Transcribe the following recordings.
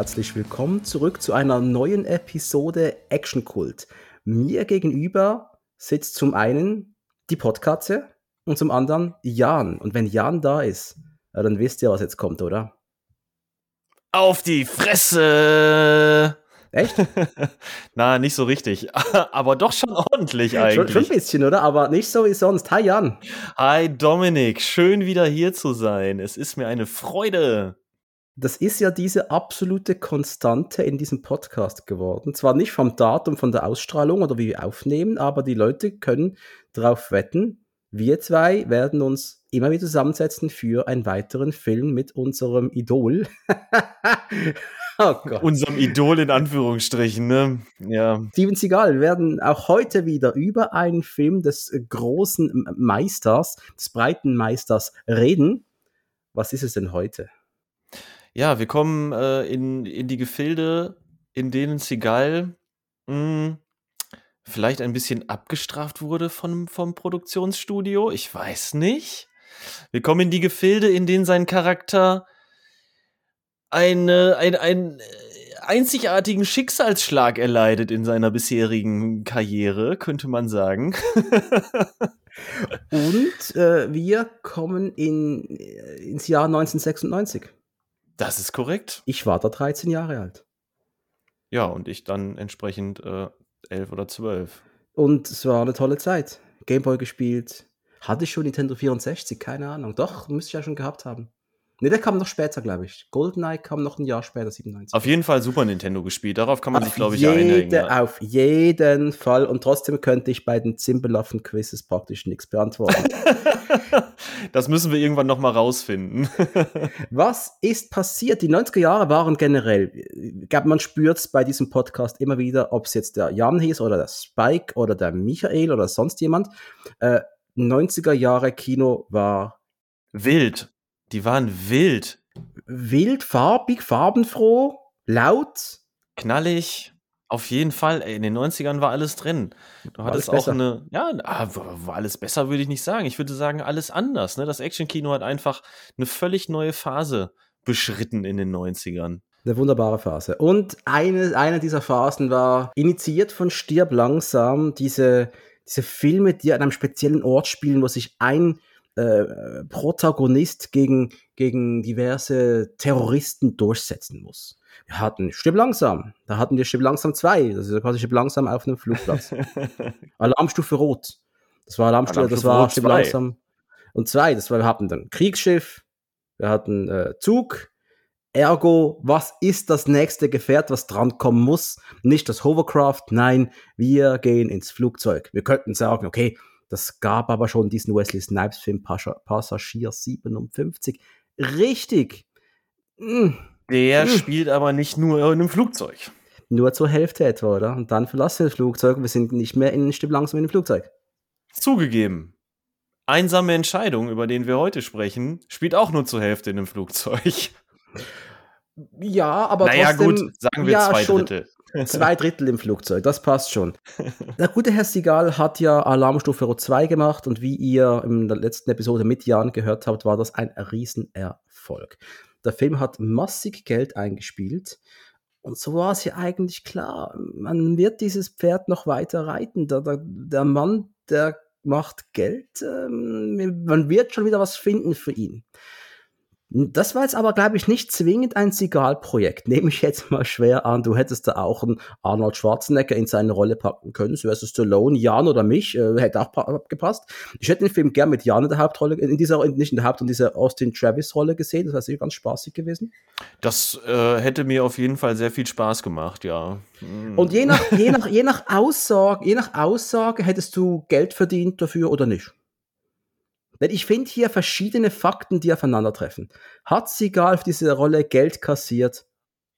herzlich willkommen zurück zu einer neuen Episode Action Kult. Mir gegenüber sitzt zum einen die Podkatze und zum anderen Jan. Und wenn Jan da ist, dann wisst ihr, was jetzt kommt, oder? Auf die Fresse! Echt? Na, nicht so richtig. Aber doch schon ordentlich eigentlich. Schon, schon, ein bisschen, oder? Aber nicht so wie sonst. Hi Jan. Hi Dominik, schön wieder hier zu sein. Es ist mir eine Freude. Das ist ja diese absolute Konstante in diesem Podcast geworden. Zwar nicht vom Datum, von der Ausstrahlung oder wie wir aufnehmen, aber die Leute können darauf wetten, wir zwei werden uns immer wieder zusammensetzen für einen weiteren Film mit unserem Idol. Oh Unserem Idol in Anführungsstrichen, ne? Ja. Steven Seagal, wir werden auch heute wieder über einen Film des großen Meisters, des breiten Meisters reden. Was ist es denn heute? Ja, wir kommen äh, in, in die Gefilde, in denen Seagal hm, vielleicht ein bisschen abgestraft wurde von, vom Produktionsstudio. Ich weiß nicht. Wir kommen in die Gefilde, in denen sein Charakter eine, ein, ein äh, einzigartigen Schicksalsschlag erleidet in seiner bisherigen Karriere, könnte man sagen. Und äh, wir kommen in, äh, ins Jahr 1996. Das ist korrekt. Ich war da 13 Jahre alt. Ja, und ich dann entsprechend äh, 11 oder 12. Und es war eine tolle Zeit. Gameboy gespielt. Hatte ich schon Nintendo 64? Keine Ahnung. Doch, müsste ich ja schon gehabt haben. Ne, der kam noch später, glaube ich. GoldenEye kam noch ein Jahr später, 97. Auf jeden Fall Super Nintendo gespielt. Darauf kann man auf sich, glaube ich, einigen. Auf jeden Fall. Und trotzdem könnte ich bei den Zimbelaffen Quizzes praktisch nichts beantworten. das müssen wir irgendwann noch mal rausfinden. Was ist passiert? Die 90er Jahre waren generell, gab man spürt es bei diesem Podcast immer wieder, ob es jetzt der Jan hieß oder der Spike oder der Michael oder sonst jemand. Äh, 90er Jahre Kino war wild. Die waren wild. Wild, farbig, farbenfroh, laut. Knallig. Auf jeden Fall, ey, in den 90ern war alles drin. Du hattest auch besser. eine, ja, ah, war alles besser, würde ich nicht sagen. Ich würde sagen, alles anders. Ne? Das Actionkino hat einfach eine völlig neue Phase beschritten in den 90ern. Eine wunderbare Phase. Und eine, eine dieser Phasen war initiiert von Stirb langsam, diese, diese Filme, die an einem speziellen Ort spielen, wo sich ein äh, Protagonist gegen, gegen diverse Terroristen durchsetzen muss. Wir hatten Stipp langsam, da hatten wir Stipp langsam 2, das ist quasi Stipp langsam auf einem Flugplatz. Alarmstufe Rot, das war Alarmstufe, Alarmstufe das war Stipp langsam. Und 2, das war, wir hatten dann Kriegsschiff, wir hatten äh, Zug, Ergo, was ist das nächste Gefährt, was drankommen muss? Nicht das Hovercraft, nein, wir gehen ins Flugzeug. Wir könnten sagen, okay, das gab aber schon diesen Wesley Snipes Film Passagier 57. Richtig. Mm. Der mm. spielt aber nicht nur in einem Flugzeug. Nur zur Hälfte etwa, oder? Und dann verlassen wir das Flugzeug und wir sind nicht mehr in ein Stück langsam in dem Flugzeug. Zugegeben. Einsame Entscheidung, über den wir heute sprechen, spielt auch nur zur Hälfte in einem Flugzeug. Ja, aber naja, trotzdem. gut, sagen wir ja, zwei Drittel. Zwei Drittel im Flugzeug, das passt schon. Der gute Herr Sigal hat ja Alarmstufe Rot 2 gemacht und wie ihr in der letzten Episode mit Jan gehört habt, war das ein Riesenerfolg. Der Film hat massig Geld eingespielt und so war es ja eigentlich klar. Man wird dieses Pferd noch weiter reiten. Der, der, der Mann, der macht Geld, ähm, man wird schon wieder was finden für ihn. Das war jetzt aber, glaube ich, nicht zwingend ein Sigal-Projekt. Nehme ich jetzt mal schwer an. Du hättest da auch einen Arnold Schwarzenegger in seine Rolle packen können. Du Stallone, Jan oder mich. Äh, hätte auch gepasst. Ich hätte den Film gern mit Jan in der Hauptrolle, in dieser, nicht in der Haupt- und dieser Austin Travis-Rolle gesehen. Das wäre sicher ganz spaßig gewesen. Das äh, hätte mir auf jeden Fall sehr viel Spaß gemacht, ja. Mhm. Und je nach, je nach, je nach Aussage, je nach Aussage hättest du Geld verdient dafür oder nicht. Denn ich finde hier verschiedene Fakten, die aufeinandertreffen. Hat Seagal auf diese Rolle Geld kassiert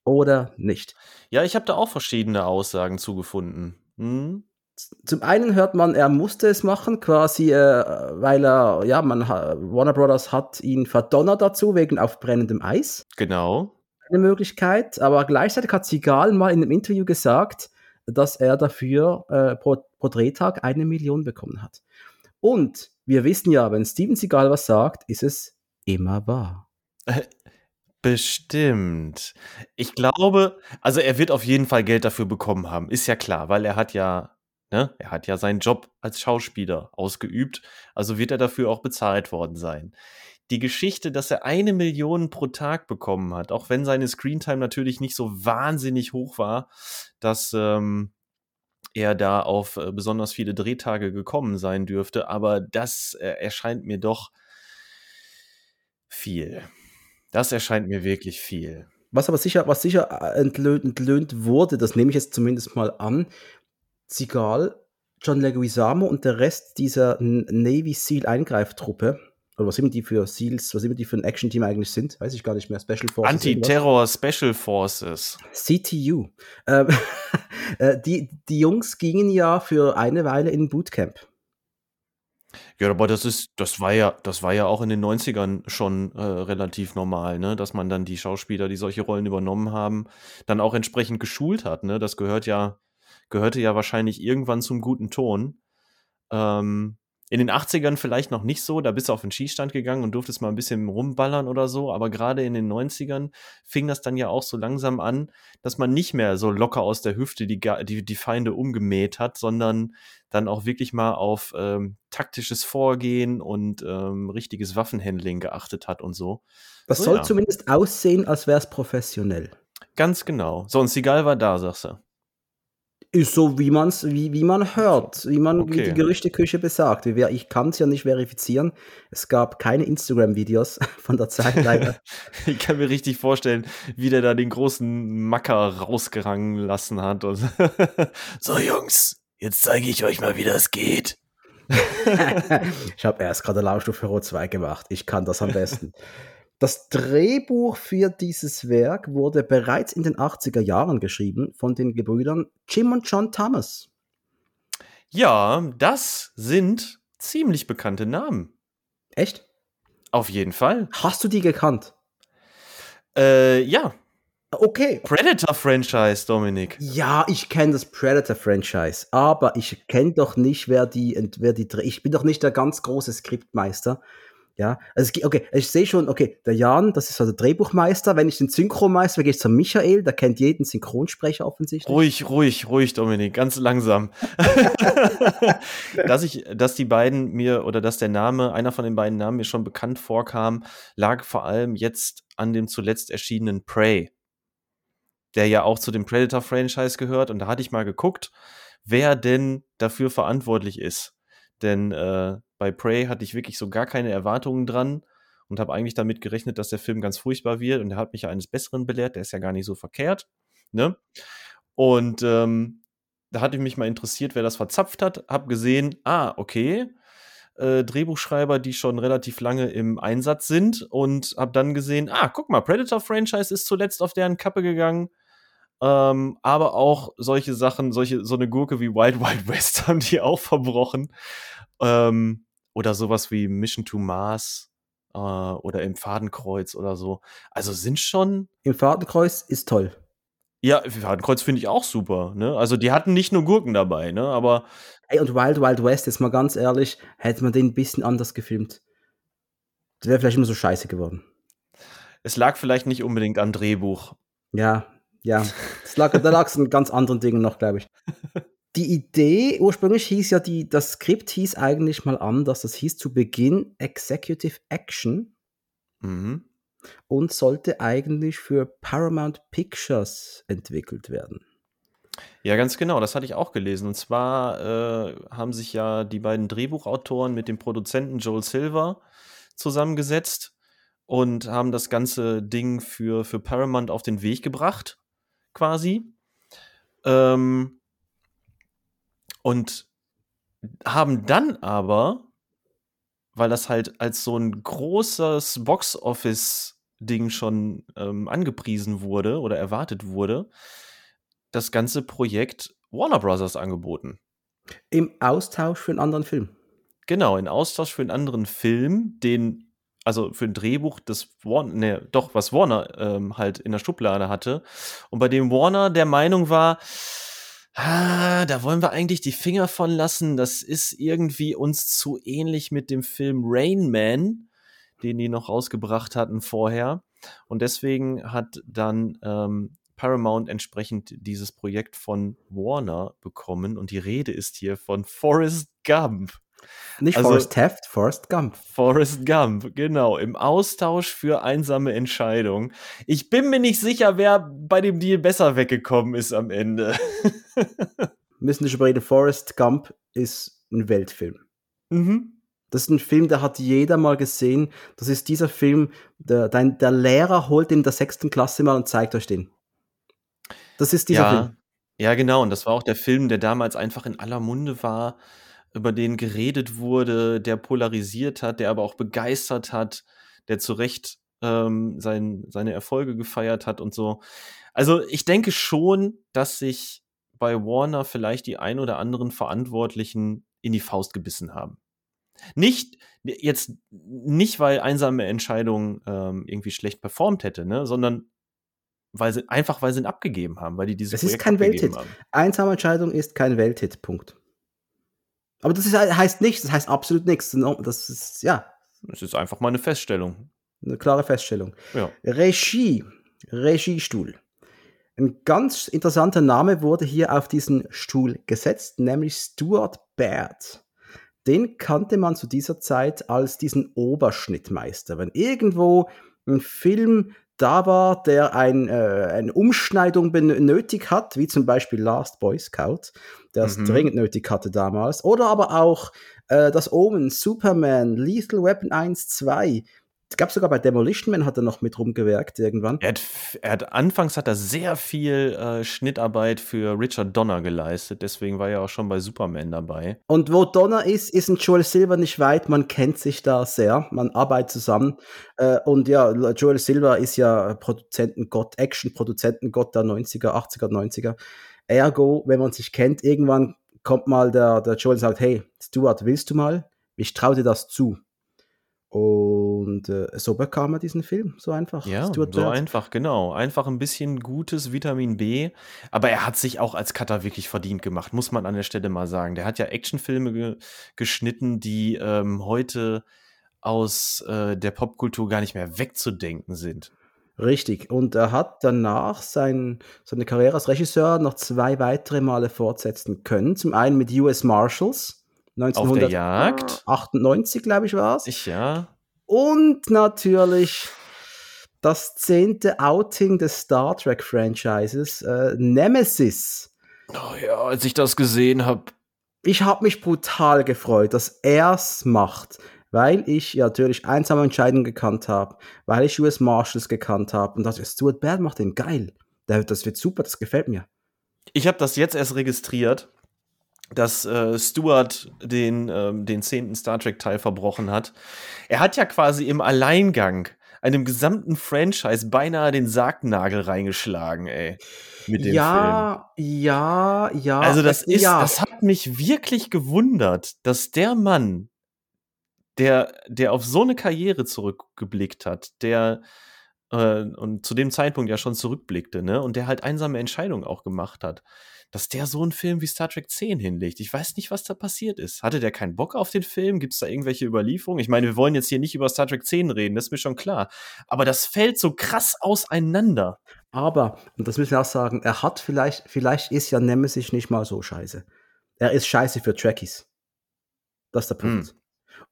oder nicht? Ja, ich habe da auch verschiedene Aussagen zugefunden. Hm? Zum einen hört man, er musste es machen, quasi, äh, weil er, ja, man, Warner Brothers hat ihn verdonnert dazu, wegen auf brennendem Eis. Genau. Eine Möglichkeit, aber gleichzeitig hat Seagal mal in einem Interview gesagt, dass er dafür äh, pro, pro Drehtag eine Million bekommen hat. Und wir wissen ja, wenn Steven Seagal was sagt, ist es immer wahr. Bestimmt. Ich glaube, also er wird auf jeden Fall Geld dafür bekommen haben, ist ja klar, weil er hat ja, ne, er hat ja seinen Job als Schauspieler ausgeübt, also wird er dafür auch bezahlt worden sein. Die Geschichte, dass er eine Million pro Tag bekommen hat, auch wenn seine Screentime natürlich nicht so wahnsinnig hoch war, dass ähm, er da auf äh, besonders viele Drehtage gekommen sein dürfte, aber das äh, erscheint mir doch viel. Das erscheint mir wirklich viel. Was aber sicher, was sicher äh, entlöhnt, entlöhnt wurde, das nehme ich jetzt zumindest mal an, Sigal, John Leguizamo und der Rest dieser Navy SEAL Eingreiftruppe, oder was immer die für SEALs, was immer die für ein Action-Team eigentlich sind, weiß ich gar nicht mehr, Special Forces. Anti-Terror Special Forces. CTU. Ähm, äh, die, die Jungs gingen ja für eine Weile in Bootcamp. Ja, aber das ist das war ja das war ja auch in den 90ern schon, äh, relativ normal, ne, dass man dann die Schauspieler, die solche Rollen übernommen haben, dann auch entsprechend geschult hat, ne? Das gehört ja gehörte ja wahrscheinlich irgendwann zum guten Ton. Ähm in den 80ern vielleicht noch nicht so, da bist du auf den Schießstand gegangen und durftest mal ein bisschen rumballern oder so, aber gerade in den 90ern fing das dann ja auch so langsam an, dass man nicht mehr so locker aus der Hüfte die, die, die Feinde umgemäht hat, sondern dann auch wirklich mal auf ähm, taktisches Vorgehen und ähm, richtiges Waffenhandling geachtet hat und so. Das so, soll ja. zumindest aussehen, als wäre es professionell. Ganz genau. So, und Sigal war da, sagst du. Ist so, wie, man's, wie, wie man hört, wie man okay. wie die Gerüchteküche besagt. Ich kann es ja nicht verifizieren. Es gab keine Instagram-Videos von der Zeit leider. ich kann mir richtig vorstellen, wie der da den großen Macker rausgerangen lassen hat. so, Jungs, jetzt zeige ich euch mal, wie das geht. ich habe erst gerade Laufstufe Hero 2 gemacht. Ich kann das am besten. Das Drehbuch für dieses Werk wurde bereits in den 80er Jahren geschrieben von den Gebrüdern Jim und John Thomas. Ja, das sind ziemlich bekannte Namen. Echt? Auf jeden Fall. Hast du die gekannt? Äh, ja. Okay. Predator-Franchise, Dominik. Ja, ich kenne das Predator-Franchise, aber ich kenne doch nicht, wer die, wer die, ich bin doch nicht der ganz große Skriptmeister. Ja, also okay, ich sehe schon, okay, der Jan, das ist also der Drehbuchmeister. Wenn ich den Synchromeister gehe ich zu Michael, der kennt jeden Synchronsprecher offensichtlich. Ruhig, ruhig, ruhig, Dominik, ganz langsam. dass ich, dass die beiden mir oder dass der Name, einer von den beiden Namen mir schon bekannt vorkam, lag vor allem jetzt an dem zuletzt erschienenen Prey, der ja auch zu dem Predator-Franchise gehört. Und da hatte ich mal geguckt, wer denn dafür verantwortlich ist. Denn äh, bei Prey hatte ich wirklich so gar keine Erwartungen dran und habe eigentlich damit gerechnet, dass der Film ganz furchtbar wird. Und er hat mich ja eines Besseren belehrt. Der ist ja gar nicht so verkehrt. Ne? Und ähm, da hatte ich mich mal interessiert, wer das verzapft hat. Hab gesehen, ah, okay. Äh, Drehbuchschreiber, die schon relativ lange im Einsatz sind und habe dann gesehen, ah, guck mal, Predator Franchise ist zuletzt auf deren Kappe gegangen. Ähm, aber auch solche Sachen, solche, so eine Gurke wie Wild Wild West haben die auch verbrochen. Ähm, oder sowas wie Mission to Mars äh, oder im Fadenkreuz oder so. Also sind schon. Im Fadenkreuz ist toll. Ja, Fadenkreuz finde ich auch super. Ne? Also die hatten nicht nur Gurken dabei, ne? Aber. Ey, und Wild Wild West, jetzt mal ganz ehrlich, hätte man den ein bisschen anders gefilmt. Das wäre vielleicht immer so scheiße geworden. Es lag vielleicht nicht unbedingt am Drehbuch. Ja, ja. Es lag, da lag es an ganz anderen Dingen noch, glaube ich. die Idee, ursprünglich hieß ja die, das Skript hieß eigentlich mal anders. Das hieß zu Beginn Executive Action mhm. und sollte eigentlich für Paramount Pictures entwickelt werden. Ja, ganz genau, das hatte ich auch gelesen. Und zwar äh, haben sich ja die beiden Drehbuchautoren mit dem Produzenten Joel Silver zusammengesetzt und haben das ganze Ding für, für Paramount auf den Weg gebracht, quasi. Ähm, und haben dann aber, weil das halt als so ein großes Box-Office-Ding schon ähm, angepriesen wurde oder erwartet wurde, das ganze Projekt Warner Brothers angeboten. Im Austausch für einen anderen Film. Genau, in Austausch für einen anderen Film, den, also für ein Drehbuch, das Warner, ne, doch, was Warner ähm, halt in der Schublade hatte. Und bei dem Warner der Meinung war, ah, da wollen wir eigentlich die Finger von lassen. Das ist irgendwie uns zu ähnlich mit dem Film Rain Man, den die noch rausgebracht hatten vorher. Und deswegen hat dann ähm, Paramount entsprechend dieses Projekt von Warner bekommen. Und die Rede ist hier von Forrest Gump. Nicht also, Forrest Taft, Forrest Gump. Forrest Gump, genau. Im Austausch für einsame Entscheidungen. Ich bin mir nicht sicher, wer bei dem Deal besser weggekommen ist am Ende. Müssen nicht überreden, Forrest Gump ist ein Weltfilm. Mhm. Das ist ein Film, der hat jeder mal gesehen. Das ist dieser Film, der, dein, der Lehrer holt in der sechsten Klasse mal und zeigt euch den. Das ist dieser ja, Film. Ja, genau. Und das war auch der Film, der damals einfach in aller Munde war über den geredet wurde, der polarisiert hat, der aber auch begeistert hat, der zu Recht ähm, sein, seine Erfolge gefeiert hat und so. Also ich denke schon, dass sich bei Warner vielleicht die ein oder anderen Verantwortlichen in die Faust gebissen haben. Nicht jetzt nicht, weil einsame Entscheidung ähm, irgendwie schlecht performt hätte, ne, sondern weil sie einfach, weil sie ihn abgegeben haben, weil die diese Es ist kein Welthit. Einsame Entscheidung ist kein Welthit. Punkt. Aber das ist, heißt nichts, das heißt absolut nichts. Das ist, ja. Es ist einfach mal eine Feststellung. Eine klare Feststellung. Ja. Regie, Regiestuhl. Ein ganz interessanter Name wurde hier auf diesen Stuhl gesetzt, nämlich Stuart Baird. Den kannte man zu dieser Zeit als diesen Oberschnittmeister. Wenn irgendwo ein Film da war, der ein, äh, eine Umschneidung benötigt hat, wie zum Beispiel Last Boy Scout, der es mhm. dringend nötig hatte damals, oder aber auch äh, das Omen, Superman, Lethal Weapon 1, 2, es gab sogar bei Demolition Man hat er noch mit rumgewerkt irgendwann. Er hat, er hat anfangs hat er sehr viel äh, Schnittarbeit für Richard Donner geleistet, deswegen war er auch schon bei Superman dabei. Und wo Donner ist, ist ein Joel Silver nicht weit. Man kennt sich da sehr, man arbeitet zusammen. Äh, und ja, Joel Silver ist ja Produzentengott, Action-Produzentengott der 90er, 80er, 90er. Ergo, wenn man sich kennt, irgendwann kommt mal der, der Joel und sagt, hey, Stuart, willst du mal? Ich traue dir das zu. Und äh, so bekam er diesen Film, so einfach. Ja, Stuart so einfach, genau. Einfach ein bisschen gutes Vitamin B. Aber er hat sich auch als Cutter wirklich verdient gemacht, muss man an der Stelle mal sagen. Der hat ja Actionfilme ge geschnitten, die ähm, heute aus äh, der Popkultur gar nicht mehr wegzudenken sind. Richtig. Und er hat danach sein, seine Karriere als Regisseur noch zwei weitere Male fortsetzen können. Zum einen mit US Marshals 1998, glaube ich, war es. Ich, ja. Und natürlich das zehnte Outing des Star Trek Franchises, äh, Nemesis. Oh ja, als ich das gesehen habe. Ich habe mich brutal gefreut, dass er es macht, weil ich ja natürlich einsame Entscheidungen gekannt habe, weil ich US Marshals gekannt habe und dachte, Stuart Baird macht den geil. Das wird super, das gefällt mir. Ich habe das jetzt erst registriert dass äh, Stuart den, ähm, den zehnten Star Trek-Teil verbrochen hat. Er hat ja quasi im Alleingang einem gesamten Franchise beinahe den Sargnagel reingeschlagen, ey. Mit dem ja, Film. ja, ja. Also das ist, ja. das hat mich wirklich gewundert, dass der Mann, der, der auf so eine Karriere zurückgeblickt hat, der äh, und zu dem Zeitpunkt ja schon zurückblickte, ne, und der halt einsame Entscheidungen auch gemacht hat, dass der so einen Film wie Star Trek 10 hinlegt. Ich weiß nicht, was da passiert ist. Hatte der keinen Bock auf den Film? Gibt es da irgendwelche Überlieferungen? Ich meine, wir wollen jetzt hier nicht über Star Trek 10 reden, das ist mir schon klar. Aber das fällt so krass auseinander. Aber, und das müssen wir auch sagen, er hat vielleicht, vielleicht ist ja Nemesis nicht mal so scheiße. Er ist scheiße für Trekkies. Das ist der Punkt. Hm.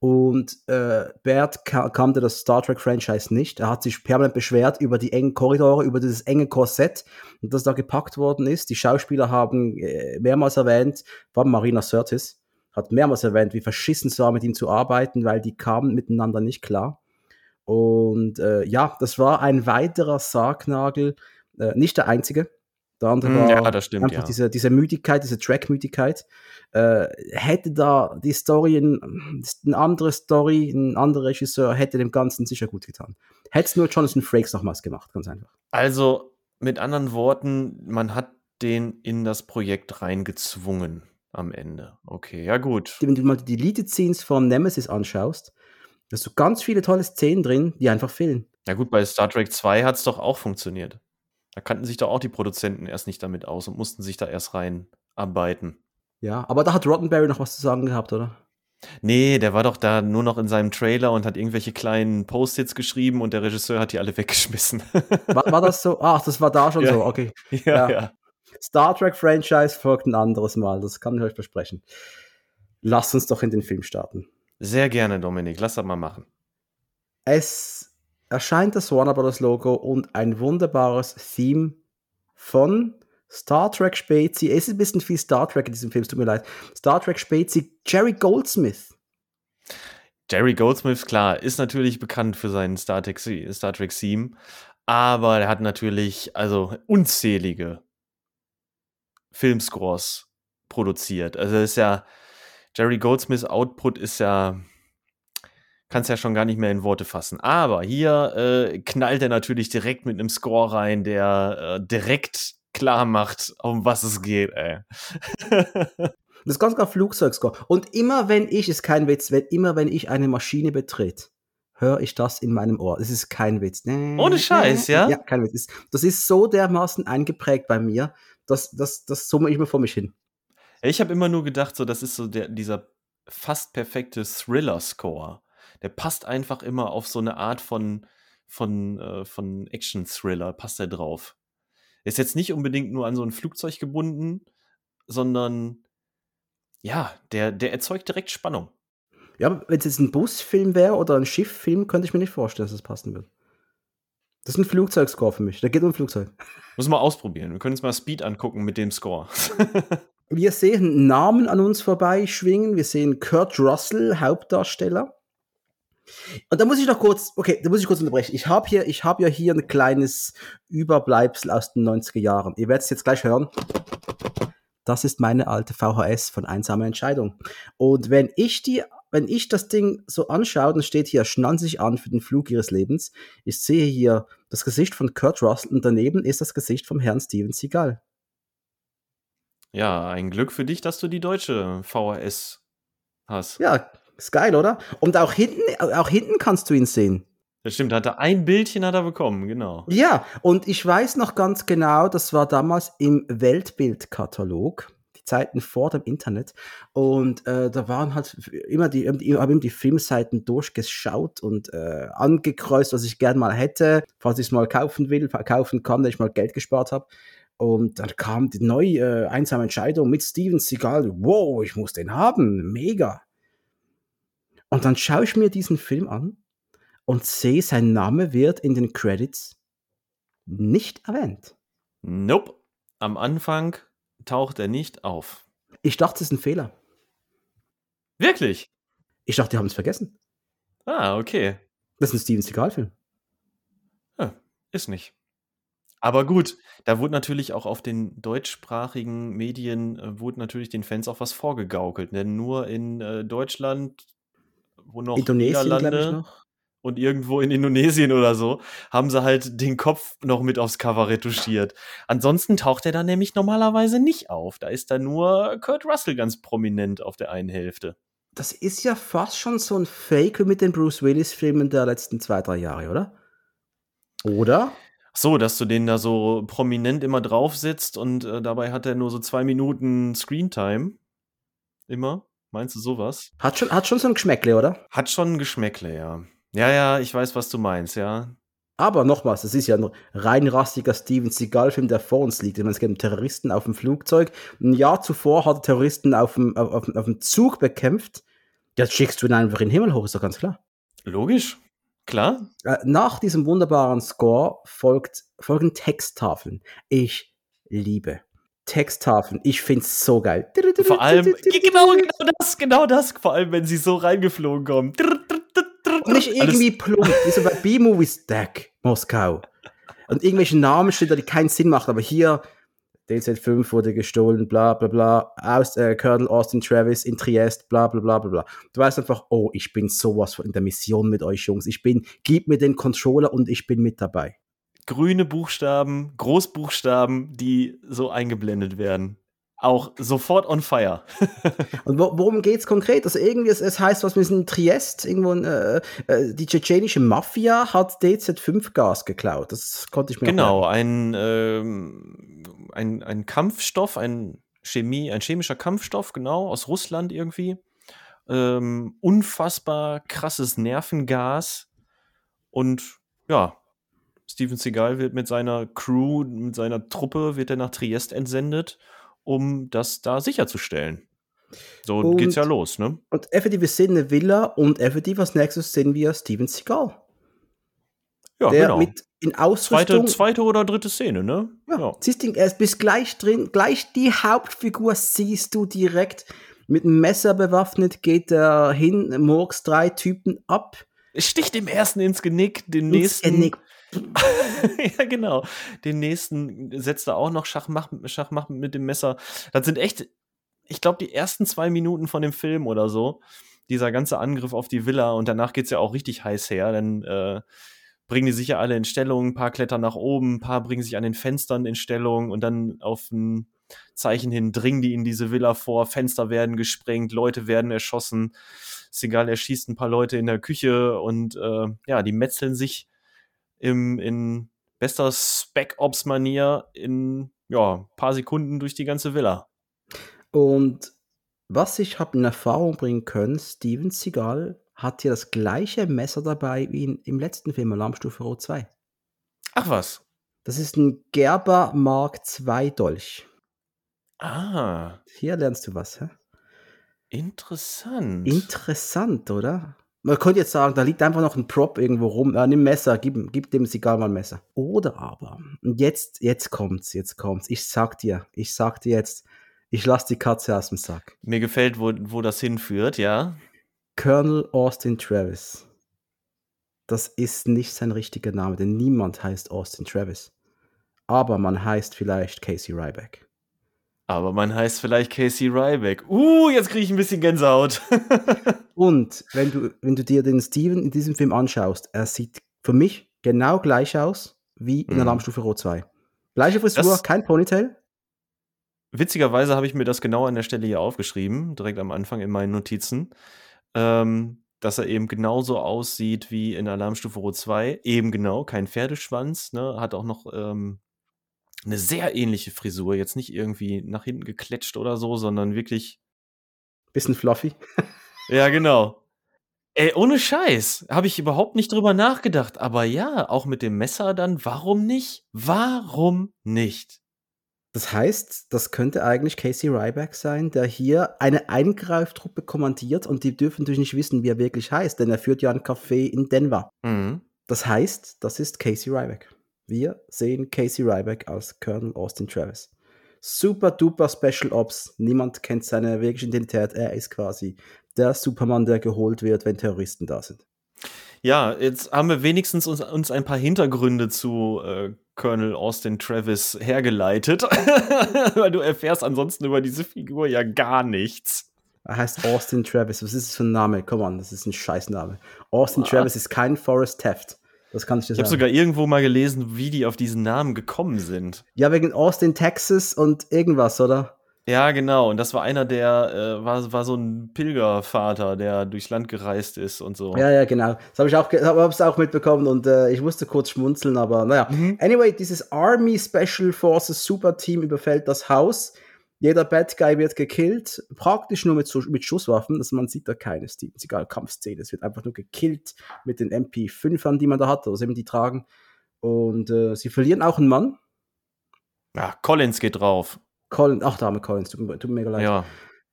Und äh, Bert kannte das Star Trek-Franchise nicht. Er hat sich permanent beschwert über die engen Korridore, über dieses enge Korsett, das da gepackt worden ist. Die Schauspieler haben äh, mehrmals erwähnt, allem Marina Sirtis, hat mehrmals erwähnt, wie verschissen es war, mit ihm zu arbeiten, weil die kamen miteinander nicht klar. Und äh, ja, das war ein weiterer Sargnagel, äh, nicht der einzige. Der andere hm, war ja, stimmt, einfach ja. diese, diese Müdigkeit, diese Track-Müdigkeit. Äh, hätte da die Story, ein, eine andere Story, ein anderer Regisseur, hätte dem Ganzen sicher gut getan. Hätte es nur Jonathan Frakes nochmals gemacht, ganz einfach. Also, mit anderen Worten, man hat den in das Projekt reingezwungen am Ende. Okay, ja gut. Wenn du mal die Deleted-Scenes von Nemesis anschaust, hast du ganz viele tolle Szenen drin, die einfach fehlen. Ja gut, bei Star Trek 2 hat es doch auch funktioniert. Da kannten sich doch auch die Produzenten erst nicht damit aus und mussten sich da erst reinarbeiten. Ja, aber da hat Rottenberry noch was zu sagen gehabt, oder? Nee, der war doch da nur noch in seinem Trailer und hat irgendwelche kleinen Post-its geschrieben und der Regisseur hat die alle weggeschmissen. War, war das so? Ach, das war da schon Ja. so, okay. ja, Ja. ja. Star Trek Franchise folgt ein anderes Mal, das kann ich euch versprechen. Lasst uns doch in den Film starten. Sehr gerne, Dominik. Lass das mal machen. Es erscheint das Warner Bros. Logo und ein wunderbares Theme von Star Trek Spezi. Es ist ein bisschen viel Star Trek in diesem Film, es tut mir leid. Star Trek Spezi, Jerry Goldsmith. Jerry Goldsmith, klar, ist natürlich bekannt für seinen Star Trek, Star Trek Theme, aber er hat natürlich also unzählige Filmscores produziert. Also ist ja Jerry Goldsmiths Output ist ja kannst ja schon gar nicht mehr in Worte fassen. Aber hier äh, knallt er natürlich direkt mit einem Score rein, der äh, direkt klar macht, um was es geht. Ey. Das ist ganz klar Flugzeugscore. Und immer wenn ich, ist kein Witz, wenn, immer wenn ich eine Maschine betrete, höre ich das in meinem Ohr. Das ist kein Witz. Ohne Scheiß, ja? Ja, kein Witz. Das ist so dermaßen eingeprägt bei mir, dass das, das summe ich mir vor mich hin. Ich habe immer nur gedacht, so das ist so der, dieser fast perfekte Thriller-Score. Der passt einfach immer auf so eine Art von, von, äh, von Action-Thriller, passt er drauf. Ist jetzt nicht unbedingt nur an so ein Flugzeug gebunden, sondern ja, der, der erzeugt direkt Spannung. Ja, wenn es jetzt ein Busfilm wäre oder ein Schifffilm, könnte ich mir nicht vorstellen, dass das passen würde. Das ist ein Flugzeugscore für mich. Da geht um ein Flugzeug. Muss mal ausprobieren. Wir können uns mal Speed angucken mit dem Score. Wir sehen Namen an uns vorbeischwingen. Wir sehen Kurt Russell, Hauptdarsteller. Und da muss ich noch kurz, okay, da muss ich kurz unterbrechen. Ich habe hier, ich habe ja hier ein kleines Überbleibsel aus den 90er Jahren. Ihr werdet es jetzt gleich hören. Das ist meine alte VHS von Einsame Entscheidung. Und wenn ich die, wenn ich das Ding so anschaue, dann steht hier, schnannen Sie sich an für den Flug Ihres Lebens. Ich sehe hier das Gesicht von Kurt Russell und daneben ist das Gesicht vom Herrn Steven Seagal. ja, ein Glück für dich, dass du die deutsche VHS hast. Ja, ist geil, oder? Und auch hinten, auch hinten kannst du ihn sehen. Das stimmt, hat er ein Bildchen hat er bekommen, genau. Ja, und ich weiß noch ganz genau, das war damals im Weltbildkatalog, die Zeiten vor dem Internet. Und äh, da waren halt immer die, ich habe die Filmseiten durchgeschaut und äh, angekreuzt, was ich gern mal hätte, falls ich es mal kaufen will, kaufen kann, dass ich mal Geld gespart habe. Und dann kam die neue äh, einsame Entscheidung mit Steven Seagal. Wow, ich muss den haben. Mega. Und dann schaue ich mir diesen Film an und sehe, sein Name wird in den Credits nicht erwähnt. Nope. Am Anfang taucht er nicht auf. Ich dachte, das ist ein Fehler. Wirklich? Ich dachte, die haben es vergessen. Ah, okay. Das ist ein Steven Seagal-Film. Ja, ist nicht. Aber gut, da wurde natürlich auch auf den deutschsprachigen Medien, äh, wurde natürlich den Fans auch was vorgegaukelt. Denn nur in äh, Deutschland, wo noch Indonesien, glaube ich Niederlande noch. und irgendwo in Indonesien oder so, haben sie halt den Kopf noch mit aufs Cover retuschiert. Ansonsten taucht er da nämlich normalerweise nicht auf. Da ist da nur Kurt Russell ganz prominent auf der einen Hälfte. Das ist ja fast schon so ein Fake mit den Bruce Willis-Filmen der letzten zwei, drei Jahre, oder? Oder? So, dass du den da so prominent immer drauf sitzt und äh, dabei hat er nur so zwei Minuten Screentime. Immer. Meinst du sowas? Hat schon, hat schon so ein Geschmäckle, oder? Hat schon ein Geschmäckle, ja. Ja, ja, ich weiß, was du meinst, ja. Aber nochmals, das ist ja ein rein rassiger Steven Seagal-Film, der vor uns liegt. Ich meine, es geht um Terroristen auf dem Flugzeug. Ein Jahr zuvor hat er Terroristen auf dem, auf, auf, auf dem Zug bekämpft. Jetzt schickst du ihn einfach in den Himmel hoch, ist doch ganz klar. Logisch. Klar. Äh, nach diesem wunderbaren Score folgt, folgen Texttafeln. Ich liebe Texttafeln. Ich find's so geil. Vor allem, genau, genau das, genau das. Vor allem, wenn sie so reingeflogen kommen. Und nicht irgendwie plump, wie so bei B-Movies Deck, Moskau. Und irgendwelche Namen stehen da, die keinen Sinn machen, aber hier DZ5 wurde gestohlen, bla bla bla, aus äh, Colonel Austin Travis in Triest, bla bla bla bla bla. Du weißt einfach, oh, ich bin sowas von in der Mission mit euch Jungs. Ich bin, gib mir den Controller und ich bin mit dabei. Grüne Buchstaben, Großbuchstaben, die so eingeblendet werden. Auch sofort on fire. Und wo, worum geht's konkret? Also irgendwie, es, es heißt, was wir sind in Triest, irgendwo in, äh, äh, die tschetschenische Mafia hat DZ5-Gas geklaut. Das konnte ich mir Genau, ein, ähm, ein, ein Kampfstoff, ein Chemie, ein chemischer Kampfstoff, genau, aus Russland irgendwie. ähm, unfassbar krasses Nervengas und ja, Steven Seagal wird mit seiner Crew, mit seiner Truppe, wird er nach Triest entsendet, um das da sicherzustellen. So Und- geht's ja los, ne? Und effektiv, wir sehen eine Villa und effektiv als nächstes sehen wir Steven Seagal. Ja, der genau. mit in Zweite, Ausrüstung. zweite oder dritte Szene, ne? ja, Siehst du, er ist bis gleich drin, gleich die Hauptfigur siehst du direkt. Mit einem Messer bewaffnet geht er hin, murks drei Typen ab. Sticht dem ersten ins Genick, den ins nächsten. Genick. ja, genau. Den nächsten setzt er auch noch Schachmach, Schachmach mit dem Messer. Das sind echt, ich glaube, die ersten zwei Minuten von dem Film oder so. Dieser ganze Angriff auf die Villa und danach geht's ja auch richtig heiß her. Dann äh, bringen die sich ja alle in Stellung, ein paar klettern nach oben, ein paar bringen sich an den Fenstern in Stellung und dann auf ein Zeichen hin dringen die in diese Villa vor, Fenster werden gesprengt, Leute werden erschossen. Ist egal, er schießt ein paar Leute in der Küche und äh, ja, die metzeln sich im, in bester Spec-Ops-Manier in ja, paar Sekunden durch die ganze Villa. Und was ich habe in Erfahrung bringen können, Steven Seagal hat hier das gleiche Messer dabei wie in, im letzten Film Alarmstufe Rot 2. Ach was. Das ist ein Gerber Mark II Dolch. Ah, Hier lernst du was, hä? interessant. Interessant, oder? Man könnte jetzt sagen, da liegt einfach noch ein Prop irgendwo rum. Äh, nimm Messer, gib, gib dem Seagal mal ein Messer. Oder aber, und jetzt, jetzt kommt's, jetzt kommt's. Ich sag dir, ich sag dir jetzt, ich lass die Katze aus dem Sack. Mir gefällt, wo, wo das hinführt, ja. Colonel Austin Travis. Das ist nicht sein richtiger Name, denn niemand heißt Austin Travis. Aber man heißt vielleicht Casey Ryback. Aber man heißt vielleicht Casey Ryback. Uh, jetzt kriege ich ein bisschen Gänsehaut. Und wenn du, wenn du dir den Steven in diesem Film anschaust, er sieht für mich genau gleich aus wie in Mhm. Alarmstufe Rot 2. Gleiche Frisur, Das- kein Ponytail. Witzigerweise habe ich mir das genau an der Stelle hier aufgeschrieben, direkt am Anfang in meinen Notizen, ähm, dass er eben genauso aussieht wie in Alarmstufe Rot 2. Eben genau, kein Pferdeschwanz, ne? hat auch noch ähm, eine sehr ähnliche Frisur, jetzt nicht irgendwie nach hinten gekletscht oder so, sondern wirklich, Bisschen fluffy. ja genau. Ey, ohne Scheiß, habe ich überhaupt nicht drüber nachgedacht, aber ja, auch mit dem Messer dann, warum nicht? Warum nicht? Das heißt, das könnte eigentlich Casey Ryback sein, der hier eine Eingreiftruppe kommandiert und die dürfen natürlich nicht wissen, wie er wirklich heißt, denn er führt ja ein Café in Denver. Mhm. Das heißt, das ist Casey Ryback. Wir sehen Casey Ryback als Colonel Austin Travis. Super duper Special Ops. Niemand kennt seine wirkliche Identität. Er ist quasi der Superman, der geholt wird, wenn Terroristen da sind. Ja, jetzt haben wir wenigstens uns, uns ein paar Hintergründe zu äh, Colonel Austin Travis hergeleitet, weil du erfährst ansonsten über diese Figur ja gar nichts. Er heißt Austin Travis. Was ist das für ein Name? Come on, das ist ein Scheißname. Austin Ah. Travis ist kein Forrest Taft. Das kann ich dir Ich habe sagen. sogar irgendwo mal gelesen, wie die auf diesen Namen gekommen sind. ja, wegen Austin, Texas und irgendwas, oder? Ja, genau. Und das war einer, der äh, war, war so ein Pilgervater, der durchs Land gereist ist und so. Ja, ja, genau. Das habe ich auch, hab, auch mitbekommen und äh, ich musste kurz schmunzeln, aber naja. Mhm. Anyway, dieses Army Special Forces Super Team überfällt das Haus. Jeder Bad Guy wird gekillt, praktisch nur mit, mit Schusswaffen. Also man sieht da keine Steven Seagal Kampfszene. Es wird einfach nur gekillt mit den MP5ern, die man da hat, oder was eben die tragen. Und äh, sie verlieren auch einen Mann. Ja, Collins geht drauf. Colin, ach, da haben wir Collins, tut, mir- tut mir mega leid. Ja.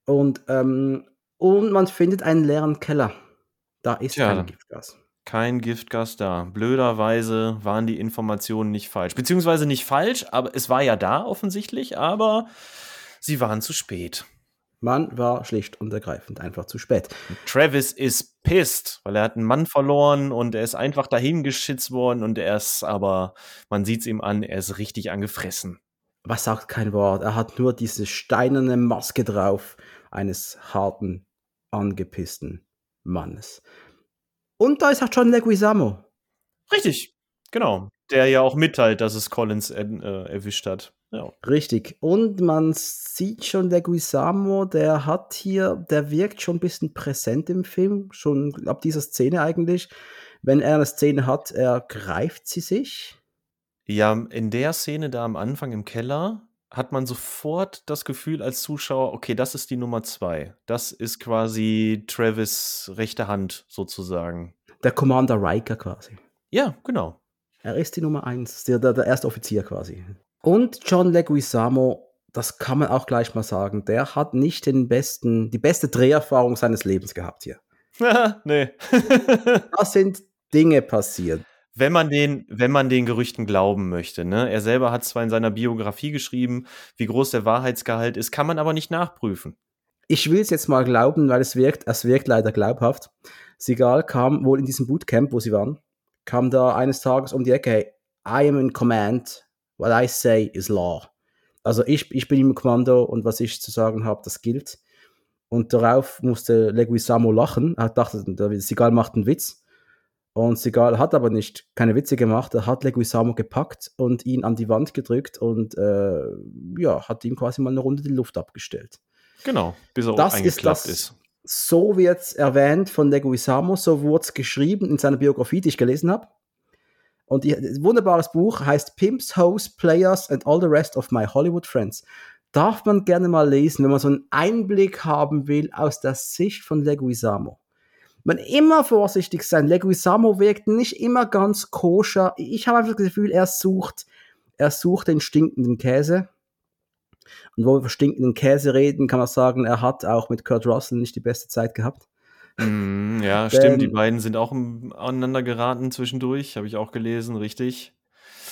Und, ähm, und man findet einen leeren Keller. Da ist Tja. kein Giftgas. Kein Giftgas da. Blöderweise waren die Informationen nicht falsch. Beziehungsweise nicht falsch, aber es war ja da offensichtlich, aber sie waren zu spät. Man war schlicht und ergreifend einfach zu spät. Travis ist pissed, weil er hat einen Mann verloren und er ist einfach dahin geschützt worden und er ist aber, man sieht es ihm an, er ist richtig angefressen. Was sagt kein Wort? Er hat nur diese steinerne Maske drauf eines harten, angepissten Mannes. Und da ist auch John Leguizamo. Richtig, genau. Der ja auch mitteilt, dass es Collins äh, erwischt hat. Ja. Richtig. Und man sieht schon Leguizamo, der hat hier, der wirkt schon ein bisschen präsent im Film, schon ab dieser Szene eigentlich. Wenn er eine Szene hat, er greift sie sich. Ja, in der Szene da am Anfang im Keller hat man sofort das Gefühl als Zuschauer, okay, das ist die Nummer zwei. Das ist quasi Travis rechte Hand sozusagen. Der Commander Riker quasi. Ja, genau. Er ist die Nummer eins, der, der, der erste Offizier quasi. Und John Leguizamo, das kann man auch gleich mal sagen, der hat nicht den besten, die beste Dreherfahrung seines Lebens gehabt hier. nee. da sind Dinge passiert. Wenn man den, wenn man den Gerüchten glauben möchte, ne? Er selber hat zwar in seiner Biografie geschrieben, wie groß der Wahrheitsgehalt ist, kann man aber nicht nachprüfen. Ich will es jetzt mal glauben, weil es wirkt, es wirkt leider glaubhaft. Sigal kam wohl in diesem Bootcamp, wo sie waren, kam da eines Tages um die Ecke, hey, I am in command, what I say is law. Also ich, ich bin im Kommando und was ich zu sagen habe, das gilt. Und darauf musste Leguizamo lachen. Er dachte, Sigal macht einen Witz. Und Segal hat aber nicht keine Witze gemacht. Er hat Leguizamo gepackt und ihn an die Wand gedrückt und äh, ja, hat ihm quasi mal eine Runde die Luft abgestellt. Genau, bis er das ist, das, ist. So wird es erwähnt von Leguizamo, so wurde es geschrieben in seiner Biografie, die ich gelesen habe. Und ein wunderbares Buch heißt Pimps, Hoes, Players and All the Rest of My Hollywood Friends. Darf man gerne mal lesen, wenn man so einen Einblick haben will aus der Sicht von Leguizamo man immer vorsichtig sein. Leguizamo wirkt nicht immer ganz koscher. Ich habe einfach das Gefühl, er sucht, er sucht den stinkenden Käse. Und wo wir über stinkenden Käse reden, kann man sagen, er hat auch mit Kurt Russell nicht die beste Zeit gehabt. Mm, ja, denn, stimmt. Die beiden sind auch aneinander geraten zwischendurch, habe ich auch gelesen, richtig.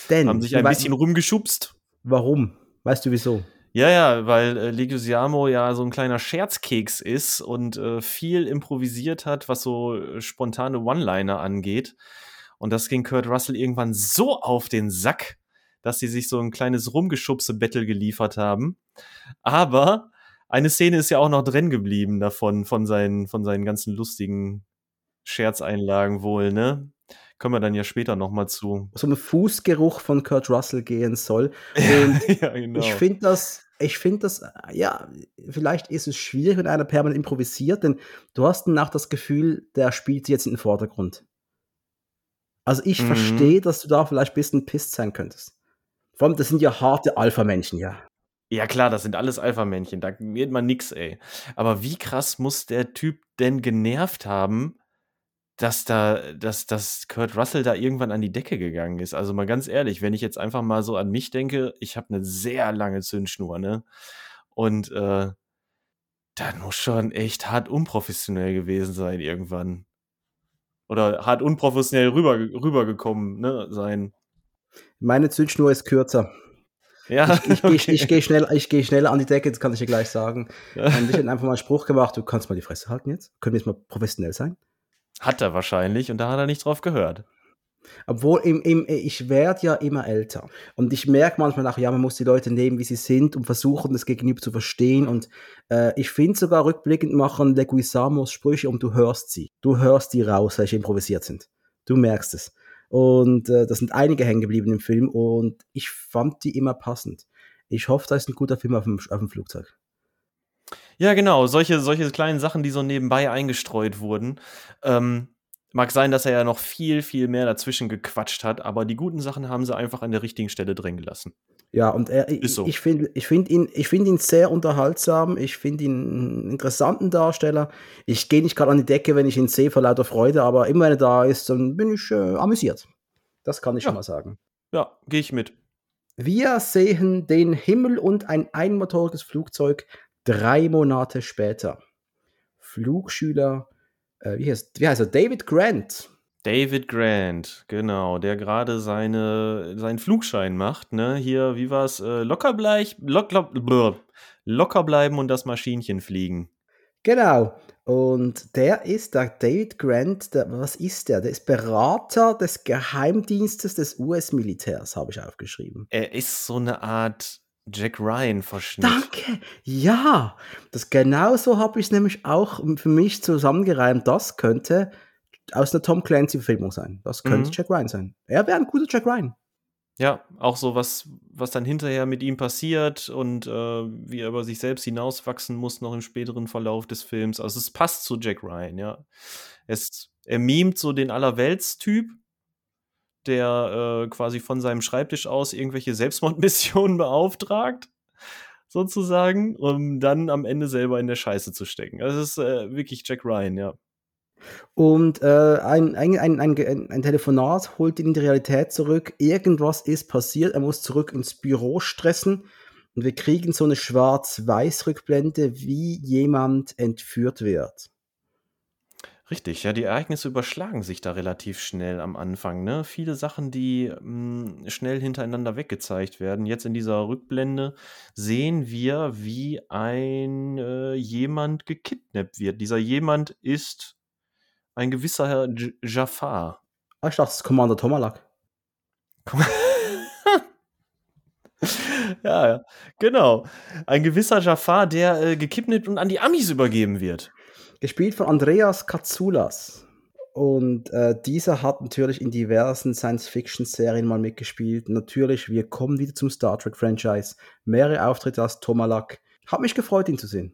Denn, haben sich ein bisschen rumgeschubst. Warum? Weißt du wieso? Ja, ja, weil äh, Leguizamo ja so ein kleiner Scherzkeks ist und äh, viel improvisiert hat, was so äh, spontane One-Liner angeht. Und das ging Kurt Russell irgendwann so auf den Sack, dass sie sich so ein kleines Rumgeschubse-Battle geliefert haben. Aber eine Szene ist ja auch noch drin geblieben davon, von seinen, von seinen ganzen lustigen Scherzeinlagen wohl, ne? Kommen wir dann ja später nochmal zu. So ein Fußgeruch von Kurt Russell gehen soll. Und ja, genau. Ich finde das, ich finde das, ja, vielleicht ist es schwierig, wenn einer permanent improvisiert, denn du hast danach das Gefühl, der spielt jetzt in den Vordergrund. Also ich mhm. verstehe, dass du da vielleicht ein bisschen pisst sein könntest. Vor das sind ja harte Alpha-Männchen, ja. Ja, klar, das sind alles Alpha-Männchen, da wird man nix, ey. Aber wie krass muss der Typ denn genervt haben, dass da, dass, dass Kurt Russell da irgendwann an die Decke gegangen ist. Also mal ganz ehrlich, wenn ich jetzt einfach mal so an mich denke, ich habe eine sehr lange Zündschnur, ne? Und äh, das muss schon echt hart unprofessionell gewesen sein irgendwann. Oder hart unprofessionell rüber, rübergekommen ne, sein. Meine Zündschnur ist kürzer. Ja, ich, ich, okay. ich, ich gehe schnell, geh schneller an die Decke, das kann ich dir gleich sagen. Ja. Und ich hätte einfach mal einen Spruch gemacht, du kannst mal die Fresse halten jetzt. Können wir jetzt mal professionell sein? Hat er wahrscheinlich und da hat er nicht drauf gehört. Obwohl, im, im, ich werde ja immer älter. Und ich merke manchmal nach, ja, man muss die Leute nehmen, wie sie sind und versuchen, das Gegenüber zu verstehen. Und äh, ich finde sogar rückblickend machen Leguizamos Sprüche und du hörst sie. Du hörst die raus, welche improvisiert sind. Du merkst es. Und äh, das sind einige hängen geblieben im Film und ich fand die immer passend. Ich hoffe, da ist ein guter Film auf dem, auf dem Flugzeug. Ja, genau, solche, solche kleinen Sachen, die so nebenbei eingestreut wurden. Ähm, mag sein, dass er ja noch viel, viel mehr dazwischen gequatscht hat, aber die guten Sachen haben sie einfach an der richtigen Stelle drin gelassen. Ja, und er, so. ich finde ich find ihn, find ihn sehr unterhaltsam, ich finde ihn einen interessanten Darsteller. Ich gehe nicht gerade an die Decke, wenn ich ihn sehe, vor lauter Freude, aber immer wenn er da ist, dann bin ich äh, amüsiert. Das kann ich ja. schon mal sagen. Ja, gehe ich mit. Wir sehen den Himmel und ein einmotoriges Flugzeug drei Monate später. Flugschüler, äh, wie, heißt, wie heißt er? David Grant. David Grant, genau, der gerade seine, seinen Flugschein macht. Ne? Hier, wie war es? Äh, locker, bleich, lock, lock, locker bleiben und das Maschinchen fliegen. Genau. Und der ist, der David Grant, der, was ist der? Der ist Berater des Geheimdienstes des US-Militärs, habe ich aufgeschrieben. Er ist so eine Art Jack Ryan Verschnitt. Danke. Ja, das genau so habe ich es nämlich auch für mich zusammengereimt. Das könnte aus einer Tom Clancy Filmung sein. Das könnte mhm. Jack Ryan sein. Er wäre ein guter Jack Ryan. Ja, auch so was, was dann hinterher mit ihm passiert und äh, wie er über sich selbst hinauswachsen muss noch im späteren Verlauf des Films. Also es passt zu Jack Ryan, ja. Es, er mimt so den Allerweltstyp, der äh, quasi von seinem Schreibtisch aus irgendwelche Selbstmordmissionen beauftragt. sozusagen, um dann am Ende selber in der Scheiße zu stecken. Also es ist äh, wirklich Jack Ryan, ja. Und äh, ein, ein, ein, ein, ein Telefonat holt ihn in die Realität zurück. Irgendwas ist passiert. Er muss zurück ins Büro stressen. Und wir kriegen so eine Schwarz-Weiß-Rückblende, wie jemand entführt wird. Richtig, ja, die Ereignisse überschlagen sich da relativ schnell am Anfang, ne? Viele Sachen, die mh, schnell hintereinander weggezeigt werden. Jetzt in dieser Rückblende sehen wir, wie ein äh, jemand gekidnappt wird. Dieser jemand ist ein gewisser Herr J Jafar. Ah, ich dachte, das ist Commander Tomalak. ja, ja, genau. Ein gewisser Jafar, der äh, gekidnappt und an die Amis übergeben wird. Gespielt von Andreas Katsoulas. Und äh, dieser hat natürlich in diversen Science-Fiction-Serien mal mitgespielt. Natürlich, wir kommen wieder zum Star Trek-Franchise. Mehrere Auftritte als Tomalak. Hat mich gefreut, ihn zu sehen.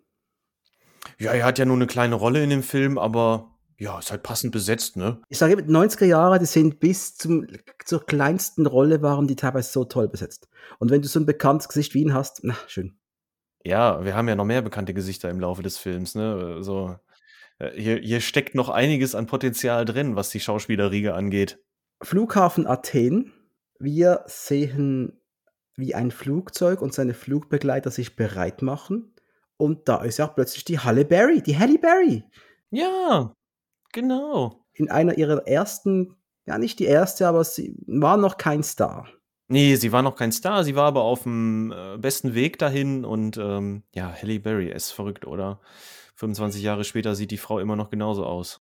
Ja, er hat ja nur eine kleine Rolle in dem Film, aber ja, ist halt passend besetzt, ne? Ich sage, 90er Jahre, die sind bis zum, zur kleinsten Rolle waren die teilweise so toll besetzt. Und wenn du so ein bekanntes Gesicht wie ihn hast, na, schön. Ja, wir haben ja noch mehr bekannte Gesichter im Laufe des Films, ne? So, äh, hier, hier steckt noch einiges an Potenzial drin, was die Schauspielerriege angeht. Flughafen Athen. Wir sehen, wie ein Flugzeug und seine Flugbegleiter sich bereit machen. Und da ist ja auch plötzlich die Halle Berry, die Halle Berry. Ja, Genau. In einer ihrer ersten, ja nicht die erste, aber sie war noch kein Star. Nee, sie war noch kein Star, sie war aber auf dem äh, besten Weg dahin und ähm, ja, Halle Berry ist verrückt, oder? 25 Jahre später sieht die Frau immer noch genauso aus.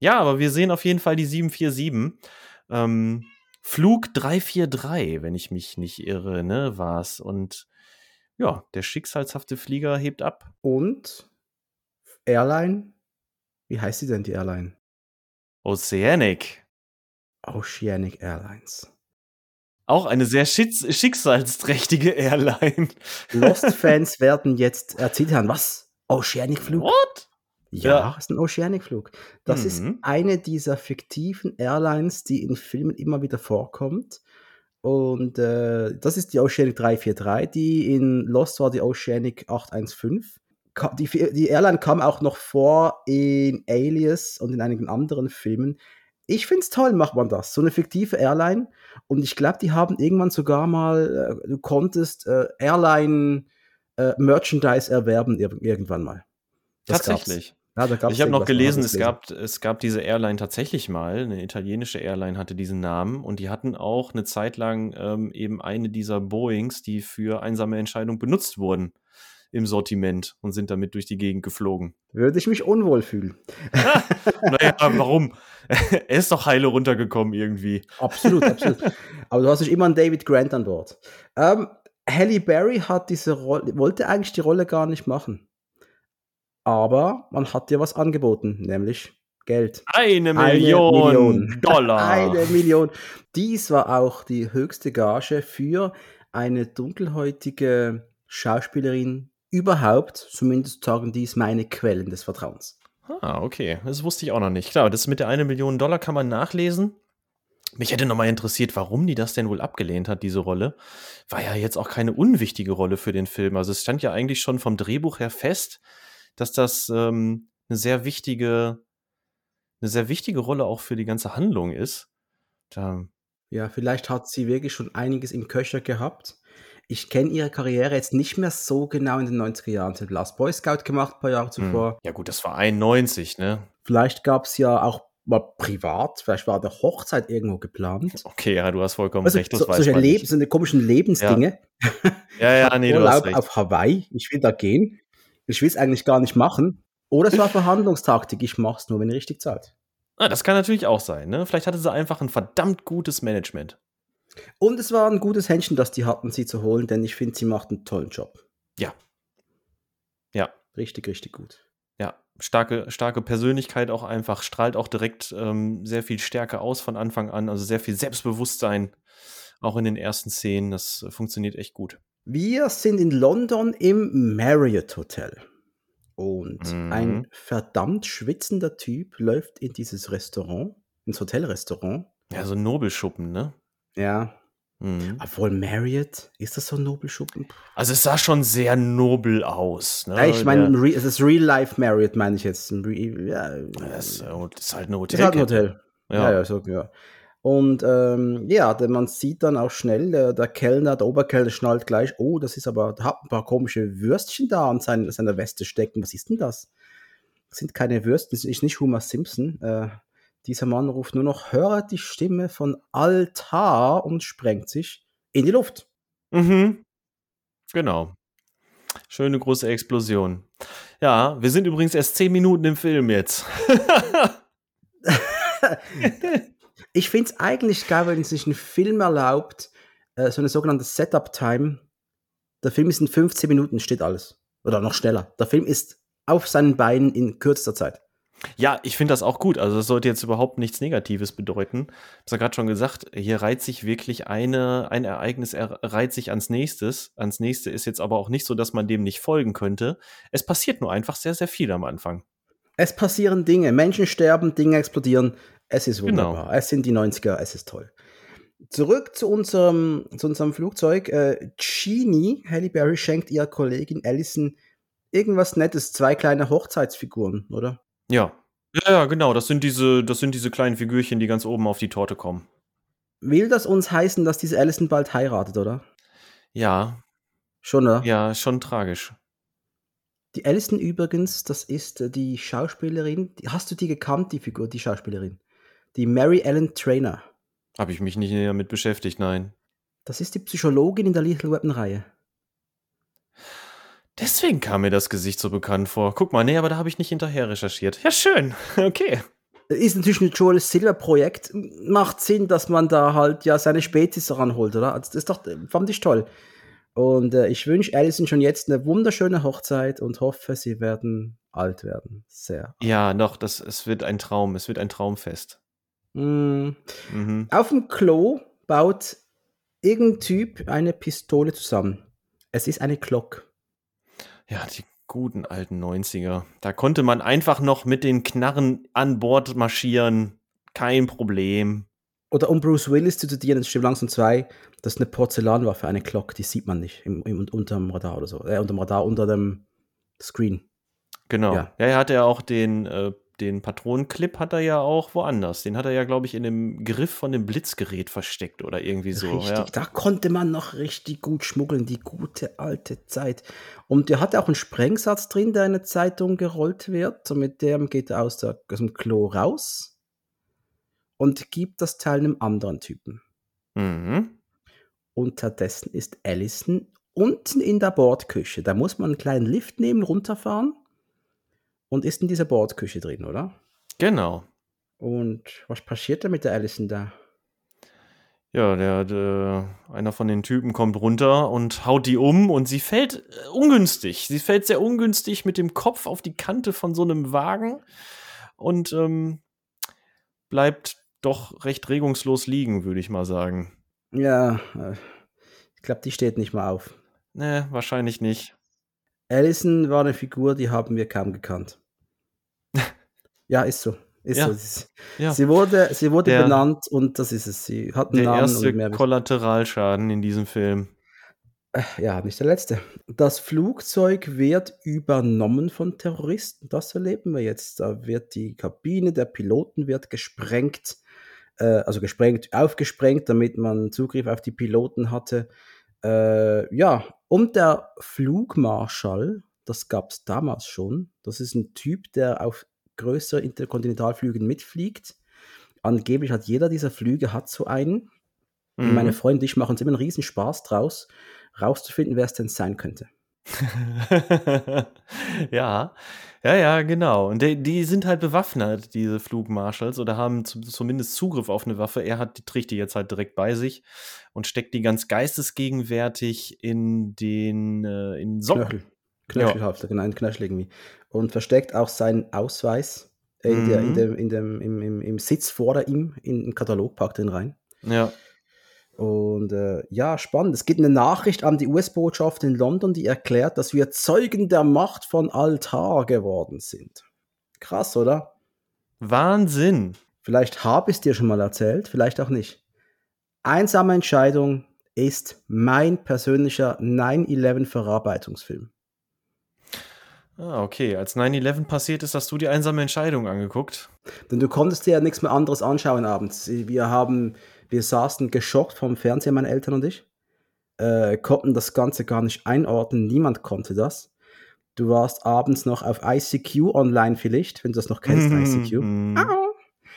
Ja, aber wir sehen auf jeden Fall die 747. Ähm, Flug 343, wenn ich mich nicht irre, ne, war's. Und ja, der schicksalshafte Flieger hebt ab. Und Airline wie heißt sie denn, die Airline? Oceanic. Oceanic Airlines. Auch eine sehr schicksalsträchtige Airline. Lost-Fans werden jetzt erzählt haben, was? Oceanic-Flug? What? Ja, ja, ist ein Oceanic-Flug. Das mhm. ist eine dieser fiktiven Airlines, die in Filmen immer wieder vorkommt. Und äh, das ist die Oceanic 343, die in Lost war die Oceanic 815 die, die Airline kam auch noch vor in Alias und in einigen anderen Filmen. Ich finde es toll, macht man das. So eine fiktive Airline. Und ich glaube, die haben irgendwann sogar mal, äh, du konntest äh, Airline äh, Merchandise erwerben irgendwann mal. Das Tatsächlich. Ja, ich habe noch gelesen, es gab, es gab diese Airline tatsächlich mal, eine italienische Airline hatte diesen Namen und die hatten auch eine Zeit lang ähm, eben eine dieser Boeings, die für einsame Entscheidung benutzt wurden im Sortiment und sind damit durch die Gegend geflogen. Würde ich mich unwohl fühlen. naja, warum? er ist doch heile runtergekommen irgendwie. Absolut, absolut. Aber du hast nicht immer einen David Grant an Bord. Ähm, Halle Berry hat diese Rolle, wollte eigentlich die Rolle gar nicht machen. Aber man hat dir was angeboten, nämlich Geld. Eine Million, Eine Million. Dollar. Eine Million. Dies war auch die höchste Gage für eine dunkelhäutige Schauspielerin überhaupt, zumindest sagen dies meine Quellen des Vertrauens. Ah, okay. Das wusste ich auch noch nicht. Klar, das mit der eine Million Dollar kann man nachlesen. Mich hätte noch mal interessiert, warum die das denn wohl abgelehnt hat, diese Rolle. War ja jetzt auch keine unwichtige Rolle für den Film. Also es stand ja eigentlich schon vom Drehbuch her fest, dass das ähm, eine sehr wichtige, eine sehr wichtige Rolle auch für die ganze Handlung ist. Da ja, vielleicht hat sie wirklich schon einiges im Köcher gehabt ich kenne ihre Karriere jetzt nicht mehr so genau in den 90er Jahren. Sie hat Last Boy Scout gemacht, ein paar Jahre hm. zuvor. Ja, gut, das war 91, ne? Vielleicht gab es ja auch mal privat, vielleicht war der Hochzeit irgendwo geplant. Okay, ja, du hast vollkommen also, recht. Das so, weiß solche Leb so eine komischen Lebensdinge. Ja, ja, ja nee, du hast recht. auf Hawaii, ich will da gehen. Ich will es eigentlich gar nicht machen. Oder es war Verhandlungstaktik, ich mach's nur, wenn ihr richtig zahlt. Ah, das kann natürlich auch sein, ne? Vielleicht hatte sie einfach ein verdammt gutes Management. Und es war ein gutes Händchen, das die hatten, sie zu holen, denn ich finde, sie macht einen tollen Job. Ja. Ja. Richtig, richtig gut. Starke, starke Persönlichkeit auch einfach, strahlt auch direkt ähm, sehr viel Stärke aus von Anfang an, also sehr viel Selbstbewusstsein, auch in den ersten Szenen. Das äh, funktioniert echt gut. Wir sind in London im Marriott Hotel. Und mhm. ein verdammt schwitzender Typ läuft in dieses Restaurant, ins Hotelrestaurant. Ja, so ein Nobelschuppen, ne? Ja. Mhm. Obwohl Marriott, ist das so ein Nobelschuppen? Also es sah schon sehr nobel aus. Ne? Ja, ich meine, Der- es ist Real Life Marriott, meine ich jetzt. Ja, das ist, ist halt ein ist Hotel. halt ein Hotel. Ja, Ja. ja, so, ja. Und ähm, ja, denn man sieht dann auch schnell, der, der Kellner, der Oberkellner schnallt gleich, oh, das ist aber, da hat ein paar komische Würstchen da an sein, seiner Weste stecken. Was ist denn das? Das sind keine Würstchen, das ist nicht Homer Simpson. Äh, dieser Mann ruft nur noch, höre die Stimme von Altar und sprengt sich in die Luft. Mhm. Genau. Schöne große Explosion. Ja, wir sind übrigens erst zehn Minuten im Film jetzt. Ich finde es eigentlich geil, wenn sich ein Film erlaubt, äh, so eine sogenannte Setup-Time. Der Film ist in 15 Minuten, steht alles. Oder noch schneller. Der Film ist auf seinen Beinen in kürzester Zeit. Ja, ich finde das auch gut. Also, das sollte jetzt überhaupt nichts Negatives bedeuten. Ich habe ja gerade schon gesagt, hier reiht sich wirklich eine, ein Ereignis er, reiht sich ans nächstes. Ans nächste ist jetzt aber auch nicht so, dass man dem nicht folgen könnte. Es passiert nur einfach sehr, sehr viel am Anfang. Es passieren Dinge, Menschen sterben, Dinge explodieren. Es ist Genau. wunderbar. Es sind die 90er, es ist toll. Zurück zu unserem, zu unserem Flugzeug. Äh, Genie, Halle Berry, schenkt ihrer Kollegin Allison irgendwas Nettes, zwei kleine Hochzeitsfiguren, oder? Ja. Ja, ja, genau. Das sind diese, das sind diese kleinen Figürchen, die ganz oben auf die Torte kommen. Will das uns heißen, dass diese Allison bald heiratet, oder? Ja, Schon, oder? ja, schon tragisch. Die Allison übrigens, das ist äh, die Schauspielerin. Hast du die gekannt, die Figur, die Schauspielerin? Die Mary Ellen Trainer. Habe ich mich nicht näher mit beschäftigt, nein. Das ist die Psychologin in der Little Weapon-Reihe. Deswegen kam mir das Gesicht so bekannt vor. Guck mal, nee, aber da habe ich nicht hinterher recherchiert. Ja, schön. Okay. Ist natürlich ein Joel Silver-Projekt. Macht Sinn, dass man da halt ja seine Spezies ranholt, oder? Also das ist doch, fand ich toll. Und äh, ich wünsche Alison schon jetzt eine wunderschöne Hochzeit und hoffe, sie werden alt werden. Sehr. Ja, doch, das, es wird ein Traum. Es wird ein Traumfest. Mm. Mhm. Auf dem Klo baut irgendein Typ eine Pistole zusammen. Es ist eine Glock. Ja, die guten alten 90er. Da konnte man einfach noch mit den Knarren an Bord marschieren. Kein Problem. Oder um Bruce Willis zu zitieren, in Stimme langsam 2, das ist eine Porzellanwaffe, eine Glock, die sieht man nicht im, im, unterm Radar oder so. Äh, unterm Radar, unter dem Screen. Genau. Ja. Ja, er hatte ja auch den, äh, den Patronenclip hat er ja auch woanders. Den hat er ja, glaube ich, in dem Griff von dem Blitzgerät versteckt oder irgendwie so. richtig, Ja. da konnte man noch richtig gut schmuggeln, die gute alte Zeit. Und der hat auch einen Sprengsatz drin, der in eine Zeitung gerollt wird. So mit dem geht er aus, der, aus dem Klo raus und gibt das Teil einem anderen Typen. Mhm. Unterdessen ist Allison unten in der Bordküche. Da muss man einen kleinen Lift nehmen, runterfahren und ist in dieser Bordküche drin, oder? Genau. Und was passiert da mit der Allison da? Ja, der, der, einer von den Typen kommt runter und haut die um und sie fällt äh, ungünstig. Sie fällt sehr ungünstig mit dem Kopf auf die Kante von so einem Wagen und ähm, bleibt doch recht regungslos liegen, würde ich mal sagen. Ja, äh, ich glaube, die steht nicht mal auf. Ne, wahrscheinlich nicht. Allison war eine Figur, die haben wir kaum gekannt. ja, ist so. Ist Ja. so. Sie, Ja, sie wurde, sie wurde Der- benannt und das ist es. Sie hat einen der Namen erste und mehr. Kollateralschaden in diesem Film. Ja, nicht der letzte. Das Flugzeug wird übernommen von Terroristen. Das erleben wir jetzt. Da wird die Kabine der Piloten wird gesprengt, äh, also gesprengt, aufgesprengt, damit man Zugriff auf die Piloten hatte. Äh, ja, und der Flugmarschall, das gab es damals schon. Das ist ein Typ, der auf größeren Interkontinentalflügen mitfliegt. Angeblich hat jeder dieser Flüge hat so einen. Und Meine Mhm. Freunde und ich machen uns immer einen riesen Spaß draus, rauszufinden, wer es denn sein könnte. ja, ja, ja, genau. Und die, die sind halt bewaffnet, diese Flugmarschalls, oder haben zu, zumindest Zugriff auf eine Waffe. Er hat, die trägt die jetzt halt direkt bei sich und steckt die ganz geistesgegenwärtig in den, äh, in Socken. Knöchel. Knöchelhafter, genau, ein Knöchel irgendwie. Und versteckt auch seinen Ausweis äh, in der, in Mhm. dem, in dem, im, im, im Sitz vor ihm, in den Katalog, packt den rein. Ja, Und äh, ja, spannend. Es gibt eine Nachricht an die US-Botschaft in London, die erklärt, dass wir Zeugen der Macht von Altar geworden sind. Krass, oder? Wahnsinn. Vielleicht habe ich es dir schon mal erzählt, vielleicht auch nicht. Einsame Entscheidung, ist mein persönlicher 9-11-Verarbeitungsfilm. Ah, okay. Als 9-11 passiert ist, hast du die einsame Entscheidung angeguckt. Denn du konntest dir ja nichts mehr anderes anschauen abends. Wir haben, wir saßen geschockt vom Fernseher, meine Eltern und ich, äh, konnten das Ganze gar nicht einordnen. Niemand konnte das. Du warst abends noch auf ICQ online vielleicht, wenn du das noch kennst, ICQ.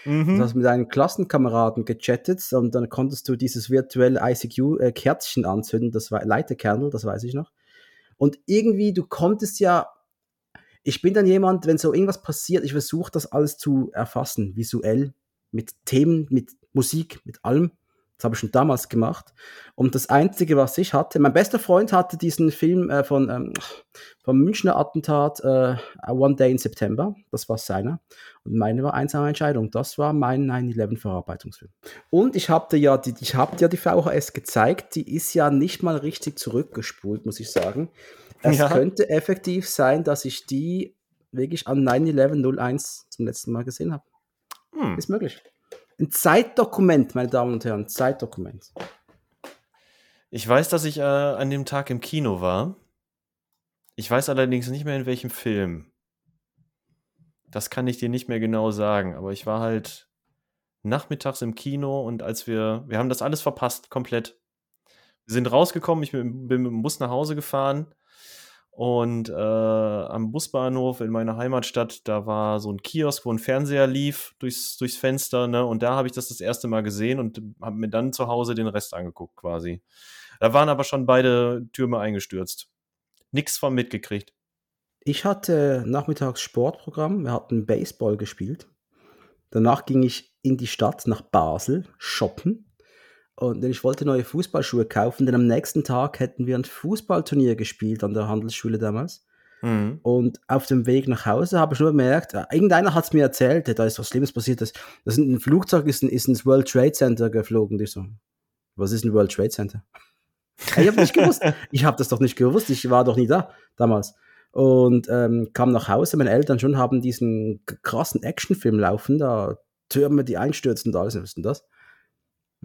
Mhm. Du hast mit deinen Klassenkameraden gechattet und dann konntest du dieses virtuelle ICQ-Kerzchen anzünden, das war Leiterkernel, das weiß ich noch. Und irgendwie, du konntest ja, ich bin dann jemand, wenn so irgendwas passiert, ich versuche das alles zu erfassen, visuell, mit Themen, mit Musik, mit allem. Das habe ich schon damals gemacht. Und das Einzige, was ich hatte, mein bester Freund hatte diesen Film äh, von, ähm, vom Münchner Attentat äh, One Day in September. Das war seiner. Und meine war einsame Entscheidung. Das war mein 9-11-Verarbeitungsfilm. Und ich habe dir ja die, ich hab dir die VHS gezeigt. Die ist ja nicht mal richtig zurückgespult, muss ich sagen. Es Ja. könnte effektiv sein, dass ich die wirklich an 9-11-01 zum letzten Mal gesehen habe. Hm. Ist möglich. Ein Zeitdokument, meine Damen und Herren, Zeitdokument. Ich weiß, dass ich äh, an dem Tag im Kino war. Ich weiß allerdings nicht mehr in welchem Film. Das kann ich dir nicht mehr genau sagen, aber ich war halt nachmittags im Kino und als wir, wir haben das alles verpasst, komplett. Wir sind rausgekommen, ich bin, bin mit dem Bus nach Hause gefahren und äh, am Busbahnhof in meiner Heimatstadt, da war so ein Kiosk, wo ein Fernseher lief durchs, durchs Fenster, ne? Und da habe ich das das erste Mal gesehen und habe mir dann zu Hause den Rest angeguckt, quasi. Da waren aber schon beide Türme eingestürzt. Nix von mitgekriegt. Ich hatte nachmittags Sportprogramm, wir hatten Baseball gespielt. Danach ging ich in die Stadt nach Basel shoppen. Und ich wollte neue Fußballschuhe kaufen, denn am nächsten Tag hätten wir ein Fußballturnier gespielt an der Handelsschule damals. Mhm. Und auf dem Weg nach Hause habe ich nur bemerkt, äh, irgendeiner hat es mir erzählt, da ist was Schlimmes passiert. Das, das ein Flugzeug ist, ist ins World Trade Center geflogen. Und Ich so, was ist ein World Trade Center? ich habe nicht gewusst. Ich habe das doch nicht gewusst. Ich war doch nie da damals. Und ähm, kam nach Hause. Meine Eltern schon haben diesen krassen Actionfilm laufen, da Türme, die einstürzen und alles. Was ist denn das?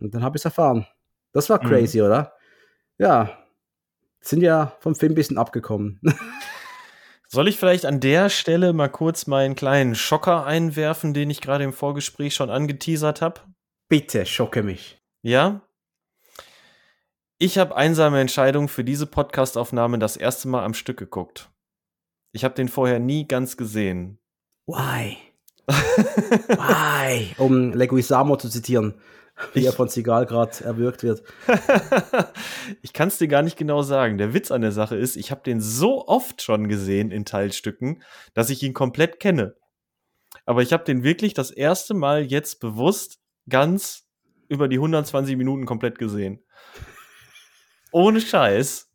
Und dann habe ich es erfahren. Das war Mhm. crazy, oder? Ja. Sind ja vom Film ein bisschen abgekommen. Soll ich vielleicht an der Stelle mal kurz meinen kleinen Schocker einwerfen, den ich gerade im Vorgespräch schon angeteasert habe? Bitte, schocke mich. Ja? Ich habe einsame Entscheidung für diese Podcastaufnahme das erste Mal am Stück geguckt. Ich habe den vorher nie ganz gesehen. Why? Why? Um Leguizamo zu zitieren, wie er von Seagal gerade erwürgt wird. ich kann es dir gar nicht genau sagen. Der Witz an der Sache ist, ich habe den so oft schon gesehen in Teilstücken, dass ich ihn komplett kenne. Aber ich habe den wirklich das erste Mal jetzt bewusst ganz über die 120 Minuten komplett gesehen. Ohne Scheiß.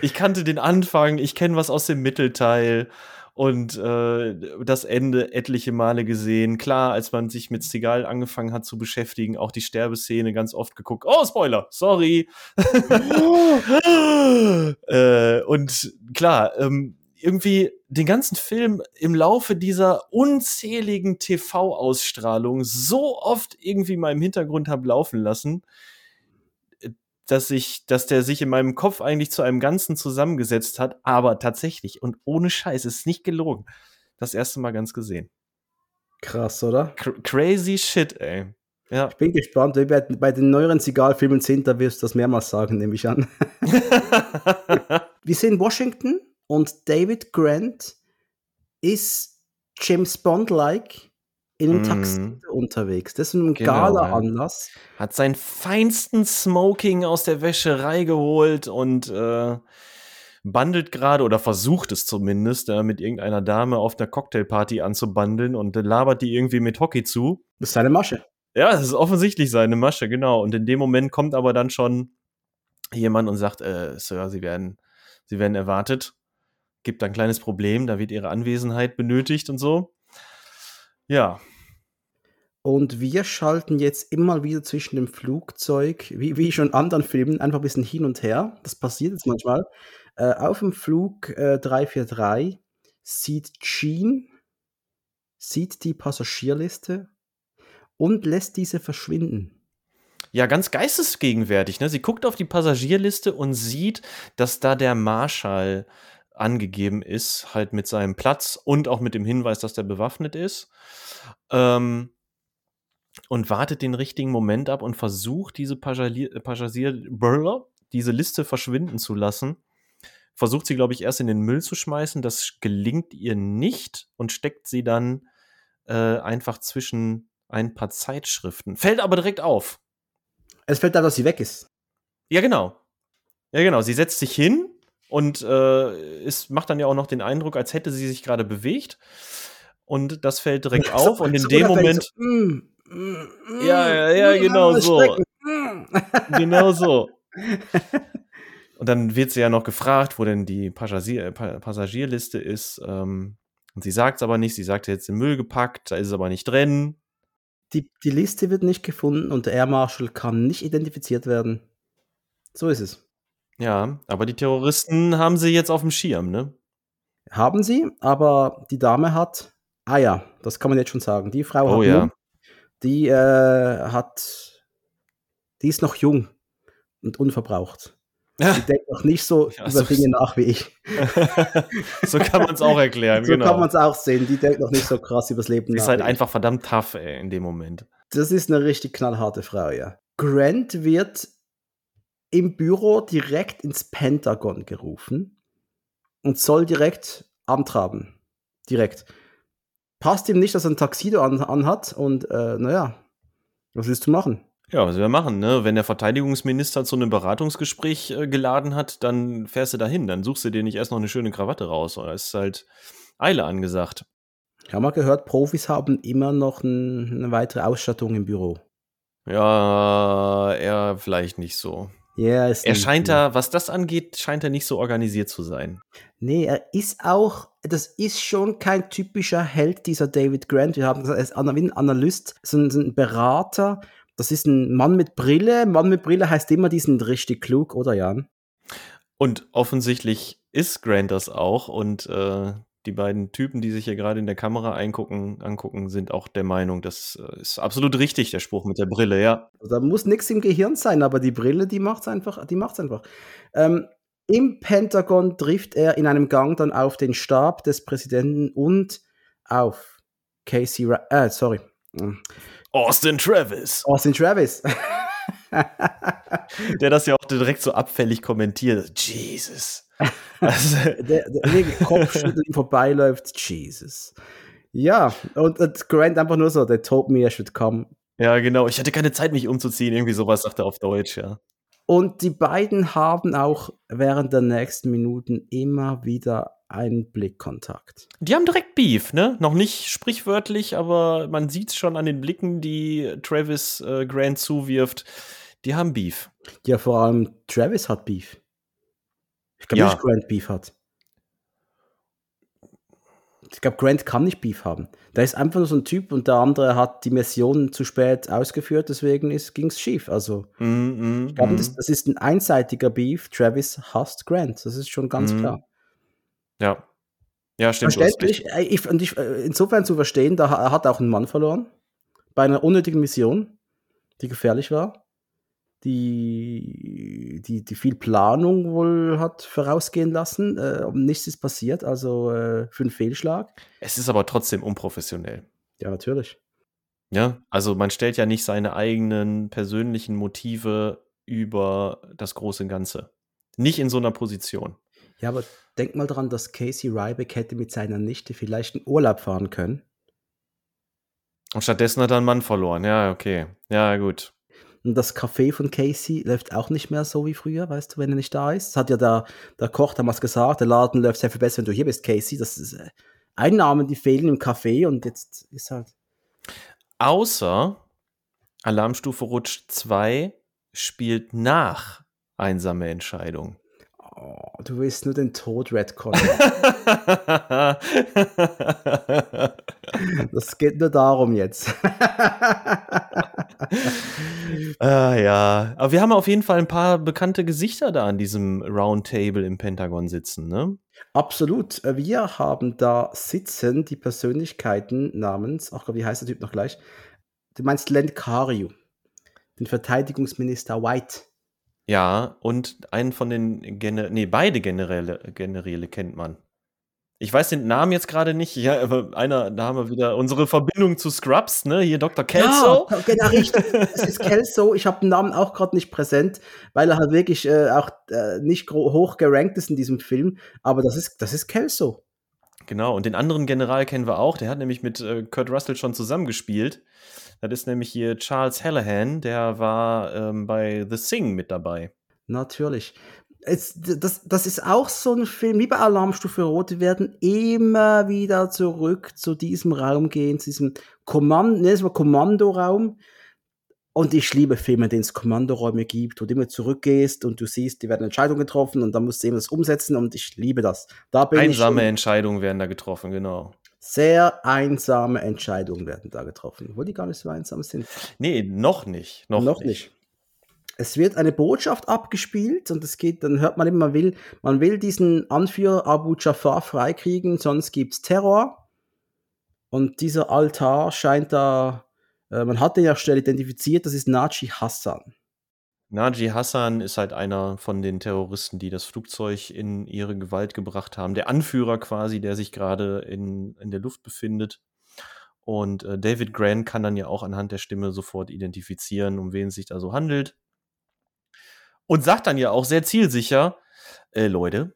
Ich kannte den Anfang, ich kenne was aus dem Mittelteil und äh, das Ende etliche Male gesehen. Klar, als man sich mit Seagal angefangen hat zu beschäftigen, auch die Sterbeszene ganz oft geguckt. Oh, Spoiler, sorry. äh, und klar, ähm, irgendwie den ganzen Film im Laufe dieser unzähligen TV-Ausstrahlung so oft irgendwie mal im Hintergrund hab laufen lassen, dass ich, dass der sich in meinem Kopf eigentlich zu einem Ganzen zusammengesetzt hat, aber tatsächlich und ohne Scheiß, ist nicht gelogen. Das erste Mal ganz gesehen. Krass, oder? Cr crazy shit, ey. Ja. Ich bin gespannt, wie wir bei den neueren Seagal-Filmen sind, da wirst du das mehrmals sagen, nehme ich an. Wir sind in Washington und David Grant ist James Bond-like in einem Mm. Taxi unterwegs. Das ist ein Genau, Gala-Anlass. Hat seinen feinsten Smoking aus der Wäscherei geholt und äh, bandelt gerade oder versucht es zumindest, äh, mit irgendeiner Dame auf einer Cocktailparty anzubandeln und äh, labert die irgendwie mit Hockey zu. Das ist seine Masche. Ja, das ist offensichtlich seine Masche, genau. Und in dem Moment kommt aber dann schon jemand und sagt, äh, Sir, Sie werden, Sie werden erwartet. Gibt ein kleines Problem, da wird Ihre Anwesenheit benötigt und so. Ja, Und wir schalten jetzt immer wieder zwischen dem Flugzeug, wie, wie schon in anderen Filmen, einfach ein bisschen hin und her. Das passiert jetzt manchmal. Äh, auf dem Flug äh, 343 sieht Jean, sieht die Passagierliste und lässt diese verschwinden. ja ganz geistesgegenwärtig. Ne? Sie guckt auf die Passagierliste und sieht, dass da der Marschall angegeben ist, halt mit seinem Platz und auch mit dem Hinweis, dass der bewaffnet ist. Ähm, und wartet den richtigen Moment ab und versucht, diese Passagier, Passagier diese Liste verschwinden zu lassen. Versucht sie, glaube ich, erst in den Müll zu schmeißen. Das gelingt ihr nicht und steckt sie dann äh, einfach zwischen ein paar Zeitschriften. Fällt aber direkt auf. Es fällt da, dass sie weg ist. Ja, genau. Ja, genau. Sie setzt sich hin und äh, es macht dann ja auch noch den Eindruck, als hätte sie sich gerade bewegt. Und das fällt direkt auf. Und in dem Moment. So, mm, ja, ja, ja, genau so. genau so. Und dann wird sie ja noch gefragt, wo denn die Passagier, Passagierliste ist. Ähm, und sie sagt es aber nicht. Sie sagt jetzt in Müll gepackt, da ist es aber nicht drin. Die, die Liste wird nicht gefunden und der Air Marshal kann nicht identifiziert werden. So ist es. Ja, aber die Terroristen haben sie jetzt auf dem Schirm, ne? Haben sie, aber die Dame hat Ah ja, das kann man jetzt schon sagen. Die Frau oh, hat ja. Die äh, hat, die ist noch jung und unverbraucht. Die denkt noch nicht so ja, über so Dinge nach wie ich. so kann man es auch erklären. so genau. kann man es auch sehen. Die denkt noch nicht so krass übers Leben nach. Ist halt einfach verdammt tough ey, in dem Moment. Das ist eine richtig knallharte Frau, ja. Grant wird im Büro direkt ins Pentagon gerufen und soll direkt Amt haben. Direkt passt ihm nicht, dass er ein Taxido an, anhat und äh, naja, was willst du machen? Ja, was wir machen, ne? Wenn der Verteidigungsminister zu einem Beratungsgespräch äh, geladen hat, dann fährst du dahin, dann suchst du dir nicht erst noch eine schöne Krawatte raus, oder ist halt Eile angesagt. Ich habe mal gehört, Profis haben immer noch ein, eine weitere Ausstattung im Büro. Ja, er vielleicht nicht so. Ja, ist er scheint da, was das angeht, scheint er nicht so organisiert zu sein. Nee, er ist auch, das ist schon kein typischer Held, dieser David Grant. Wir haben das als Analyst, so ein Berater. Das ist ein Mann mit Brille. Mann mit Brille heißt immer, die sind richtig klug, oder Jan? Und offensichtlich ist Grant das auch. Und äh, die beiden Typen, die sich hier gerade in der Kamera eingucken, angucken, sind auch der Meinung, das äh, ist absolut richtig, der Spruch mit der Brille, ja. Da muss nichts im Gehirn sein, aber die Brille, die macht's einfach, die macht's einfach. Ähm, Im Pentagon trifft er in einem Gang dann auf den Stab des Präsidenten und auf Casey, Ra äh, sorry. Austin Travis. Austin Travis. der das ja auch direkt so abfällig kommentiert. Jesus. Also, der, der Kopfschütteln vorbeiläuft, Jesus. Ja, und, und Grant einfach nur so, der told me I should come. Ja, genau. Ich hatte keine Zeit, mich umzuziehen. Irgendwie sowas sagt er auf Deutsch, ja. Und die beiden haben auch während der nächsten Minuten immer wieder einen Blickkontakt. Die haben direkt Beef, ne? Noch nicht sprichwörtlich, aber man sieht es schon an den Blicken, die Travis äh, Grant zuwirft. Die haben Beef. Ja, vor allem Travis hat Beef. Ich glaube ja. nicht, Grant Beef hat. Ich glaube, Grant kann nicht Beef haben. Da ist einfach nur so ein Typ und der andere hat die Mission zu spät ausgeführt, deswegen ging es schief. Also, mm, mm, ich glaube, mm. das, das, ist ein einseitiger Beef. Travis hasst Grant, das ist schon ganz mm. klar. Ja. Ja, stimmt. Verständlich. Ich, und ich, äh, insofern zu verstehen, da hat auch einen Mann verloren. Bei einer unnötigen Mission, die gefährlich war die, die, die viel Planung wohl hat vorausgehen lassen. Äh, nichts ist passiert, also äh, für einen Fehlschlag. Es ist aber trotzdem unprofessionell. Ja, natürlich. Ja, also man stellt ja nicht seine eigenen persönlichen Motive über das große Ganze. Nicht in so einer Position. Ja, aber denk mal dran, dass Casey Ryback hätte mit seiner Nichte vielleicht in Urlaub fahren können. Und stattdessen hat er einen Mann verloren. Ja, okay. Ja, gut. Und das Café von Casey läuft auch nicht mehr so wie früher, weißt du, wenn er nicht da ist. Das hat ja der, der Koch damals gesagt, der Laden läuft sehr viel besser, wenn du hier bist, Casey. Das ist äh, Einnahmen, die fehlen im Café und jetzt ist halt. Außer Alarmstufe Rutsch 2 spielt nach einsame Entscheidung. Oh, du willst nur den Tod Redcon. das geht nur darum jetzt. ah, ja, aber wir haben auf jeden Fall ein paar bekannte Gesichter da an diesem Roundtable im Pentagon sitzen, ne? Absolut. Wir haben da sitzen die Persönlichkeiten namens, ach wie heißt der Typ noch gleich? Du meinst Len Cariu. den Verteidigungsminister White. Ja, und einen von den Gener nee, beide Generäle, Generäle kennt man. Ich weiß den Namen jetzt gerade nicht. Ja, aber einer, da haben wir wieder unsere Verbindung zu Scrubs, ne? Hier Dr. Kelso. Ja, genau, richtig. Es ist Kelso. Ich habe den Namen auch gerade nicht präsent, weil er halt wirklich äh, auch äh, nicht hoch gerankt ist in diesem Film. Aber das ist, das ist Kelso. Genau, und den anderen General kennen wir auch. Der hat nämlich mit äh, Kurt Russell schon zusammengespielt. Das ist nämlich hier Charles Hallahan, der war ähm, bei The Sing mit dabei. Natürlich. Es, das, das ist auch so ein Film, wie bei Alarmstufe Rot, die werden immer wieder zurück zu diesem Raum gehen, zu diesem Kommando, ne, Kommandoraum. Und ich liebe Filme, denen es Kommandoräume gibt, wo du immer zurückgehst und du siehst, die werden Entscheidungen getroffen und dann musst du eben das umsetzen und ich liebe das. Da Einsame Entscheidungen werden da getroffen, genau. Sehr einsame Entscheidungen werden da getroffen, obwohl die gar nicht so einsam sind. Nee, noch nicht. Noch, noch nicht. nicht. Es wird eine Botschaft abgespielt und es geht, dann hört man immer, man will, man will diesen Anführer Abu Jafar freikriegen, sonst gibt es Terror. Und dieser Altar scheint da, äh, man hat den ja schnell identifiziert, das ist Naji Hassan. Naji Hassan ist halt einer von den Terroristen, die das Flugzeug in ihre Gewalt gebracht haben. Der Anführer quasi, der sich gerade in, in der Luft befindet. Und äh, David Grant kann dann ja auch anhand der Stimme sofort identifizieren, um wen es sich da so handelt. Und sagt dann ja auch sehr zielsicher, äh, Leute,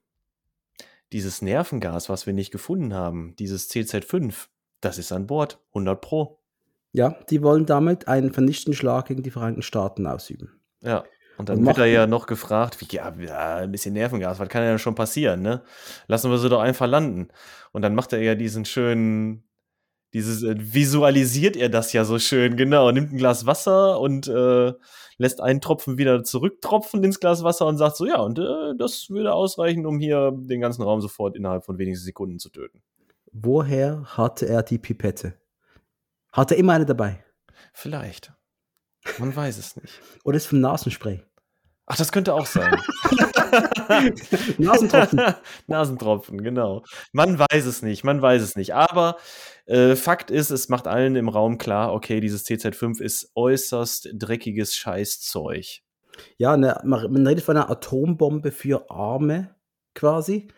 dieses Nervengas, was wir nicht gefunden haben, dieses CZ5, das ist an Bord, 100 Pro. Ja, die wollen damit einen vernichtenden Schlag gegen die Vereinigten Staaten ausüben. Ja. Und dann und wird er ja noch gefragt, wie, ja, ja, ein bisschen Nervengas, was kann ja schon passieren, ne? Lassen wir sie doch einfach landen. Und dann macht er ja diesen schönen, dieses, äh, visualisiert er das ja so schön, genau, nimmt ein Glas Wasser und äh, lässt einen Tropfen wieder zurücktropfen ins Glas Wasser und sagt so, ja, und äh, das würde ausreichen, um hier den ganzen Raum sofort innerhalb von wenigen Sekunden zu töten. Woher hatte er die Pipette? Hat er immer eine dabei? Vielleicht. Man weiß es nicht. Oder ist vom Nasenspray? Ach, das könnte auch sein. Nasentropfen. Nasentropfen, genau. Man weiß es nicht, man weiß es nicht. Aber äh, Fakt ist, es macht allen im Raum klar, okay, dieses TZ5 ist äußerst dreckiges Scheißzeug. Ja, ne, man redet von einer Atombombe für Arme quasi.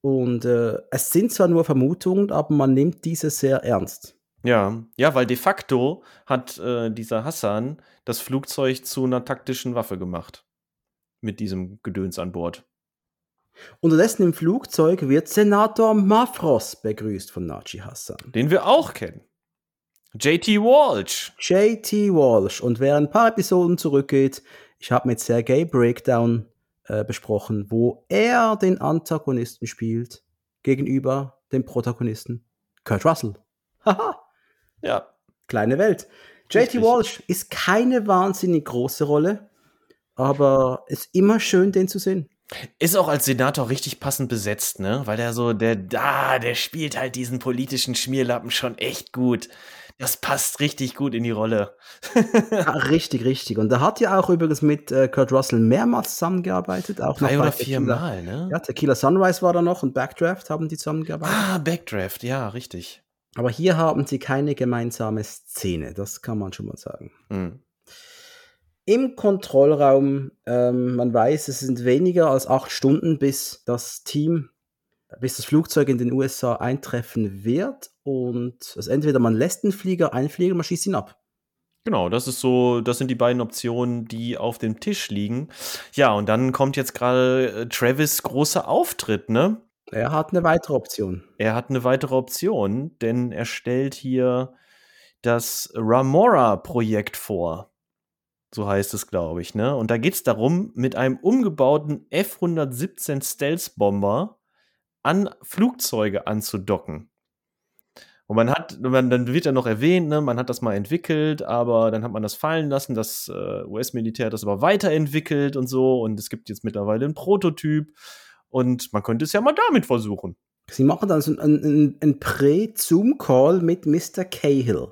Und äh, es sind zwar nur Vermutungen, aber man nimmt diese sehr ernst. Ja, ja, weil de facto hat äh, dieser Hassan das Flugzeug zu einer taktischen Waffe gemacht. Mit diesem Gedöns an Bord. Unterdessen im Flugzeug wird Senator Mafros begrüßt von Naji Hassan. Den wir auch kennen. JT Walsh. JT Walsh. Und wer ein paar Episoden zurückgeht, ich habe mit Sergei Breakdown äh, besprochen, wo er den Antagonisten spielt gegenüber dem Protagonisten Kurt Russell. Haha. Ja. Kleine Welt. JT. Walsh ist keine wahnsinnig große Rolle, aber ist immer schön, den zu sehen. Ist auch als Senator richtig passend besetzt, ne? Weil der so, der da, der spielt halt diesen politischen Schmierlappen schon echt gut. Das passt richtig gut in die Rolle. ja, richtig, richtig. Und da hat ja auch übrigens mit äh, Kurt Russell mehrmals zusammengearbeitet. Auch Drei oder viermal, ne? Ja, Tequila Sunrise war da noch und Backdraft haben die zusammengearbeitet. Ah, Backdraft, ja, richtig. Aber hier haben sie keine gemeinsame Szene, das kann man schon mal sagen. Mhm. Im Kontrollraum, ähm, man weiß, es sind weniger als acht Stunden, bis das Team, bis das Flugzeug in den USA eintreffen wird. Und also entweder man lässt den Flieger einfliegen, man schießt ihn ab. Genau, das ist so, das sind die beiden Optionen, die auf dem Tisch liegen. Ja, und dann kommt jetzt gerade äh, Travis großer Auftritt, ne? Er hat eine weitere Option. Er hat eine weitere Option, denn er stellt hier das Ramora-Projekt vor. So heißt es, glaube ich, ne? Und da geht es darum, mit einem umgebauten F-117 Stealth-Bomber an Flugzeuge anzudocken. Und man hat, man, dann wird ja noch erwähnt, ne, man hat das mal entwickelt, aber dann hat man das fallen lassen. Das äh, US-Militär hat das aber weiterentwickelt und so. Und es gibt jetzt mittlerweile einen Prototyp. Und man könnte es ja mal damit versuchen. Sie machen dann so einen, einen, einen Prä-Zoom-Call mit Mr. Cahill,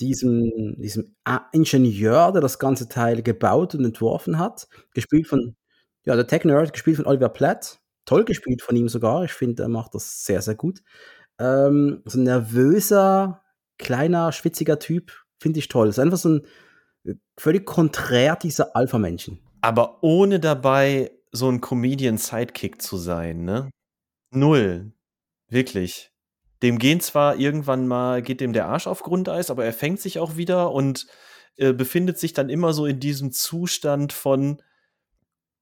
diesem, diesem Ingenieur, der das ganze Teil gebaut und entworfen hat. Gespielt von, ja, der Tech-Nerd, gespielt von Oliver Platt. Toll gespielt von ihm sogar. Ich finde, er macht das sehr, sehr gut. Ähm, so ein nervöser, kleiner, schwitziger Typ. Finde ich toll. Das ist einfach so ein, völlig konträr dieser Alpha-Männchen. Aber ohne dabei so ein Comedian-Sidekick zu sein, ne? Null. Wirklich. Dem gehen zwar irgendwann mal geht dem der Arsch auf Grundeis, aber er fängt sich auch wieder und, äh, befindet sich dann immer so in diesem Zustand von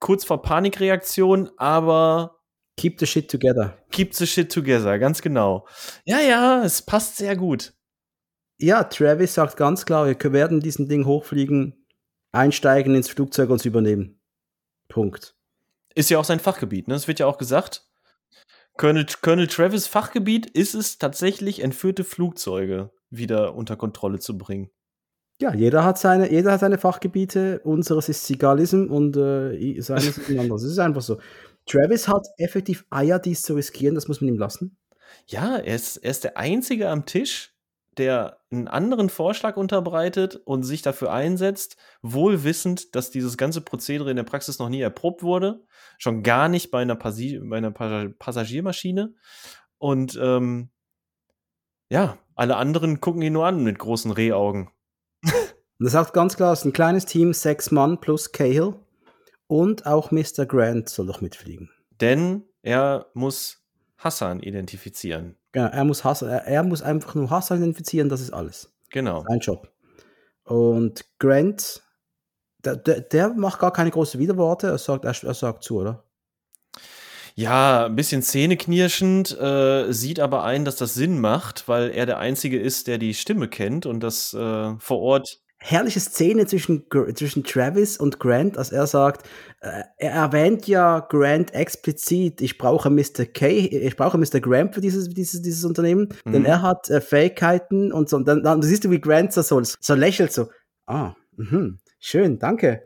kurz vor Panikreaktion, aber Keep the shit together. keep the shit together, ganz genau. Ja, ja, es passt sehr gut. Ja, Travis sagt ganz klar, wir werden diesen Ding hochfliegen, einsteigen ins Flugzeug und es übernehmen. Punkt. Ist ja auch sein Fachgebiet, ne? Es wird ja auch gesagt, Colonel, Colonel Travis Fachgebiet ist es tatsächlich, entführte Flugzeuge wieder unter Kontrolle zu bringen. Ja, jeder hat seine, jeder hat seine Fachgebiete. Unseres ist Zigalism und äh, seines ist ein anderes. Es ist einfach so. Travis hat effektiv Eier, dies zu riskieren, das muss man ihm lassen. Ja, er ist, er ist der Einzige am Tisch, der einen anderen Vorschlag unterbreitet und sich dafür einsetzt, wohl wissend, dass dieses ganze Prozedere in der Praxis noch nie erprobt wurde. Schon gar nicht bei einer, Passi bei einer Passa- Passagiermaschine. Und ähm, ja, alle anderen gucken ihn nur an mit großen Rehaugen. Er sagt ganz klar, es ist ein kleines Team, sechs Mann plus Cahill. Und auch Mr. Grant soll doch mitfliegen. Denn er muss Hassan identifizieren. Genau, er muss, Hassan, er, er muss einfach nur Hassan identifizieren, das ist alles. Genau. Sein Job. Und Grant, der, der, der macht gar keine großen Widerworte, er sagt, er, er sagt zu, oder? Ja, ein bisschen zähneknirschend, äh, sieht aber ein, dass das Sinn macht, weil er der Einzige ist, der die Stimme kennt und das äh, vor Ort. Herrliche Szene zwischen, zwischen Travis und Grant, als er sagt, äh, er erwähnt ja Grant explizit, ich brauche Mr. K, ich brauche Mr. Grant für dieses, dieses, dieses Unternehmen, denn Mhm. er hat äh, Fähigkeiten und so. Und dann, dann siehst du, wie Grant so, so, so lächelt, so, ah, mhm, schön, danke.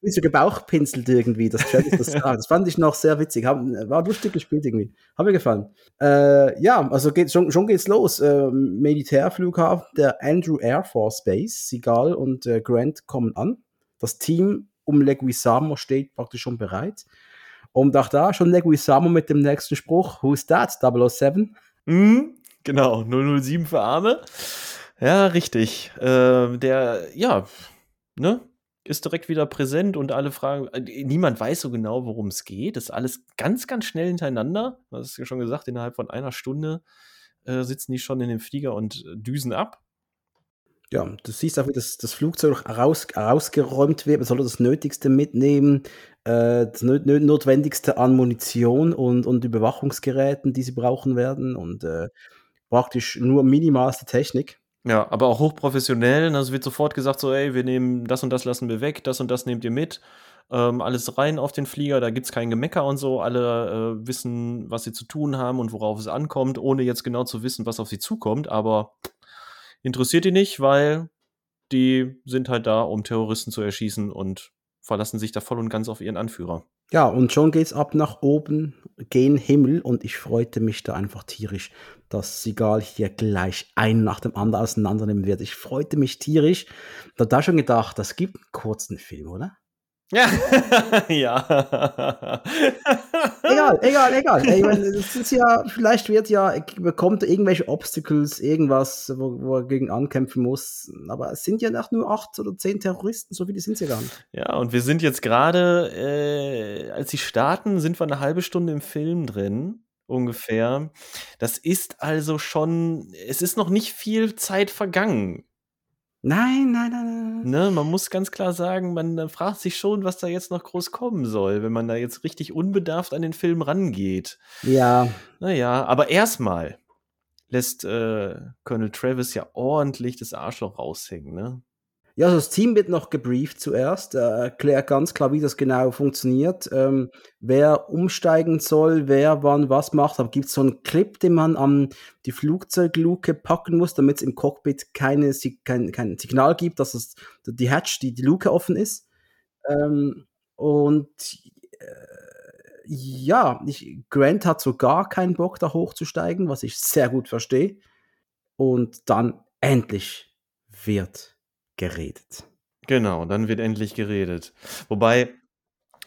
Wie so gebauchpinselt irgendwie, dass Travis das sagt. Das fand ich noch sehr witzig. Hab, war lustig gespielt irgendwie. Hat mir gefallen. Äh, ja, also geht, schon, schon geht's los. Äh, Militärflughafen, der Andrew Air Force Base, Seagal und äh, Grant kommen an. Das Team um Leguizamo steht praktisch schon bereit. Und auch da schon Leguizamo mit dem nächsten Spruch, Who's that? 007? Mhm, genau, 007 für Arme. Ja, richtig. Äh, der, ja, ne? Ist direkt wieder präsent und alle fragen, äh, niemand weiß so genau, worum es geht. Das ist alles ganz, ganz schnell hintereinander. Das ist ja schon gesagt, innerhalb von einer Stunde äh, sitzen die schon in dem Flieger und äh, düsen ab. Ja, du siehst auch, wie das, das Flugzeug raus, rausgeräumt wird. Man soll das Nötigste mitnehmen, äh, das nö- Notwendigste an Munition und, und Überwachungsgeräten, die sie brauchen werden und äh, praktisch nur minimalste Technik. Ja, aber auch hochprofessionell. Also wird sofort gesagt, so, ey, wir nehmen das und das lassen wir weg, das und das nehmt ihr mit. Ähm, alles rein auf den Flieger, da gibt's kein Gemecker und so. Alle äh, wissen, was sie zu tun haben und worauf es ankommt, ohne jetzt genau zu wissen, was auf sie zukommt. Aber interessiert die nicht, weil die sind halt da, um Terroristen zu erschießen und verlassen sich da voll und ganz auf ihren Anführer. Ja, und schon geht's ab nach oben, gen Himmel und ich freute mich da einfach tierisch, dass Sigal hier gleich einen nach dem anderen auseinandernehmen wird. Ich freute mich tierisch. Da da schon gedacht, das gibt einen kurzen Film, oder? Ja, ja. Egal, egal, egal. Ich meine, das ist ja, vielleicht wird ja, bekommt er irgendwelche Obstacles, irgendwas, wo, wo er gegen ankämpfen muss. Aber es sind ja noch nur acht oder zehn Terroristen, so viele sind es ja gar nicht. Ja, und wir sind jetzt gerade, äh, als sie starten, sind wir eine halbe Stunde im Film drin, ungefähr. Das ist also schon, es ist noch nicht viel Zeit vergangen. Nein, nein, nein, nein. Ne? Man muss ganz klar sagen, man fragt sich schon, was da jetzt noch groß kommen soll, wenn man da jetzt richtig unbedarft an den Film rangeht. Ja, Naja, aber erstmal lässt äh, Colonel Travis ja ordentlich das Arschloch raushängen, ne? Ja, also das Team wird noch gebrieft zuerst, äh, erklärt ganz klar, wie das genau funktioniert, ähm, wer umsteigen soll, wer wann was macht. Aber gibt es so einen Clip, den man an die Flugzeugluke packen muss, damit es im Cockpit keine, kein, kein Signal gibt, dass es die Hatch, die, die Luke offen ist. Ähm, und äh, ja, ich, Grant hat so gar keinen Bock, da hochzusteigen, was ich sehr gut verstehe. Und dann endlich wird geredet. Genau, dann wird endlich geredet. Wobei,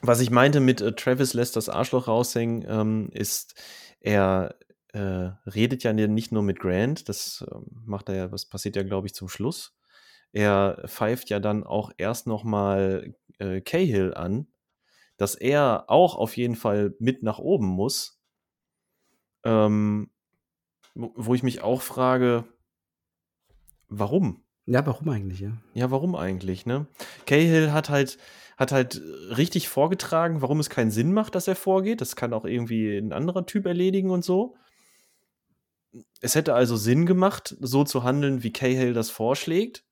was ich meinte mit äh, Travis lässt das Arschloch raushängen, ähm, ist, er äh, redet ja nicht nur mit Grant, das ähm, macht er ja, was passiert ja, glaube ich, zum Schluss. er pfeift ja dann auch erst noch mal äh, Cahill an, dass er auch auf jeden Fall mit nach oben muss. Ähm, wo ich mich auch frage, warum? Ja, warum eigentlich, ja? Ja, warum eigentlich, ne? Cahill hat halt, hat halt richtig vorgetragen, warum es keinen Sinn macht, dass er vorgeht. Das kann auch irgendwie ein anderer Typ erledigen und so. Es hätte also Sinn gemacht, so zu handeln, wie Cahill das vorschlägt.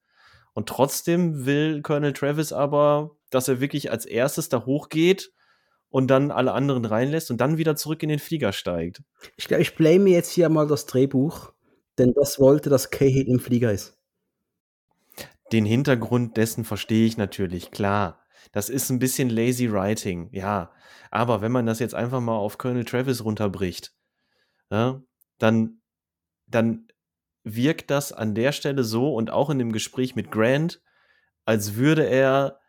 Und trotzdem will Colonel Travis aber, dass er wirklich als erstes da hochgeht und dann alle anderen reinlässt und dann wieder zurück in den Flieger steigt. Ich glaube, ich blame jetzt hier mal das Drehbuch, denn das wollte, dass Cahill im Flieger ist. Den Hintergrund dessen verstehe ich natürlich, klar. Das ist ein bisschen lazy writing, ja. Aber wenn man das jetzt einfach mal auf Colonel Travis runterbricht, ja, dann, dann wirkt das an der Stelle so und auch in dem Gespräch mit Grant, als würde er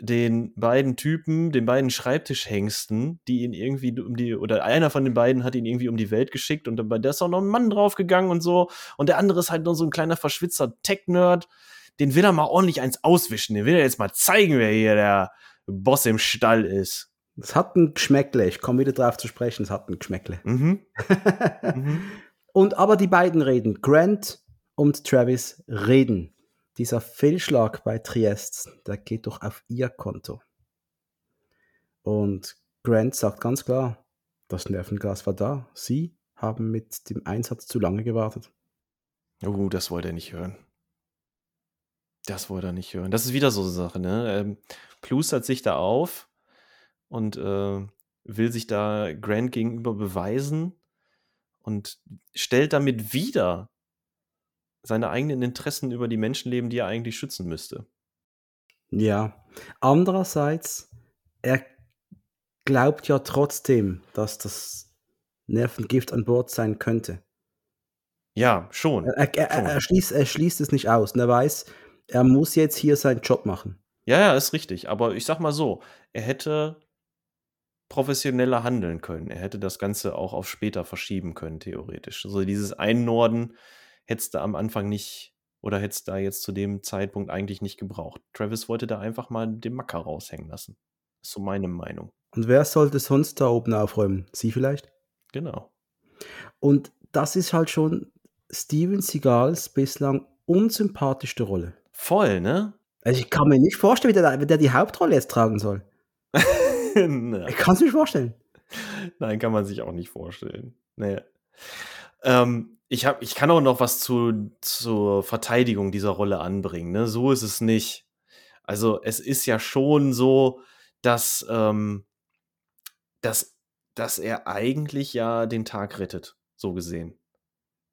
den beiden Typen, den beiden Schreibtischhengsten, die ihn irgendwie um die, oder einer von den beiden hat ihn irgendwie um die Welt geschickt und dabei ist auch noch ein Mann draufgegangen und so. Und der andere ist halt nur so ein kleiner verschwitzter Tech-Nerd. Den will er mal ordentlich eins auswischen. Den will er jetzt mal zeigen, wer hier der Boss im Stall ist. Es hat ein Geschmäckle. Ich komme wieder drauf zu sprechen. Es hat ein Geschmäckle. Mhm. mhm. Und aber die beiden reden. Grant und Travis reden dieser Fehlschlag bei Triest, der geht doch auf ihr Konto. Und Grant sagt ganz klar, das Nervengas war da. Sie haben mit dem Einsatz zu lange gewartet. Oh, das wollte er nicht hören. Das wollte er nicht hören. Das ist wieder so eine Sache, ne? Ähm, plustert sich da auf und äh, will sich da Grant gegenüber beweisen und stellt damit wieder seine eigenen Interessen über die Menschenleben, die er eigentlich schützen müsste. Ja. Andererseits, er glaubt ja trotzdem, dass das Nervengift an Bord sein könnte. Ja, schon. Er, er, schon. er, schließt, er schließt es nicht aus. Und er weiß, er muss jetzt hier seinen Job machen. Ja, ja, ist richtig. Aber ich sag mal so, er hätte professioneller handeln können. Er hätte das Ganze auch auf später verschieben können, theoretisch. Also dieses Einnorden hättest du am Anfang nicht oder hättest da jetzt zu dem Zeitpunkt eigentlich nicht gebraucht. Travis wollte da einfach mal den Macker raushängen lassen. Das ist so meine Meinung. Und wer sollte sonst da oben aufräumen? Sie vielleicht? Genau. Und das ist halt schon Steven Seagals bislang unsympathischste Rolle. Voll, ne? Also ich kann mir nicht vorstellen, wie der, wie der die Hauptrolle jetzt tragen soll. ich kann es mir nicht vorstellen. Nein, kann man sich auch nicht vorstellen. Nee. Ähm, ich, hab, ich kann auch noch was zu, zur Verteidigung dieser Rolle anbringen. Ne? So ist es nicht. Also es ist ja schon so, dass, ähm, dass, dass er eigentlich ja den Tag rettet, so gesehen.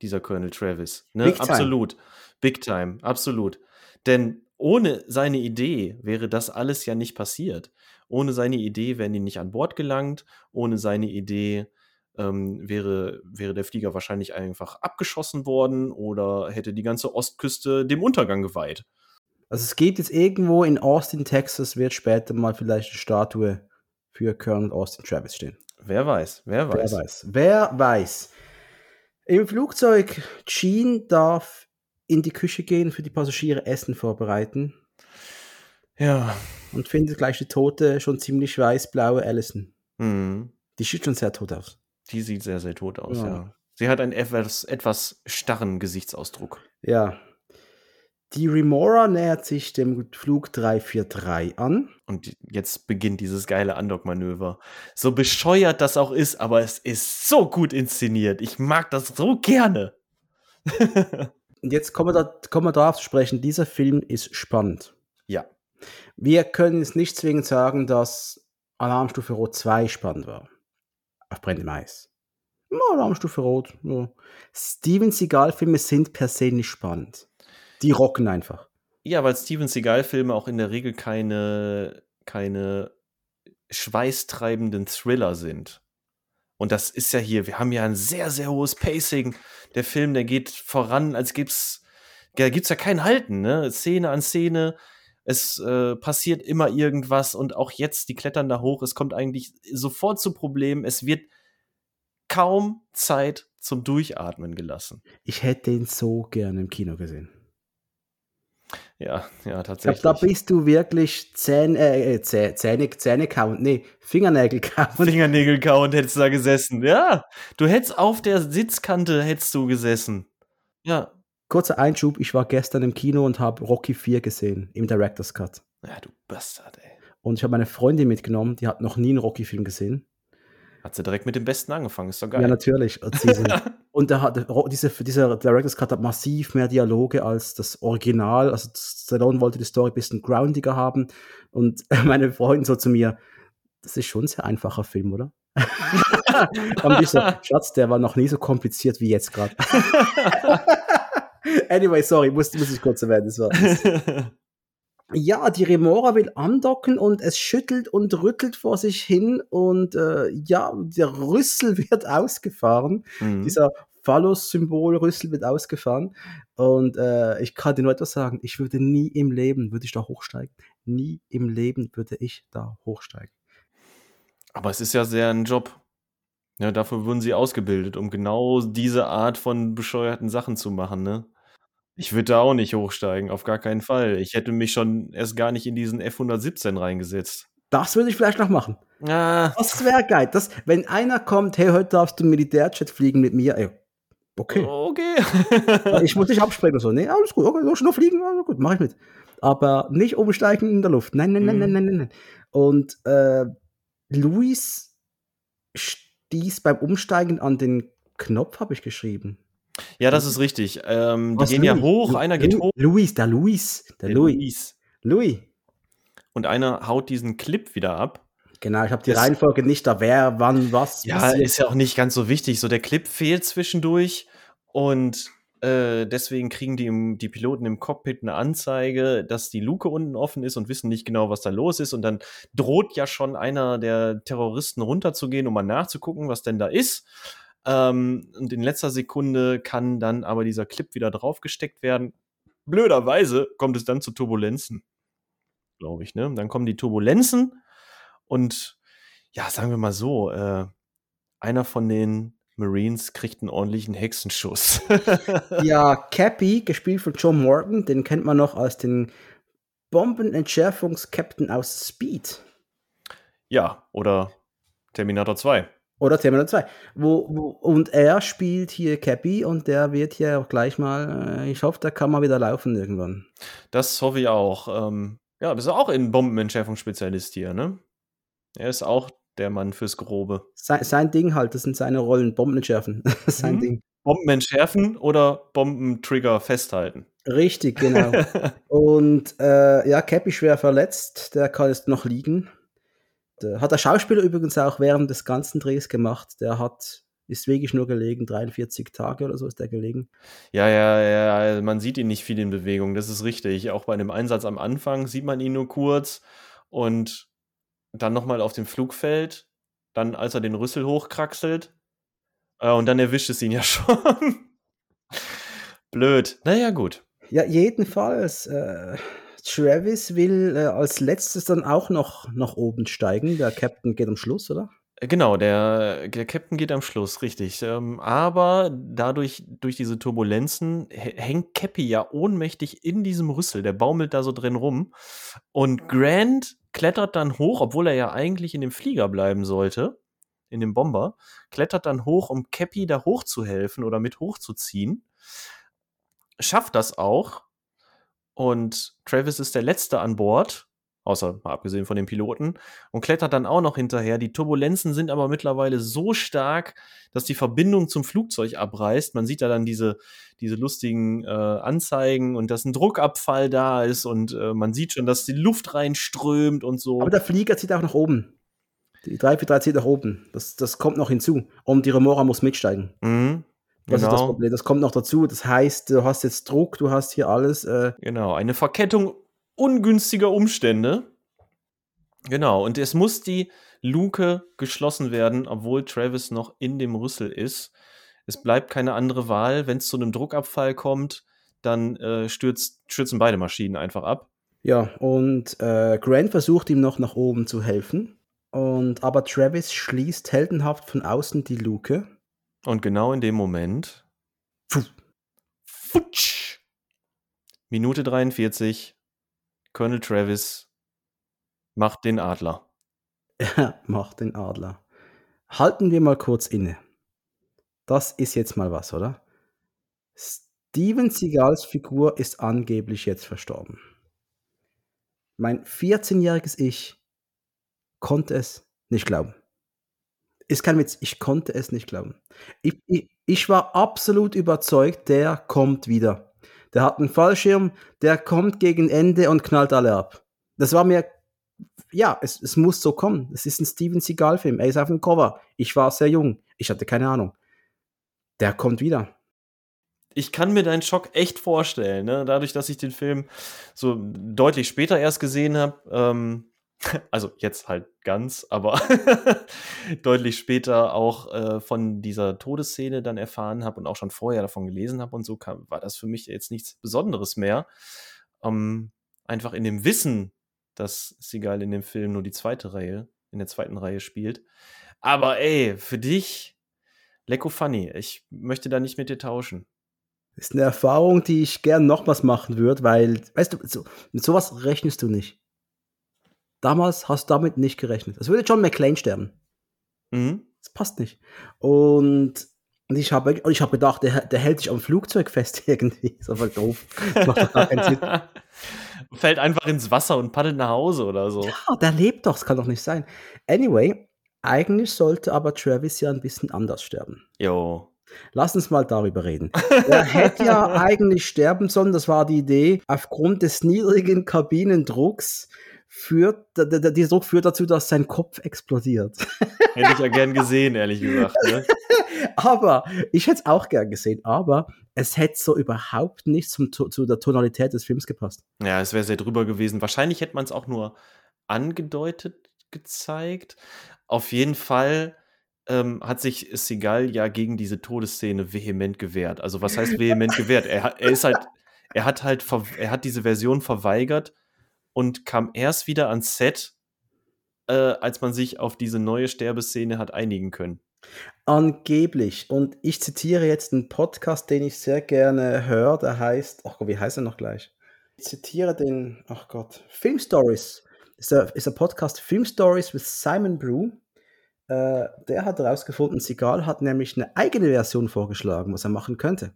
Dieser Colonel Travis. Ne? Big absolut. Big time, absolut. Denn ohne seine Idee wäre das alles ja nicht passiert. Ohne seine Idee wären die nicht an Bord gelangt. Ohne seine Idee ähm, wäre, wäre der Flieger wahrscheinlich einfach abgeschossen worden oder hätte die ganze Ostküste dem Untergang geweiht. Also es geht jetzt irgendwo in Austin, Texas, wird später mal vielleicht eine Statue für Colonel Austin Travis stehen. Wer weiß, wer weiß. Wer weiß. Wer weiß. Im Flugzeug, Jean darf in die Küche gehen, für die Passagiere Essen vorbereiten. Ja. Und findet gleich die tote, schon ziemlich weiß-blaue Allison. Mhm. Die sieht schon sehr tot aus. Die sieht sehr, sehr tot aus, ja. ja. Sie hat einen etwas, etwas starren Gesichtsausdruck. Ja. Die Remora nähert sich dem Flug 343 an. Und jetzt beginnt dieses geile Andock-Manöver. So bescheuert das auch ist, aber es ist so gut inszeniert. Ich mag das so gerne. Und jetzt kommen wir, da, kommen wir darauf zu sprechen, dieser Film ist spannend. Ja. Wir können jetzt nicht zwingend sagen, dass Alarmstufe Rot 2 spannend war auf brennendem Eis. Ja, Alarmstufe Rot. Ja. Steven Seagal-Filme sind per se nicht spannend. Die rocken einfach. Ja, weil Steven Seagal-Filme auch in der Regel keine, keine schweißtreibenden Thriller sind. Und das ist ja hier, wir haben ja ein sehr, sehr hohes Pacing. Der Film, der geht voran, als gibt's, da gibt's ja kein Halten, ne? Szene an Szene. Es äh, passiert immer irgendwas und auch jetzt, die klettern da hoch. Es kommt eigentlich sofort zu Problemen. Es wird kaum Zeit zum Durchatmen gelassen. Ich hätte ihn so gerne im Kino gesehen. Ja, ja, tatsächlich. da bist du wirklich Zähne, äh, Zäh- Zähne, Zähne count, nee, Fingernägel count. Fingernägel kauen hättest du da gesessen. Ja, du hättest auf der Sitzkante hättest du gesessen. Ja. Kurzer Einschub, ich war gestern im Kino und habe Rocky 4 gesehen, im Director's Cut. Ja, du Bastard, ey. Und ich habe meine Freundin mitgenommen, die hat noch nie einen Rocky-Film gesehen. Hat sie direkt mit dem Besten angefangen, ist doch Ja, geil. natürlich. Und, sie so, und da hat, Ro- diese, dieser Director's Cut hat massiv mehr Dialoge als das Original. Also Stallone wollte die Story ein bisschen groundiger haben. Und meine Freundin so zu mir, das ist schon ein sehr einfacher Film, oder? und ich so, Schatz, der war noch nie so kompliziert wie jetzt gerade. anyway, sorry, muss, muss ich kurz erwähnen. Das war, das. Ja, die Remora will andocken und es schüttelt und rüttelt vor sich hin und äh, ja, der Rüssel wird ausgefahren. Mhm. Dieser Phallus-Symbol-Rüssel wird ausgefahren und äh, ich kann dir nur etwas sagen, ich würde nie im Leben, würde ich da hochsteigen. Nie im Leben würde ich da hochsteigen. Aber es ist ja sehr ein Job. Ja, dafür wurden sie ausgebildet, um genau diese Art von bescheuerten Sachen zu machen, ne? Ich würde da auch nicht hochsteigen, auf gar keinen Fall. Ich hätte mich schon erst gar nicht in diesen F-117 reingesetzt. Das würde ich vielleicht noch machen. Ah, Das wäre geil. Das, wenn einer kommt, hey, heute darfst du Militärjet fliegen mit mir, ey, okay. okay. Ich muss nicht abspringen und so. Nee, alles gut, okay, so nur fliegen, also gut, mach ich mit. Aber nicht umsteigen in der Luft. Nein, nein, nein, Mhm. nein, nein, nein, nein. Und äh, Luis stieß beim Umsteigen an den Knopf, habe ich geschrieben. ja, das ist richtig. Ähm, die gehen ja Louis? hoch, Lu- einer geht Lu- hoch. Luis, der Luis, der Louis. Luis. Louis. Und einer haut diesen Clip wieder ab. Genau, ich habe die Das- Reihenfolge nicht da, wer, wann, was. Ja, passiert. ist ja auch nicht ganz so wichtig. So der Clip fehlt zwischendurch und äh, deswegen kriegen die, im, die Piloten im Cockpit eine Anzeige, dass die Luke unten offen ist und wissen nicht genau, was da los ist. Und dann droht ja schon einer der Terroristen runterzugehen, um mal nachzugucken, was denn da ist. Ähm, und in letzter Sekunde kann dann aber dieser Clip wieder draufgesteckt werden. Blöderweise kommt es dann zu Turbulenzen, glaube ich. Ne? Dann kommen die Turbulenzen und ja, sagen wir mal so, äh, einer von den Marines kriegt einen ordentlichen Hexenschuss. Ja, Cappy, gespielt von John Morgan, den kennt man noch als den Bombenentschärfungs-Captain aus Speed. ja, oder Terminator 2. Oder Terminator 2. Wo, wo, und er spielt hier Cappy und der wird hier auch gleich mal, äh, ich hoffe, der kann mal wieder laufen irgendwann. Das hoffe ich auch. Ähm, ja, bist du auch ein Bombenentschärfungsspezialist hier, ne? Er ist auch der Mann fürs Grobe. Sein, sein Ding halt, das sind seine Rollen, Bomben entschärfen. Sein Mhm. Ding. Bomben entschärfen oder Bombentrigger festhalten. Richtig, genau. und äh, ja, Cappy schwer verletzt, der kann jetzt noch liegen. Der, hat der Schauspieler übrigens auch während des ganzen Drehs gemacht. Der hat, ist wirklich nur gelegen, 43 Tage oder so ist der gelegen. Ja, ja, ja, man sieht ihn nicht viel in Bewegung, das ist richtig. Auch bei einem Einsatz am Anfang sieht man ihn nur kurz und dann nochmal auf dem Flugfeld, dann als er den Rüssel hochkraxelt äh, und dann erwischt es ihn ja schon. Blöd. Naja, gut. Ja, jedenfalls, äh, Travis will äh, als letztes dann auch noch nach oben steigen. Der Captain geht am Schluss, oder? Äh, Genau, der, der Captain geht am Schluss, richtig. Ähm, aber dadurch, durch diese Turbulenzen, hä- hängt Cappy ja ohnmächtig in diesem Rüssel. Der baumelt da so drin rum. Und Grant klettert dann hoch, obwohl er ja eigentlich in dem Flieger bleiben sollte, in dem Bomber, klettert dann hoch, um Cappy da hochzuhelfen oder mit hochzuziehen. Schafft das auch. Und Travis ist der Letzte an Bord, außer mal abgesehen von den Piloten, und klettert dann auch noch hinterher. Die Turbulenzen sind aber mittlerweile so stark, dass die Verbindung zum Flugzeug abreißt. Man sieht da dann diese, diese lustigen äh, Anzeigen und dass ein Druckabfall da ist und äh, man sieht schon, dass die Luft reinströmt und so. Aber der Flieger zieht auch nach oben. Die 343 zieht nach oben. Das, das kommt noch hinzu. Und die Remora muss mitsteigen. Mhm, Das ist das genau, Problem. Das kommt noch dazu. Das heißt, du hast jetzt Druck, du hast hier alles. Äh, genau. Eine Verkettung ungünstiger Umstände. Genau, und es muss die Luke geschlossen werden, obwohl Travis noch in dem Rüssel ist. Es bleibt keine andere Wahl. Wenn es zu einem Druckabfall kommt, dann äh, stürzt, stürzen beide Maschinen einfach ab. ja, und äh, Grant versucht ihm noch nach oben zu helfen. Und aber Travis schließt heldenhaft von außen die Luke. Und genau in dem Moment Puh. futsch, Minute 43, Colonel Travis macht den Adler. Er macht den Adler. Halten wir mal kurz inne. Das ist jetzt mal was, oder? Steven Seagals Figur ist angeblich jetzt verstorben. Mein 14-jähriges Ich konnte es nicht glauben. Ist kein Witz, ich konnte es nicht glauben. Ich, ich, ich war absolut überzeugt, der kommt wieder. Der hat einen Fallschirm, der kommt gegen Ende und knallt alle ab. Das war mir, ja, es, es muss so kommen. Es ist ein Steven Seagal-Film. Er ist auf dem Cover. Ich war sehr jung. Ich hatte keine Ahnung. Der kommt wieder ich kann mir deinen Schock echt vorstellen, ne? dadurch, dass ich den Film so deutlich später erst gesehen habe. Ähm, also jetzt halt ganz, aber deutlich später auch äh, von dieser Todesszene dann erfahren habe und auch schon vorher davon gelesen habe und so kam, war das für mich jetzt nichts Besonderes mehr. Ähm, einfach in dem Wissen, dass Seagal in dem Film nur die zweite Reihe, in der zweiten Reihe spielt. Aber ey, für dich, Lecko funny. Ich möchte da nicht mit dir tauschen ist eine Erfahrung, die ich gern nochmals machen würde, weil, weißt du, so, mit sowas rechnest du nicht. Damals hast du damit nicht gerechnet. Es würde John McClane sterben. Mhm. Das passt nicht. Und, ich habe ich hab gedacht, der, der hält sich am Flugzeug fest irgendwie. Ist einfach doof. Das macht doch gar keinen Sinn. Fällt einfach ins Wasser und paddelt nach Hause oder so. Ja, der lebt doch, das kann doch nicht sein. Anyway, eigentlich sollte aber Travis ja ein bisschen anders sterben. Jo. Lass uns mal darüber reden. Er hätte ja eigentlich sterben sollen, das war die Idee. Aufgrund des niedrigen Kabinendrucks führt, dieser Druck führt dazu, dass sein Kopf explodiert. Hätte ich ja gern gesehen, ehrlich gesagt. Ne? aber, ich hätte es auch gern gesehen, aber es hätte so überhaupt nicht zum, zu der Tonalität des Films gepasst. Ja, es wäre sehr drüber gewesen. Wahrscheinlich hätte man es auch nur angedeutet gezeigt. Auf jeden Fall ähm, hat sich Seagal ja gegen diese Todesszene vehement gewehrt. Also was heißt vehement gewehrt? Er, er ist halt, er hat halt, er hat diese Version verweigert und kam erst wieder ans Set, äh, als man sich auf diese neue Sterbeszene hat einigen können. Angeblich. Und ich zitiere jetzt einen Podcast, den ich sehr gerne höre. Der heißt, ach Gott, wie heißt er noch gleich? Ich zitiere den, ach Gott, Film Stories. Ist der, ist der Podcast Film Stories with Simon Brew. Äh, der hat herausgefunden, Seagal hat nämlich eine eigene Version vorgeschlagen, was er machen könnte.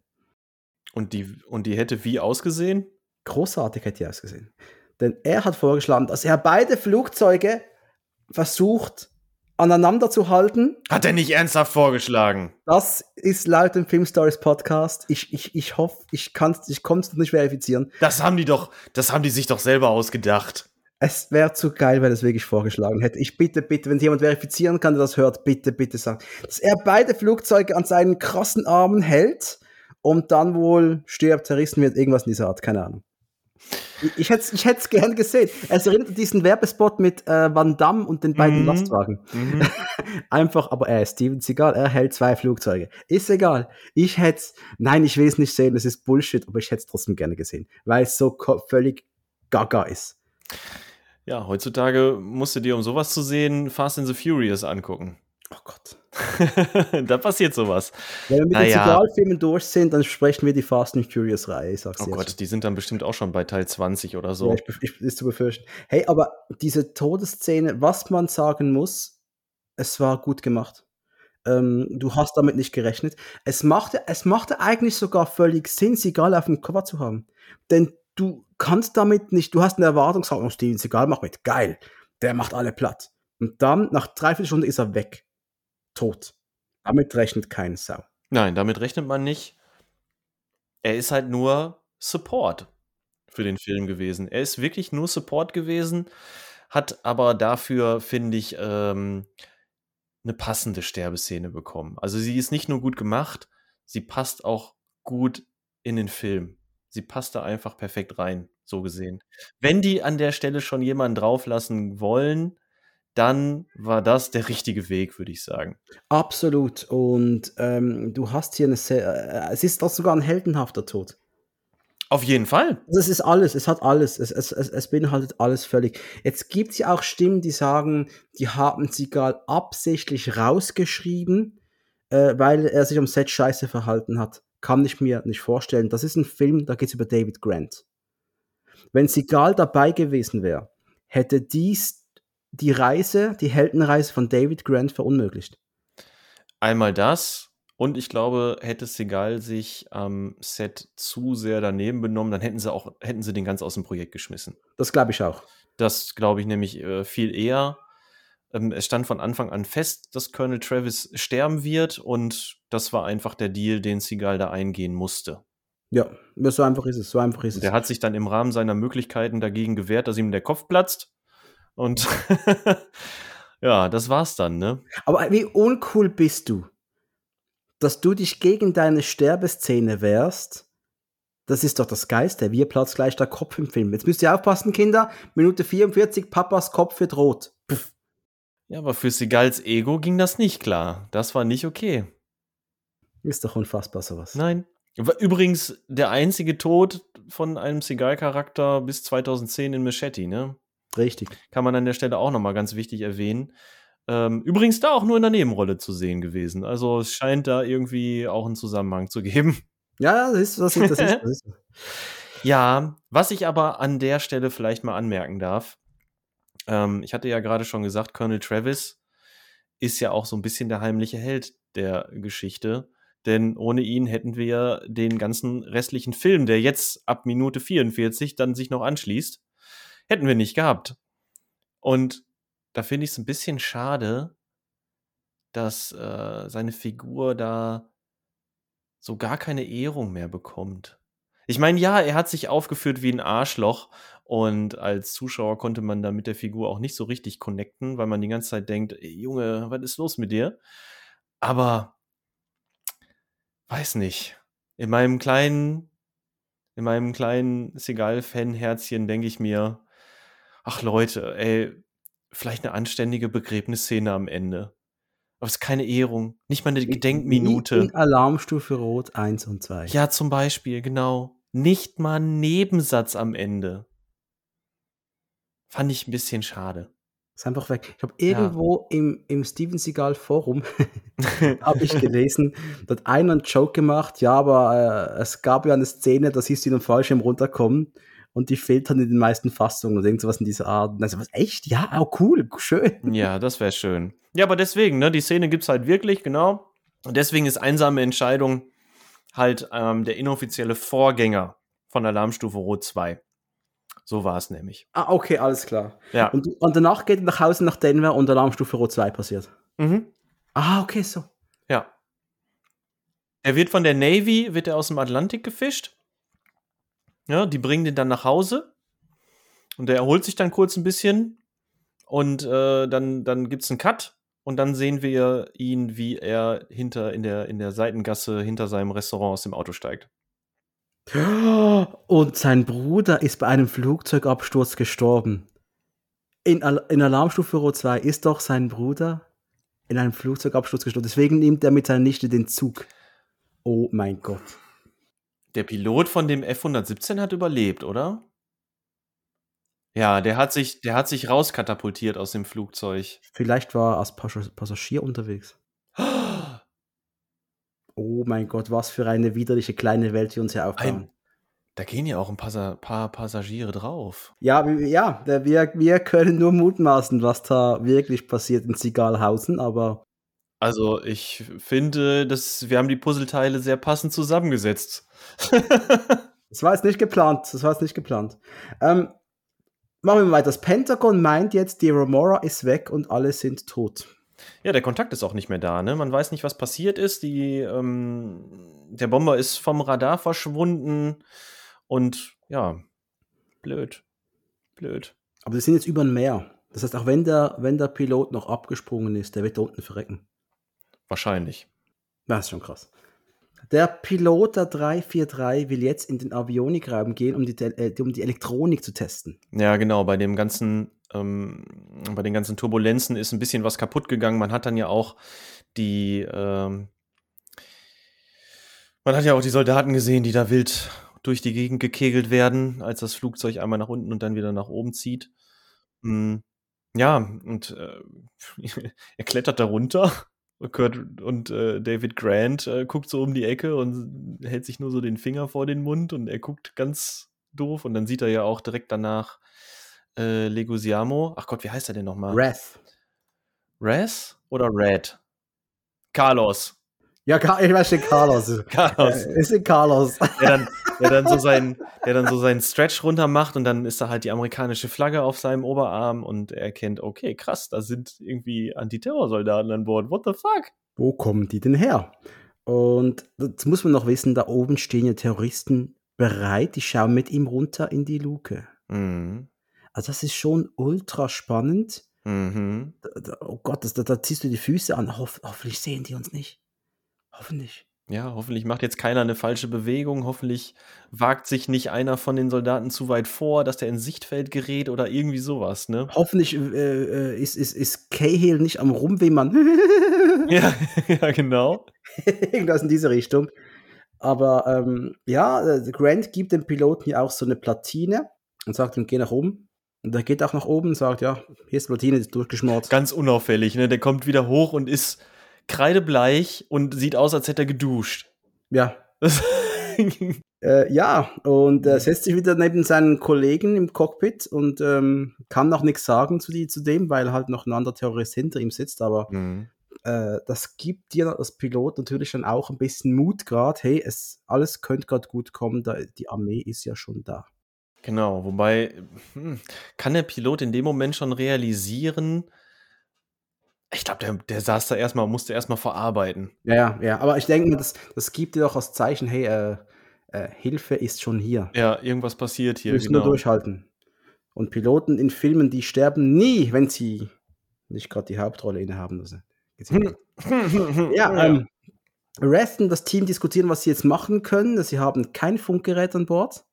Und die, und die hätte wie ausgesehen? Großartig hätte die ausgesehen. Denn er hat vorgeschlagen, dass er beide Flugzeuge versucht aneinander zu halten. Hat er nicht ernsthaft vorgeschlagen? Das ist laut dem Film Stories Podcast. Ich, ich, ich hoffe, ich kann ich es nicht verifizieren. Das haben die doch, das haben die sich doch selber ausgedacht. Es wäre zu geil, wenn es wirklich vorgeschlagen hätte. Ich bitte, bitte, wenn jemand verifizieren kann, der das hört, bitte, bitte sagen, dass er beide Flugzeuge an seinen krassen Armen hält und dann wohl stirbt, zerrissen wird, irgendwas in dieser Art, keine Ahnung. Ich, hätte es ich gern gesehen. Es erinnert an diesen Werbespot mit äh, Van Damme und den beiden mhm. Lastwagen. Mhm. Einfach, aber er ist Steven Seagal, er hält zwei Flugzeuge. Ist egal. Ich hätte nein, ich will es nicht sehen, das ist Bullshit, aber ich hätte es trotzdem gerne gesehen, weil es so völlig gaga ist. Ja, heutzutage musst du dir, um sowas zu sehen, Fast and the Furious angucken. Oh Gott. da passiert sowas. Wenn wir mit naja. den Signalfilmen durch sind, dann sprechen wir die Fast and Furious Reihe, sag's Oh Gott, die sind dann bestimmt auch schon bei Teil 20 oder so. Ja, ich, ich, ist zu befürchten. Hey, aber diese Todesszene, was man sagen muss, es war gut gemacht. Ähm, du hast damit nicht gerechnet. Es machte, es machte eigentlich sogar völlig Sinn, Sigal auf dem Cover zu haben. Denn du kannst damit nicht, du hast eine Erwartungshaltung, Steven Seagal macht mit, geil, der macht alle platt. Und dann, nach drei, vier Stunden ist er weg. Tot. Damit rechnet kein Sau. Nein, damit rechnet man nicht. Er ist halt nur Support für den Film gewesen. Er ist wirklich nur Support gewesen, hat aber dafür, finde ich, ähm, eine passende Sterbeszene bekommen. Also sie ist nicht nur gut gemacht, sie passt auch gut in den Film sie passt da einfach perfekt rein, so gesehen. Wenn die an der Stelle schon jemanden drauflassen wollen, dann war das der richtige Weg, würde ich sagen. Absolut. Und ähm, du hast hier eine sehr, äh, es ist doch sogar ein heldenhafter Tod. Auf jeden Fall. Das ist alles, es hat alles, es, es, es, es beinhaltet alles völlig. Jetzt gibt es ja auch Stimmen, die sagen, die haben Sigal absichtlich rausgeschrieben, äh, weil er sich am Set scheiße verhalten hat kann ich mir nicht vorstellen. Das ist ein Film, da geht es über David Grant. Wenn Seagal dabei gewesen wäre, hätte dies die Reise, die Heldenreise von David Grant verunmöglicht. Einmal das und ich glaube, hätte Seagal sich am Set zu sehr daneben benommen, dann hätten sie auch hätten sie den ganz aus dem Projekt geschmissen. Das glaube ich auch. Das glaube ich nämlich äh, viel eher. Ähm, es stand von Anfang an fest, dass Colonel Travis sterben wird und das war einfach der Deal, den Seagal da eingehen musste. Ja, so einfach ist es, so einfach ist es. Der hat sich dann im Rahmen seiner Möglichkeiten dagegen gewehrt, dass ihm der Kopf platzt. Und ja, das war's dann, ne? Aber wie uncool bist du, dass du dich gegen deine Sterbeszene wehrst? Das ist doch das Geiste. Wie platzt gleich der Kopf im Film. Jetzt müsst ihr aufpassen, Kinder. Minute 44, Papas Kopf wird rot. Puff. Ja, aber für Segals Ego ging das nicht klar. Das war nicht okay. Ist doch unfassbar sowas. Nein. Übrigens der einzige Tod von einem Seagal-Charakter bis 2010 in Machete, ne? Richtig. Kann man an der Stelle auch nochmal ganz wichtig erwähnen. Ähm, übrigens da auch nur in der Nebenrolle zu sehen gewesen. Also es scheint da irgendwie auch einen Zusammenhang zu geben. Ja, das ist, das ist, das ist, das ist. ja, was ich aber an der Stelle vielleicht mal anmerken darf, ähm, ich hatte ja gerade schon gesagt, Colonel Travis ist ja auch so ein bisschen der heimliche Held der Geschichte. Denn ohne ihn hätten wir den ganzen restlichen Film, der jetzt ab Minute 44 dann sich noch anschließt, hätten wir nicht gehabt. Und da finde ich es ein bisschen schade, dass äh, seine Figur da so gar keine Ehrung mehr bekommt. Ich meine, ja, er hat sich aufgeführt wie ein Arschloch und als Zuschauer konnte man da mit der Figur auch nicht so richtig connecten, weil man die ganze Zeit denkt, Junge, was ist los mit dir? Aber weiß nicht. In meinem kleinen, in meinem kleinen Segal-Fan-Herzchen denke ich mir, ach Leute, ey, vielleicht eine anständige Begräbnisszene am Ende. Aber es ist keine Ehrung, nicht mal eine Gedenkminute. In Alarmstufe Rot 1 und 2. Ja, zum Beispiel, genau. Nicht mal ein Nebensatz am Ende. Fand ich ein bisschen schade. Ist einfach weg. Ich habe irgendwo ja. im, im Steven Seagal Forum habe ich gelesen, da hat einer einen Joke gemacht, ja, aber äh, es gab ja eine Szene, da siehst du ihn am Fallschirm runterkommen und die fehlt dann in den meisten Fassungen oder irgendwas in dieser Art. Dann was, echt? Ja, oh, cool, schön. Ja, das wäre schön. Ja, aber deswegen, ne, die Szene gibt es halt wirklich, genau. Und deswegen ist einsame Entscheidung halt ähm, der inoffizielle Vorgänger von Alarmstufe Rot 2. So war es nämlich. Ah, okay, alles klar. Ja. Und, und danach geht er nach Hause nach Denver und Alarmstufe Rot 2 passiert. Mhm. Ah, okay, so. Ja. Er wird von der Navy, wird er aus dem Atlantik gefischt. Ja, die bringen den dann nach Hause. Und der erholt sich dann kurz ein bisschen. Und äh, dann, dann gibt es einen Cut. Und dann sehen wir ihn, wie er hinter in der, in der Seitengasse hinter seinem Restaurant aus dem Auto steigt. Und sein Bruder ist bei einem Flugzeugabsturz gestorben. In, Al in Alarmstufe Rot 2 ist doch sein Bruder in einem Flugzeugabsturz gestorben. Deswegen nimmt er mit seiner Nichte den Zug. Oh mein Gott. Der Pilot von dem F-117 hat überlebt, oder? Ja, der hat sich, der hat sich rauskatapultiert aus dem Flugzeug. Vielleicht war er als Passagier unterwegs. Oh mein Gott, was für eine widerliche kleine Welt, die uns hier aufbauen. Ein, da gehen ja auch ein paar, paar Passagiere drauf. Ja, ja, wir, wir können nur mutmaßen, was da wirklich passiert in Sigalhausen, aber. Also, ich finde, dass wir haben die Puzzleteile sehr passend zusammengesetzt. das war jetzt nicht geplant. Das war jetzt nicht geplant. Ähm, machen wir weiter. Das Pentagon meint jetzt, die Remora ist weg und alle sind tot. Ja, der Kontakt ist auch nicht mehr da. Ne? Man weiß nicht, was passiert ist. Die, ähm, der Bomber ist vom Radar verschwunden. Und ja, blöd. Blöd. Aber sie sind jetzt über ein Meer. Das heißt, auch wenn der, wenn der Pilot noch abgesprungen ist, der wird da unten verrecken. Wahrscheinlich. Das ist schon krass. Der Pilot der 343 will jetzt in den Avionikraum gehen, um die, äh, um die Elektronik zu testen. Ja, genau. Bei dem ganzen ähm, bei den ganzen Turbulenzen ist ein bisschen was kaputt gegangen. Man hat dann ja auch die, ähm, man hat ja auch die Soldaten gesehen, die da wild durch die Gegend gekegelt werden, als das Flugzeug einmal nach unten und dann wieder nach oben zieht. Mhm. Ja, und äh, er klettert da runter. Kurt und äh, David Grant äh, guckt so um die Ecke und hält sich nur so den Finger vor den Mund und er guckt ganz doof. Und dann sieht er ja auch direkt danach äh, Legusiamo. Ach Gott, wie heißt er denn nochmal? Wrath. Raz oder Red? Carlos. Ja, ich weiß nicht, Carlos. Carlos. Äh, ist in Carlos. Der dann, der, dann so sein, der dann so seinen Stretch runter macht und dann ist da halt die amerikanische Flagge auf seinem Oberarm und er erkennt, okay, krass, da sind irgendwie Antiterrorsoldaten an Bord. What the fuck? Wo kommen die denn her? Und das muss man noch wissen, da oben stehen ja Terroristen bereit, die schauen mit ihm runter in die Luke. Mhm. Also das ist schon ultra spannend. Mhm. Da, da, oh Gott, das, da, da, ziehst du die Füße an. Hoff, hoffentlich sehen die uns nicht. Hoffentlich. Ja, hoffentlich macht jetzt keiner eine falsche Bewegung. Hoffentlich wagt sich nicht einer von den Soldaten zu weit vor, dass der ins Sichtfeld gerät oder irgendwie sowas, ne? Hoffentlich äh, ist, ist, ist Cahill nicht am Rumwimmern. ja, ja, genau. Irgendwas in diese Richtung. Aber ähm, ja, äh, Grant gibt dem Piloten ja auch so eine Platine und sagt ihm, geh nach oben. Und der geht auch nach oben und sagt, ja, hier ist die Platine, die ist durchgeschmort. Ganz unauffällig, ne? Der kommt wieder hoch und ist kreidebleich und sieht aus, als hätte er geduscht. Ja. äh, ja, und er setzt sich wieder neben seinen Kollegen im Cockpit und ähm, kann noch nichts sagen zu, die, zu dem, weil halt noch ein anderer Terrorist hinter ihm sitzt, aber mhm. äh, das gibt dir als Pilot natürlich dann auch ein bisschen Mut gerade, hey, es, alles könnte gerade gut kommen, da, die Armee ist ja schon da. Genau, wobei hm, kann der Pilot in dem Moment schon realisieren, ich glaube, der, der saß da erstmal, musste erstmal verarbeiten. Ja, ja, ja. Aber ich denke, das, das gibt dir doch als Zeichen, hey, äh, äh, Hilfe ist schon hier. Ja, irgendwas passiert hier. Wir müssen genau. nur durchhalten. Und Piloten in Filmen, die sterben nie, wenn sie nicht gerade die Hauptrolle innehaben. Also, ja, ähm, Rest und das Team diskutieren, was sie jetzt machen können. Sie haben kein Funkgerät an Bord.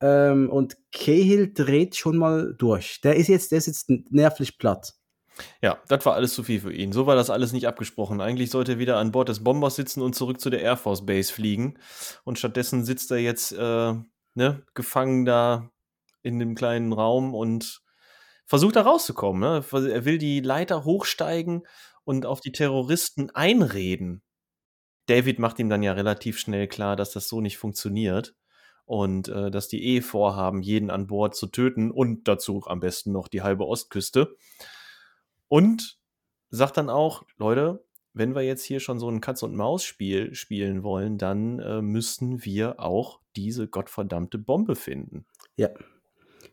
Ähm, und Cahill dreht schon mal durch. Der ist jetzt, der ist jetzt nervlich platt. Ja, das war alles zu viel für ihn. So war das alles nicht abgesprochen. Eigentlich sollte er wieder an Bord des Bombers sitzen und zurück zu der Air Force Base fliegen. Und stattdessen sitzt er jetzt äh, ne, gefangen da in dem kleinen Raum und versucht da rauszukommen. Ne? Er will die Leiter hochsteigen und auf die Terroristen einreden. David macht ihm dann ja relativ schnell klar, dass das so nicht funktioniert und äh, dass die eh vorhaben, jeden an Bord zu töten und dazu am besten noch die halbe Ostküste. Und sagt dann auch, Leute, wenn wir jetzt hier schon so ein Katz-und-Maus-Spiel spielen wollen, dann äh, müssen wir auch diese gottverdammte Bombe finden. Ja.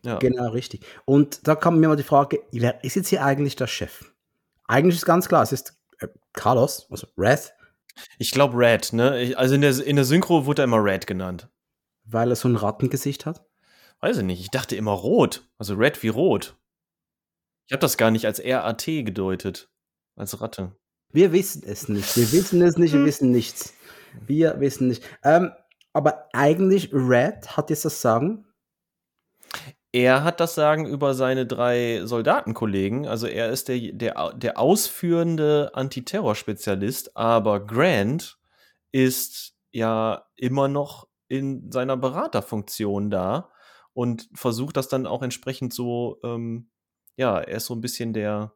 ja. Genau, richtig. Und da kam mir mal die Frage, wer ist jetzt hier eigentlich der Chef? Eigentlich ist ganz klar, es ist äh, Carlos, also Red. Ich glaube Red, ne? Also in der, in der Synchro wurde er immer Red genannt. Weil er so ein Rattengesicht hat? Weiß ich nicht. Ich dachte immer rot. Also Red wie rot. Ich habe das gar nicht als RAT gedeutet. Als Ratte. Wir wissen es nicht. Wir wissen es nicht, wir hm. wissen nichts. Wir wissen nicht. Ähm, aber eigentlich, Red hat jetzt das Sagen. Er hat das Sagen über seine drei Soldatenkollegen. Also er ist der, der, der ausführende Antiterrorspezialist, aber Grant ist ja immer noch in seiner Beraterfunktion da und versucht das dann auch entsprechend so ähm, ja, er ist so ein bisschen der,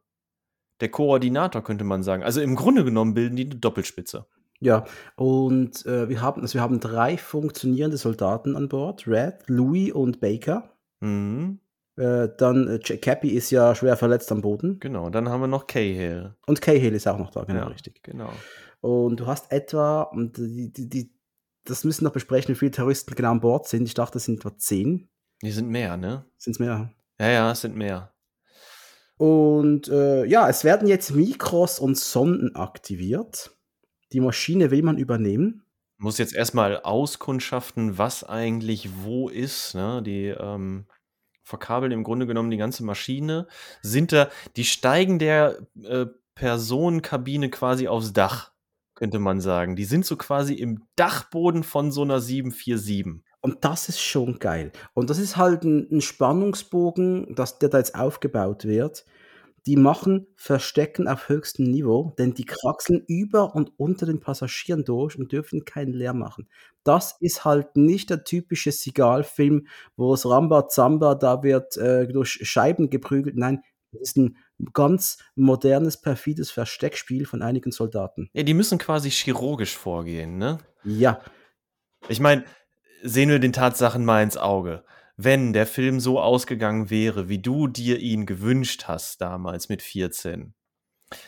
der Koordinator, könnte man sagen. Also im Grunde genommen bilden die eine Doppelspitze. Ja, und äh, wir, haben, also wir haben drei funktionierende Soldaten an Bord: Red, Louis und Baker. Mhm. Äh, dann äh, Cappy ist ja schwer verletzt am Boden. Genau, dann haben wir noch Cahill. Und Cahill ist auch noch da, genau, ja, richtig. Genau. Und du hast etwa, und die, die, die, das müssen wir noch besprechen, wie viele Terroristen genau an Bord sind. Ich dachte, es sind etwa zehn. Die sind mehr, ne? Sind es mehr? Ja, ja, es sind mehr. Und äh, ja, es werden jetzt Mikros und Sonden aktiviert. Die Maschine will man übernehmen. Muss jetzt erstmal auskundschaften, was eigentlich wo ist. Ne? Die ähm, verkabeln im Grunde genommen die ganze Maschine. Sind da, die steigen der äh, Personenkabine quasi aufs Dach, könnte man sagen. Die sind so quasi im Dachboden von so einer 747. Und das ist schon geil. Und das ist halt ein, ein Spannungsbogen, dass der da jetzt aufgebaut wird. Die machen Verstecken auf höchstem Niveau, denn die kraxeln über und unter den Passagieren durch und dürfen keinen Leer machen. Das ist halt nicht der typische Sigal-Film, wo es Ramba Zamba da wird äh, durch Scheiben geprügelt. Nein, das ist ein ganz modernes, perfides Versteckspiel von einigen Soldaten. Ja, die müssen quasi chirurgisch vorgehen, ne? Ja. Ich meine, sehen wir den Tatsachen mal ins Auge. Wenn der Film so ausgegangen wäre, wie du dir ihn gewünscht hast damals mit 14,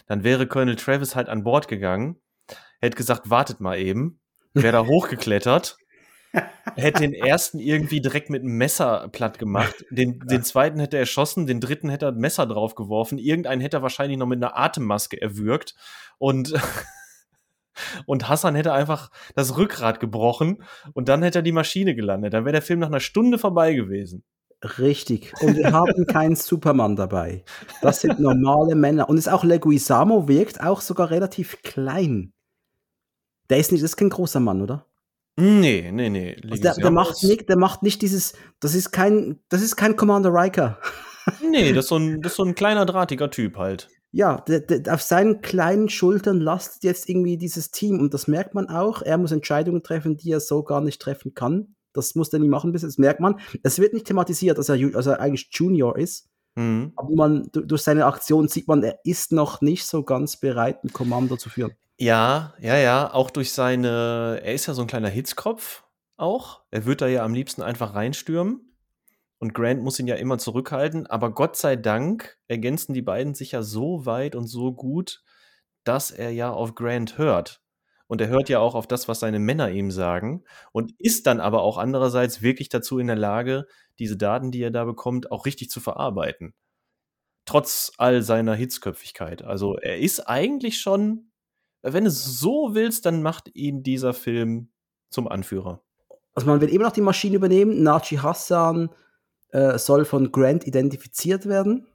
dann wäre Colonel Travis halt an Bord gegangen, hätte gesagt, wartet mal eben, wäre da hochgeklettert, hätte den ersten irgendwie direkt mit einem Messer platt gemacht, den, den zweiten hätte er erschossen, den dritten hätte er ein Messer draufgeworfen, irgendeinen hätte er wahrscheinlich noch mit einer Atemmaske erwürgt und und Hassan hätte einfach das Rückgrat gebrochen und dann hätte er die Maschine gelandet. Dann wäre der Film nach einer Stunde vorbei gewesen. Richtig. Und wir haben keinen Superman dabei. Das sind normale Männer. Und es ist auch Leguizamo wirkt auch sogar relativ klein. Der ist nicht, das ist kein großer Mann, oder? Nee, nee, nee. Also der, der, macht nicht, der macht nicht dieses, das ist kein, das ist kein Commander Riker. nee, das ist, so ein, das ist so ein kleiner, drahtiger Typ halt ja, auf seinen kleinen Schultern lastet jetzt irgendwie dieses Team und das merkt man auch. Er muss Entscheidungen treffen, die er so gar nicht treffen kann. Das muss er nie machen, bis das merkt man. Es wird nicht thematisiert, dass er, er eigentlich Junior ist. Mhm. Aber man, durch seine Aktion sieht man, er ist noch nicht so ganz bereit, ein Kommando zu führen. Ja, ja, ja. Auch durch seine, er ist ja so ein kleiner Hitzkopf auch. Er wird da ja am liebsten einfach reinstürmen. Und Grant muss ihn ja immer zurückhalten, aber Gott sei Dank ergänzen die beiden sich ja so weit und so gut, dass er ja auf Grant hört. Und er hört ja auch auf das, was seine Männer ihm sagen und ist dann aber auch andererseits wirklich dazu in der Lage, diese Daten, die er da bekommt, auch richtig zu verarbeiten. Trotz all seiner Hitzköpfigkeit. Also er ist eigentlich schon, wenn du es so willst, dann macht ihn dieser Film zum Anführer. Also man will immer noch die Maschine übernehmen. Nachi Hassan äh, soll von Grant identifiziert werden.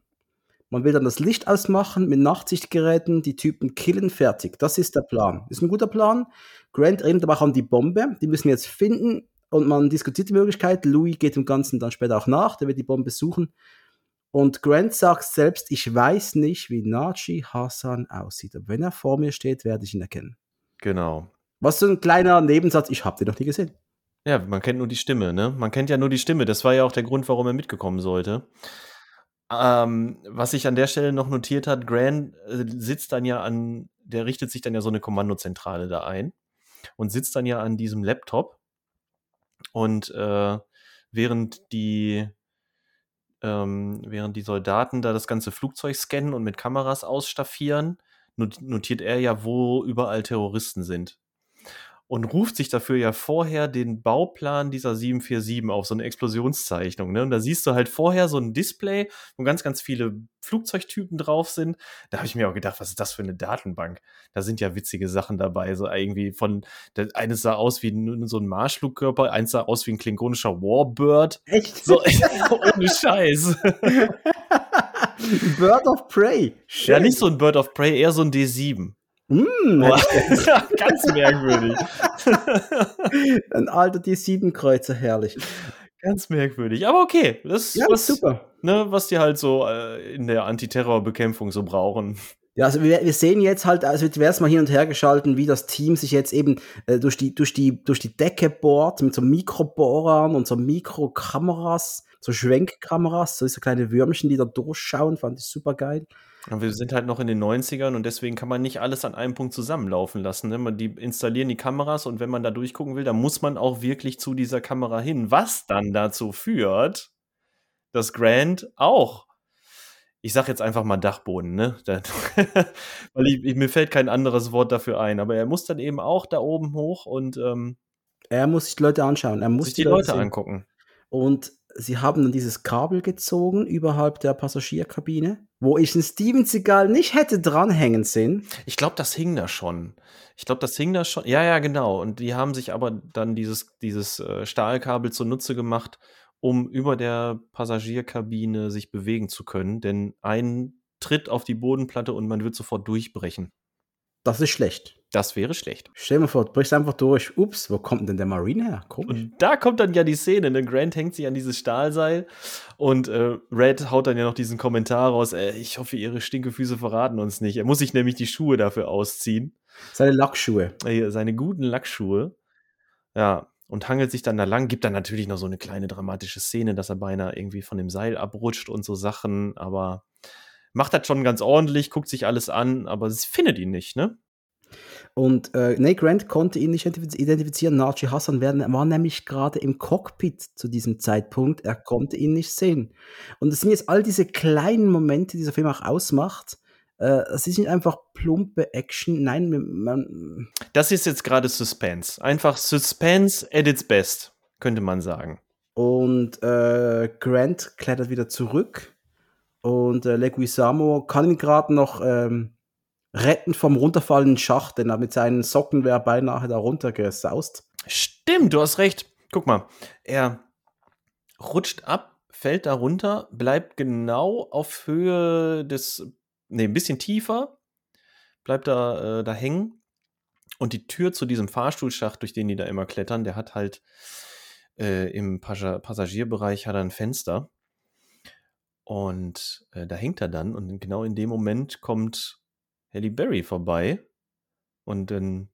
Man will dann das Licht ausmachen mit Nachtsichtgeräten, die Typen killen, fertig. Das ist der Plan. Ist ein guter Plan. Grant erinnert aber auch an die Bombe. Die müssen wir jetzt finden. Und man diskutiert die Möglichkeit. Louis geht dem Ganzen dann später auch nach. Der wird die Bombe suchen. Und Grant sagt selbst, ich weiß nicht, wie Naji Hassan aussieht. Aber wenn er vor mir steht, werde ich ihn erkennen. Genau. Was so ein kleiner Nebensatz, ich habe den noch nie gesehen. Ja, man kennt nur die Stimme, ne? Man kennt ja nur die Stimme. Das war ja auch der Grund, warum er mitgekommen sollte. Ähm, was sich an der Stelle noch notiert hat, Grant äh, sitzt dann ja an, der richtet sich dann ja so eine Kommandozentrale da ein und sitzt dann ja an diesem Laptop. Und äh, während die ähm, während die Soldaten da das ganze Flugzeug scannen und mit Kameras ausstaffieren, notiert er ja, wo überall Terroristen sind und ruft sich dafür ja vorher den Bauplan dieser 747 auf, so eine Explosionszeichnung. Ne? Und da siehst du halt vorher so ein Display, wo ganz, ganz viele Flugzeugtypen drauf sind. Da habe ich mir auch gedacht, was ist das für eine Datenbank? Da sind ja witzige Sachen dabei. So irgendwie von, eines sah aus wie so ein Marschflugkörper, eins sah aus wie ein klingonischer Warbird. Echt? So, ohne Scheiß. Bird of Prey. Schön. Ja, nicht so ein Bird of Prey, eher so ein D7. Mm, Ganz merkwürdig. Ein alter D7-Kreuzer, herrlich. Ganz merkwürdig. Aber okay, das ja, was, super. Ne, was die halt so äh, in der Antiterrorbekämpfung so brauchen. Ja, also wir, wir sehen jetzt halt, also wird erstmal hin und her geschalten, wie das Team sich jetzt eben äh, durch, die, durch, die, durch die Decke bohrt mit so Mikrobohrern und so Mikrokameras, so Schwenkkameras, so, so kleine Würmchen, die da durchschauen, fand ich super geil. Aber wir sind halt noch in den 90ern und deswegen kann man nicht alles an einem Punkt zusammenlaufen lassen. Ne? Die installieren die Kameras und wenn man da durchgucken will, dann muss man auch wirklich zu dieser Kamera hin. Was dann dazu führt, dass Grant auch, ich sag jetzt einfach mal Dachboden, ne? Weil ich, ich, mir fällt kein anderes Wort dafür ein, aber er muss dann eben auch da oben hoch und ähm, er muss sich die Leute anschauen. Er muss sich die, die Leute, Leute angucken. Und sie haben dann dieses Kabel gezogen überhalb der Passagierkabine, wo ich ein Steven Seagal nicht hätte dranhängen sehen. Ich glaube, das hing da schon. Ich glaube, das hing da schon. Ja, ja, genau. Und die haben sich aber dann dieses, dieses äh, Stahlkabel zunutze gemacht, um über der Passagierkabine sich bewegen zu können. Denn ein Tritt auf die Bodenplatte und man wird sofort durchbrechen. Das ist schlecht. Das wäre schlecht. Stell dir mal vor, du brichst einfach durch. Ups, wo kommt denn der Marine her? Komisch. Und da kommt dann ja die Szene. Ne? Grant hängt sich an dieses Stahlseil und äh, Red haut dann ja noch diesen Kommentar raus. Äh, ich hoffe, ihre Stinkefüße verraten uns nicht. Er muss sich nämlich die Schuhe dafür ausziehen. Seine Lackschuhe. Äh, seine guten Lackschuhe. Ja, und hangelt sich dann da lang. Gibt dann natürlich noch so eine kleine dramatische Szene, dass er beinahe irgendwie von dem Seil abrutscht und so Sachen. Aber macht das schon ganz ordentlich, guckt sich alles an, aber sie findet ihn nicht, ne? Und äh, Nate Grant konnte ihn nicht identifizieren. Najee Hassan war nämlich gerade im Cockpit zu diesem Zeitpunkt. Er konnte ihn nicht sehen. Und es sind jetzt all diese kleinen Momente, die dieser Film auch ausmacht. Äh, es ist nicht einfach plumpe Action. Nein, man. Das ist jetzt gerade Suspense. Einfach Suspense at its best, könnte man sagen. Und äh, Grant klettert wieder zurück. Und äh, Leguizamo kann ihn gerade noch. Ähm, retten vom runterfallenden Schacht, denn er mit seinen Socken wäre beinahe da runtergesaust. Stimmt, du hast recht. Guck mal, er rutscht ab, fällt da runter, bleibt genau auf Höhe des, ne, ein bisschen tiefer, bleibt da, äh, da hängen. Und die Tür zu diesem Fahrstuhlschacht, durch den die da immer klettern, der hat halt äh, im Passagierbereich hat er ein Fenster. Und äh, da hängt er dann und genau in dem Moment kommt Halle Berry vorbei und dann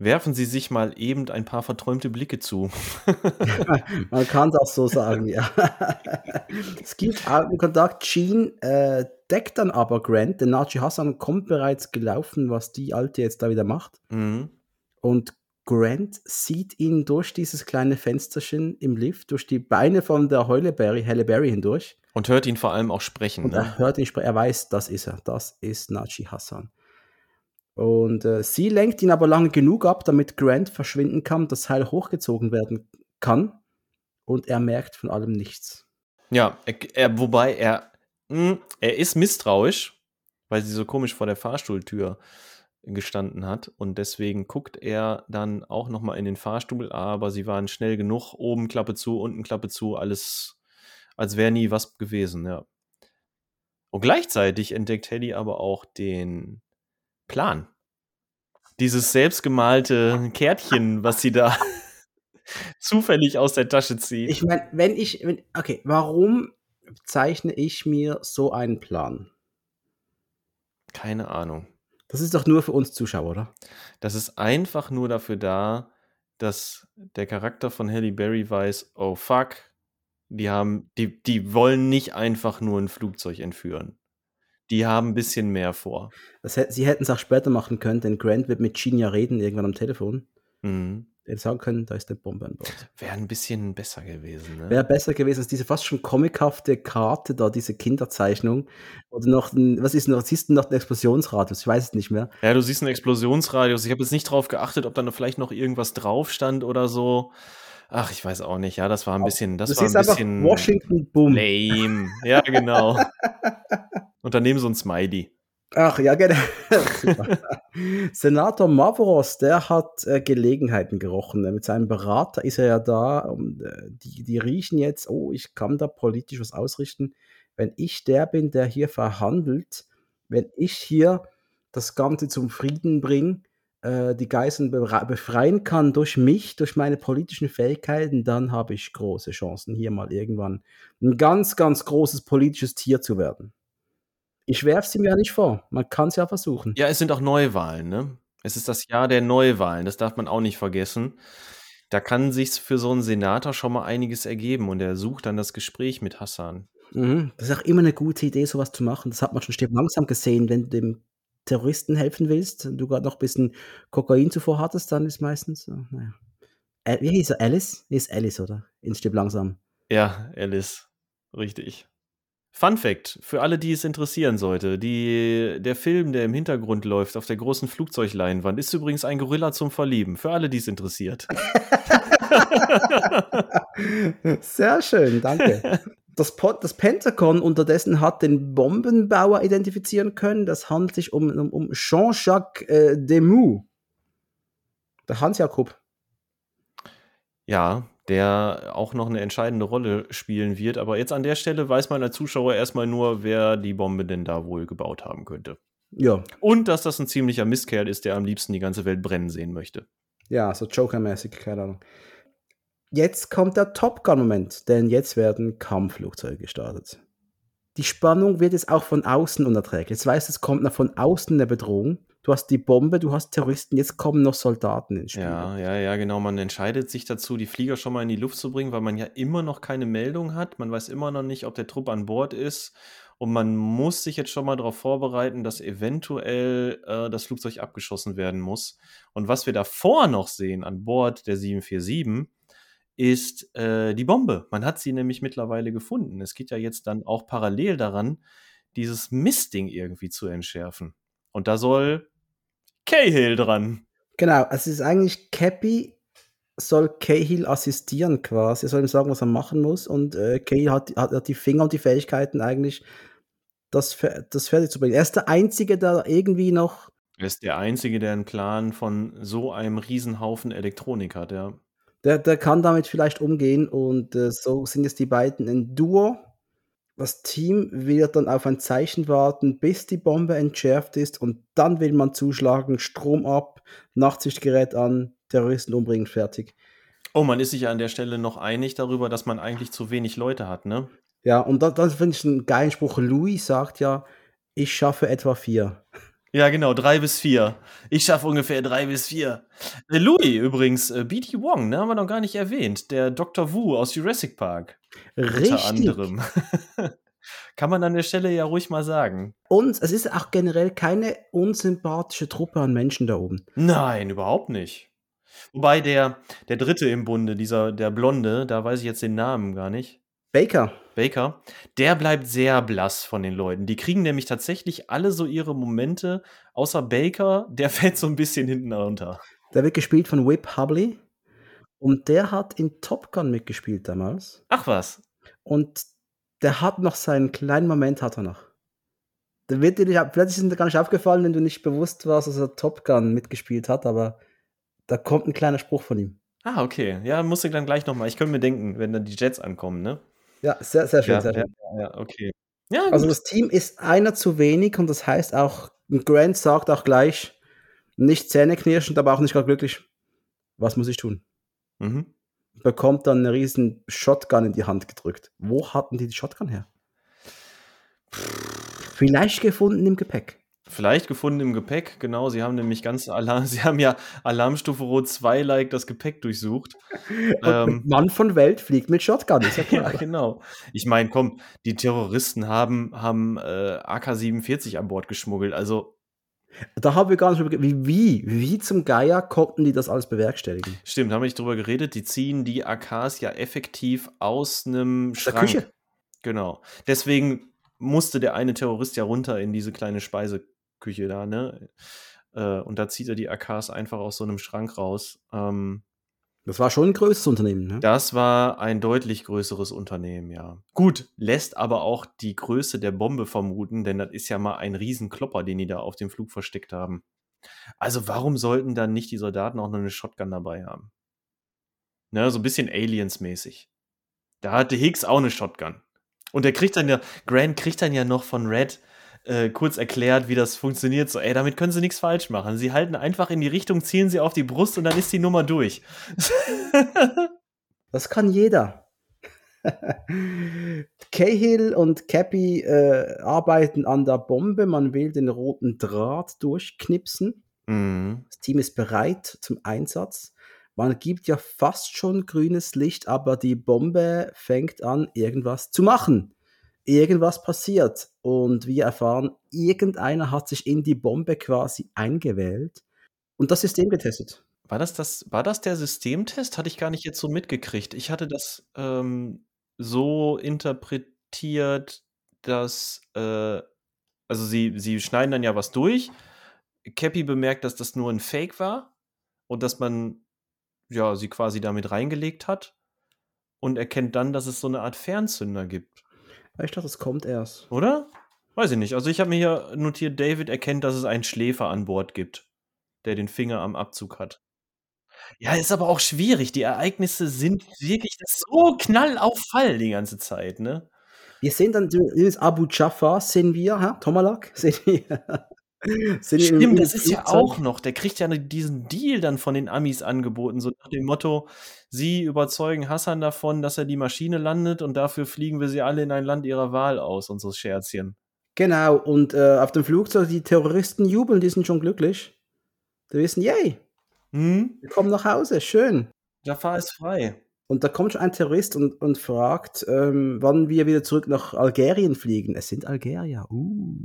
werfen sie sich mal eben ein paar verträumte Blicke zu. Man kann es auch so sagen, ja. es gibt Augenkontakt. Jean äh, deckt dann aber Grant, denn Nachi Hassan kommt bereits gelaufen, was die Alte jetzt da wieder macht. Mhm. Und Grant sieht ihn durch dieses kleine Fensterchen im Lift, durch die Beine von der Halle Berry, Halle Berry hindurch. Und hört ihn vor allem auch sprechen. Und ne? er hört ihn sprechen, er weiß, das ist er, das ist Nachi Hassan. Und äh, sie lenkt ihn aber lange genug ab, damit Grant verschwinden kann, das Seil hochgezogen werden kann. Und er merkt von allem nichts. Ja, er, er, wobei er, mh, hm, er ist misstrauisch, weil sie so komisch vor der Fahrstuhltür gestanden hat. Und deswegen guckt er dann auch nochmal in den Fahrstuhl, aber sie waren schnell genug. Oben Klappe zu, unten Klappe zu, alles, als wäre nie was gewesen, ja. Und gleichzeitig entdeckt Teddy aber auch den Plan. Dieses selbstgemalte Kärtchen, was sie da zufällig aus der Tasche zieht. Ich meine, wenn ich, wenn, okay, warum zeichne ich mir so einen Plan? Keine Ahnung. Das ist doch nur für uns Zuschauer, oder? Das ist einfach nur dafür da, dass der Charakter von Halle Berry weiß, oh fuck, die haben, die, die wollen nicht einfach nur ein Flugzeug entführen die haben ein bisschen mehr vor. Das, sie hätten es auch später machen können, denn Grant wird mit Gene ja reden, irgendwann am Telefon. Mhm. Er sagen können, da ist eine Bombe an Bord. Wäre ein bisschen besser gewesen. Ne? Wäre besser gewesen als diese fast schon comichafte Karte da, diese Kinderzeichnung. Oder noch, ein, was ist noch, siehst du noch einen Explosionsradius? Ich weiß es nicht mehr. Ja, du siehst einen Explosionsradius. Ich habe jetzt nicht drauf geachtet, ob da vielleicht noch irgendwas drauf stand oder so. Ach, ich weiß auch nicht. Ja, das war ein bisschen, das du war ein bisschen Washington Boom. lame. Ja, genau. Und daneben so ein Smiley. Ach ja, genau. Senator Mavros, der hat äh, Gelegenheiten gerochen. Mit seinem Berater ist er ja da. Und, äh, die, die riechen jetzt, oh, ich kann da politisch was ausrichten. Wenn ich der bin, der hier verhandelt, wenn ich hier das Ganze zum Frieden bringe, äh, die Geiseln befreien kann durch mich, durch meine politischen Fähigkeiten, dann habe ich große Chancen, hier mal irgendwann ein ganz, ganz großes politisches Tier zu werden. Ich werfe es ihm ja nicht vor. Man kann es ja versuchen. Ja, es sind auch Neuwahlen, ne? Es ist das Jahr der Neuwahlen, das darf man auch nicht vergessen. Da kann sich für so einen Senator schon mal einiges ergeben und er sucht dann das Gespräch mit Hassan. Mhm. Das ist auch immer eine gute Idee, sowas zu machen. Das hat man schon langsam gesehen, wenn du dem Terroristen helfen willst und du gerade noch ein bisschen Kokain zuvor hattest, dann ist meistens, so, naja. Wie hieß er? Alice? Ist Alice, oder? In Stipp langsam. Ja, Alice. Richtig. Fun Fact, für alle, die es interessieren sollte, die, der Film, der im Hintergrund läuft auf der großen Flugzeugleinwand, ist übrigens ein Gorilla zum Verlieben. Für alle, die es interessiert. Sehr schön, danke. Das, das, Pentagon unterdessen hat den Bombenbauer identifizieren können. Das handelt sich um, um, um Jean-Jacques äh, Demus. Der Hans Jakob. Ja, der auch noch eine entscheidende Rolle spielen wird. Aber jetzt an der Stelle weiß man als Zuschauer erstmal nur, wer die Bombe denn da wohl gebaut haben könnte. Ja. Und dass das ein ziemlicher Mistkerl ist, der am liebsten die ganze Welt brennen sehen möchte. Ja, so Joker-mäßig, keine Ahnung. Jetzt kommt der Top Gun-Moment, denn jetzt werden Kampfflugzeuge gestartet. Die Spannung wird jetzt auch von außen unerträglich. Jetzt weißt du, es kommt noch von außen eine Bedrohung du hast die Bombe, du hast Terroristen, jetzt kommen noch Soldaten ins Spiel. Ja, ja, ja, genau. Man entscheidet sich dazu, die Flieger schon mal in die Luft zu bringen, weil man ja immer noch keine Meldung hat. Man weiß immer noch nicht, ob der Trupp an Bord ist. und man muss sich jetzt schon mal darauf vorbereiten, dass eventuell äh, das Flugzeug abgeschossen werden muss. Und was wir davor noch sehen an Bord der 747 ist äh, die Bombe. Man hat sie nämlich mittlerweile gefunden. Es geht ja jetzt dann auch parallel daran, dieses Mistding irgendwie zu entschärfen. Und da soll Cahill dran. Genau, es ist eigentlich Cappy soll Cahill assistieren quasi. Er soll ihm sagen, was er machen muss. Und äh, Cahill hat, hat, hat die Finger und die Fähigkeiten eigentlich, das, das fertig zu bringen. Er ist der Einzige, der irgendwie noch. Er ist der Einzige, der einen Plan von so einem Riesenhaufen Elektronik hat, ja. Der, der kann damit vielleicht umgehen und äh, so sind jetzt die beiden ein Duo. Das Team wird dann auf ein Zeichen warten, bis die Bombe entschärft ist und dann will man zuschlagen, Strom ab, Nachtsichtgerät an, Terroristen umbringen, fertig. Oh, man ist sich ja an der Stelle noch einig darüber, dass man eigentlich zu wenig Leute hat, ne? Ja, und das, das finde ich einen geilen Spruch. Louis sagt ja, ich schaffe etwa vier. Ja, genau, drei bis vier. Ich schaffe ungefähr drei bis vier. Äh, Louis übrigens, äh, B.T. Wong, ne, haben wir noch gar nicht erwähnt. Der Dr. Wu aus Jurassic Park. Richtig. Unter anderem. Kann man an der Stelle ja ruhig mal sagen. Und es ist auch generell keine unsympathische Truppe an Menschen da oben. Nein, überhaupt nicht. Wobei der, der dritte im Bunde, dieser, der Blonde, da weiß ich jetzt den Namen gar nicht. Baker. Baker, der bleibt sehr blass von den Leuten. Die kriegen nämlich tatsächlich alle so ihre Momente, außer Baker, der fällt so ein bisschen hinten runter. Der wird gespielt von Whip Hubley. Und der hat in Top Gun mitgespielt damals. Ach was. Und der hat noch seinen kleinen Moment, hat er noch. Der wird dir nicht, vielleicht ist dir gar nicht aufgefallen, wenn du nicht bewusst warst, dass er Top Gun mitgespielt hat, aber da kommt ein kleiner Spruch von ihm. Ah, okay. Ja, musst du dann gleich nochmal. Ich könnte mir denken, wenn dann die Jets ankommen, ne? Ja, sehr, sehr schön. Ja, sehr ja, schön. ja, okay. Ja, Also das Team ist einer zu wenig und das heißt auch, Grant sagt auch gleich, nicht zähneknirschend, aber auch nicht gerade glücklich, was muss ich tun? Mhm. Bekommt dann eine riesen Shotgun in die Hand gedrückt. Wo hatten die die Shotgun her? Vielleicht gefunden im Gepäck. Vielleicht gefunden im Gepäck, genau. Sie haben nämlich ganz Alarm, sie haben ja Alarmstufe Rot 2 like das Gepäck durchsucht. Ähm, Mann von Welt fliegt mit Shotgun, ist ja Ja, klar. genau. Ich meine, komm, die Terroristen haben, haben äh, AK-47 an Bord geschmuggelt. Also Da haben wir gar nicht drüber wie, wie, wie zum Geier konnten die das alles bewerkstelligen? stimmt, haben wir nicht drüber geredet. Die ziehen die AKs ja effektiv aus einem Aus der Schrank. Küche. Genau. Deswegen musste der eine Terrorist ja runter in diese kleine Speiseküche da, ne? Äh, und da zieht er die AKs einfach aus so einem Schrank raus. Ähm, Das war schon ein größeres Unternehmen, ne? Das war ein deutlich größeres Unternehmen, ja. Gut, lässt aber auch die Größe der Bombe vermuten, denn das ist ja mal ein Riesenklopper, den die da auf dem Flug versteckt haben. Also warum sollten dann nicht die Soldaten auch noch eine Shotgun dabei haben? Ne, so ein bisschen Aliens-mäßig. Da hatte Higgs auch eine Shotgun. Und der kriegt dann ja, Grant kriegt dann ja noch von Red äh, kurz erklärt, wie das funktioniert. So, ey, damit können sie nichts falsch machen. Sie halten einfach in die Richtung, zielen sie auf die Brust und dann ist die Nummer durch. Das kann jeder. Cahill und Cappy äh, arbeiten an der Bombe. Man will den roten Draht durchknipsen. mhm. Das Team ist bereit zum Einsatz. Man gibt ja fast schon grünes Licht, aber die Bombe fängt an, irgendwas zu machen. Irgendwas passiert. Und wir erfahren, irgendeiner hat sich in die Bombe quasi eingewählt und das System getestet. War das, das, war das der Systemtest? Hatte ich gar nicht jetzt so mitgekriegt. Ich hatte das ähm, so interpretiert, dass, äh, also sie, sie schneiden dann ja was durch. Cappy bemerkt, dass das nur ein Fake war und dass man ja sie quasi damit reingelegt hat und erkennt dann, dass es so eine Art Fernzünder gibt. Ich dachte, das kommt erst. Oder? Weiß ich nicht. Also ich habe mir hier notiert, David erkennt, dass es einen Schläfer an Bord gibt, der den Finger am Abzug hat. Ja, ist aber auch schwierig. Die Ereignisse sind wirklich so knall auf Fall die ganze Zeit, ne? Wir sehen dann übrigens Abu Jafar, sehen wir, ha? Tomalak, sehen wir. Stimmt, das ist ja auch noch. Der kriegt ja diesen Deal dann von den Amis angeboten, so nach dem Motto, sie überzeugen Hassan davon, dass er die Maschine landet und dafür fliegen wir sie alle in ein Land ihrer Wahl aus und so Scherzchen. Genau, und äh, auf dem Flugzeug, die Terroristen jubeln, die sind schon glücklich. Die wissen, yay, Hm? wir kommen nach Hause, schön. Jafar ist frei. Und da kommt schon ein Terrorist und, und fragt, ähm, wann wir wieder zurück nach Algerien fliegen. Es sind Algerier. Uh.